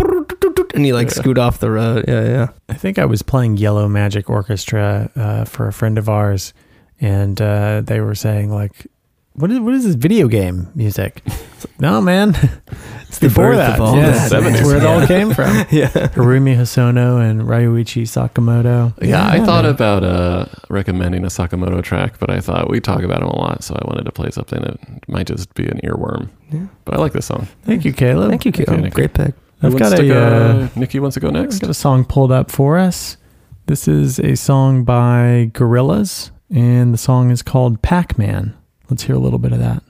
and you like scoot off the road. Yeah, yeah. I think I was playing Yellow Magic Orchestra uh, for a friend of ours, and uh, they were saying like, "What is what is this video game music?" Like, no, man, it's The before birth that. of all yeah, that, that's where it all came from. Yeah. Haruomi Hosono and Ryuichi Sakamoto. Yeah, I thought man. about uh, recommending a Sakamoto track, but I thought we talk about him a lot, so I wanted to play something that might just be an earworm. Yeah. But I like this song. Thank you, Caleb. Thank you, Caleb. Nick. Great pick. Who I've wants got to a go- uh, Nikki wants to go I've next. got a song pulled up for us. This is a song by Gorillaz, and the song is called Pac Man. Let's hear a little bit of that.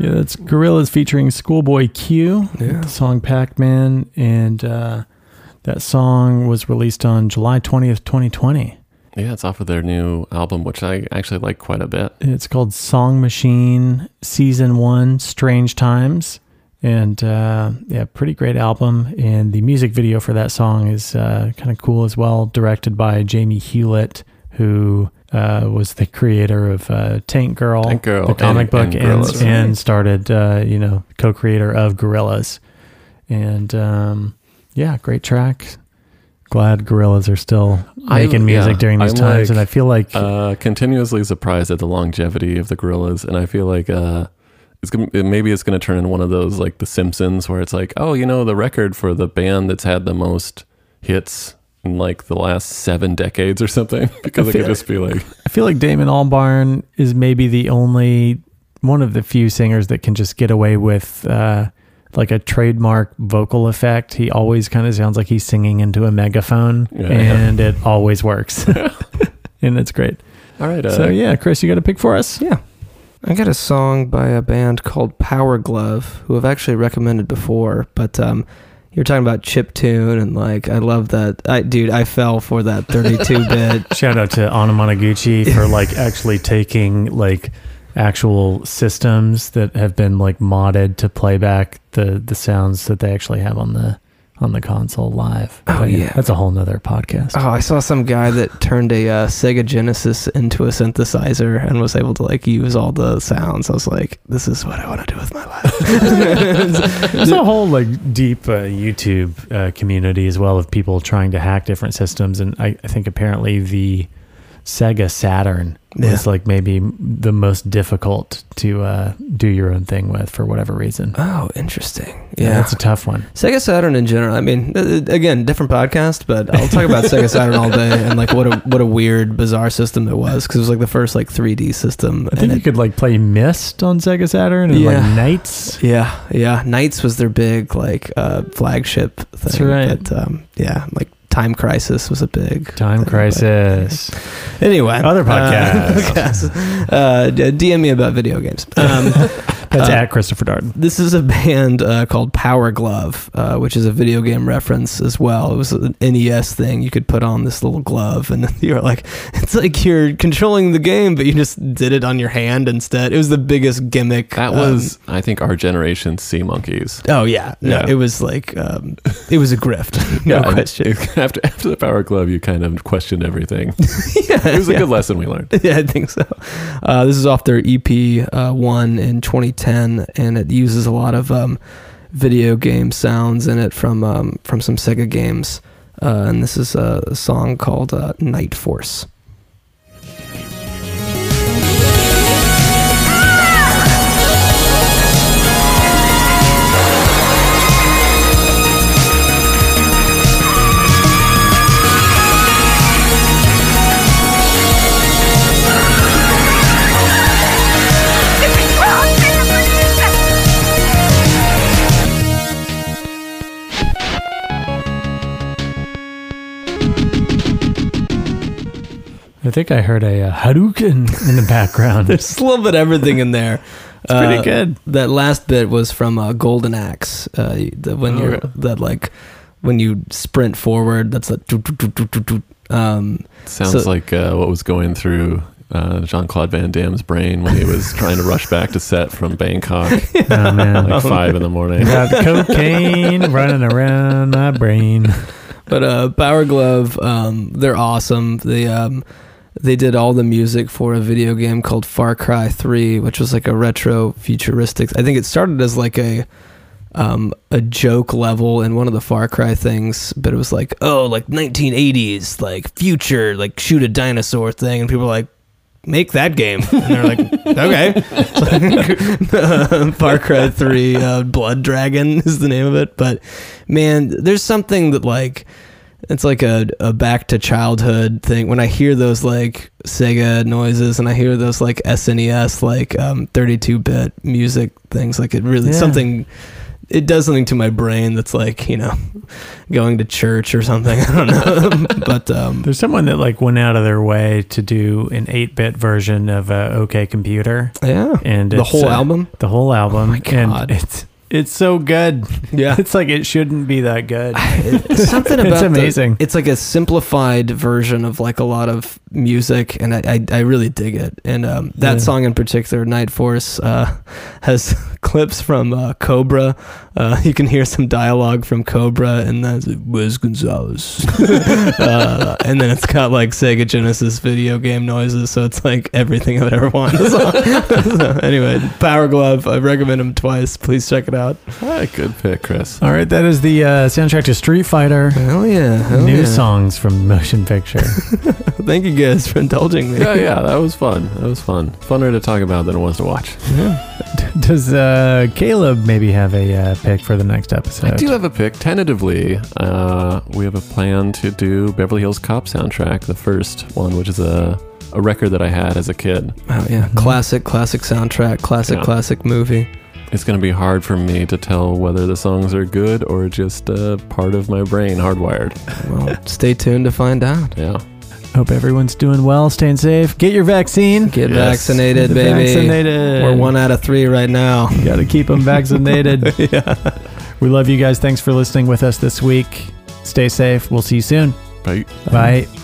Yeah, that's Gorillaz featuring Schoolboy Q. Yeah. The song Pac Man. And uh, that song was released on July 20th, 2020. Yeah, it's off of their new album, which I actually like quite a bit. It's called Song Machine Season 1 Strange Times. And uh, yeah, pretty great album. And the music video for that song is uh, kind of cool as well, directed by Jamie Hewlett, who uh, was the creator of uh, Tank Girl, Tank Girl the comic and- book, and and, and started, uh, you know, co creator of Gorillaz. And um, yeah, great track. Glad Gorillaz are still I- making music yeah, during these I'm times. like, and I feel like uh, continuously surprised at the longevity of the Gorillaz, and I feel like uh, it's gonna, maybe it's going to turn into one of those like The Simpsons, where it's like, oh, you know, the record for the band that's had the most hits in like the last seven decades or something, because it feel could just be like, I feel like Damon Albarn is maybe the only one of the few singers that can just get away with uh, like a trademark vocal effect. He always kind of sounds like he's singing into a megaphone, Yeah. and it always works, and it's great. all right, uh, So yeah, Chris, you got a pick for us? Yeah. I got a song by a band called Power Glove, who I've actually recommended before, but um, you're talking about chip tune and like I love that. I dude, I fell for that 32 bit. Shout out to Anamanaguchi for like actually taking like actual systems that have been like modded to play back the the sounds that they actually have on the on the console live. Oh, But yeah. that's a whole nother podcast. Oh, I saw some guy that turned a uh, Sega Genesis into a synthesizer and was able to like use all the sounds. I was like, this is what I want to do with my life. There's a whole like deep uh, YouTube uh, community as well of people trying to hack different systems, and I, I think apparently the Sega Saturn was like maybe the most difficult to uh, do your own thing with for whatever reason. oh, interesting. Yeah, Yeah. that's a tough one. Sega Saturn in general. I mean, uh, again, different podcast, but I'll talk about Sega Saturn all day and like what a what a weird, bizarre system it was because it was like the first like 3D system. I think and you could like play Myst on Sega Saturn and Yeah. like Nights. Yeah, yeah. Nights was their big like uh, flagship thing. That's right. But, um, yeah, like Time Crisis was a big Time Crisis. Anyway, Other uh, podcasts. uh, DM me about video games. Um, That's uh, at Christopher Darden. This is a band uh, called Power Glove, uh, which is a video game reference as well. It was an NES thing you could put on this little glove, and you're like, it's like you're controlling the game, but you just did it on your hand instead. It was the biggest gimmick. That was, um, was, I think, our generation's Sea Monkeys. Oh yeah, no, Yeah. it was like um, it was a grift, no Yeah, question. it- after after the Power Glove, you kind of questioned everything. yeah, it was a yeah. good lesson we learned. yeah, I think so. Uh, this is off their EP uh, one in 2010, and it uses a lot of um, video game sounds in it from um, from some Sega games. Uh, and this is a, a song called uh, Night Force. I think I heard a uh, Hadouken in the background. There's a little bit of everything in there. It's pretty good. That last bit was from uh, Golden Axe. Uh, the, when Oh, you're yeah. that like when you sprint forward, that's like. doot, doot, doot, doot, doot, doot. Um, Sounds so- like uh, what was going through uh, Jean Claude Van Damme's brain when he was trying to rush back to set from Bangkok, Oh, man. like five in the morning. Got cocaine running around my brain. But uh, Power Glove, um, they're awesome. They um, they did all the music for a video game called Far Cry Three, which was like a retro futuristic. I think it started as like a um, a joke level in one of the Far Cry things, but it was like, oh, like 1980s, like future, like shoot a dinosaur thing, and people were like. Make that game, and they're like, "Okay." Uh, Far Cry Three, uh, Blood Dragon is the name of it. But man, there's something that like it's like a, a back to childhood thing when i hear those like sega noises and i hear those like snes like um 32-bit music things like it really Yeah. something it does something to my brain that's like you know going to church or something i don't know but um There's someone that like went out of their way to do an 8-bit version of uh, OK Computer. yeah And the whole uh, album The whole album. my God. And it's it's so good. Yeah. It's like it shouldn't be that good. It's something about it's the- amazing. it's like a simplified version of like a lot of music, and I I, I really dig it. And um, that Yeah. song in particular, Night Force, uh, has clips from uh, Cobra. Uh, you can hear some dialogue from Cobra, and that's like, Wes Gonzalez. uh, and then it's got like Sega Genesis video game noises, so it's like everything I've ever wanted. so, anyway, Power Glove. I recommend them twice. Please check it out. Ah, good pick, Chris. All right, that is the uh, soundtrack to Street Fighter. Hell yeah! Hell New yeah. songs from Motion Picture. Thank you guys for indulging me. Yeah, yeah, that was fun. That was fun. Funner to talk about than it was to watch. Yeah. Does uh, Caleb maybe have a uh, pick for the next episode? I do have a pick. Tentatively, uh, we have a plan to do Beverly Hills Cop soundtrack, the first one, which is a, a record that I had as a kid. Oh yeah, classic, classic soundtrack, classic, Yeah. classic movie. It's going to be hard for me to tell whether the songs are good or just uh, part of my brain hardwired. Well, stay tuned to find out. Yeah. Hope everyone's doing well, staying safe. Get your vaccine. Get Yes. vaccinated, Get baby. vaccinated. We're one out of three right now. Got to keep them vaccinated. yeah. We love you guys. Thanks for listening with us this week. Stay safe. We'll see you soon. Bye. Bye.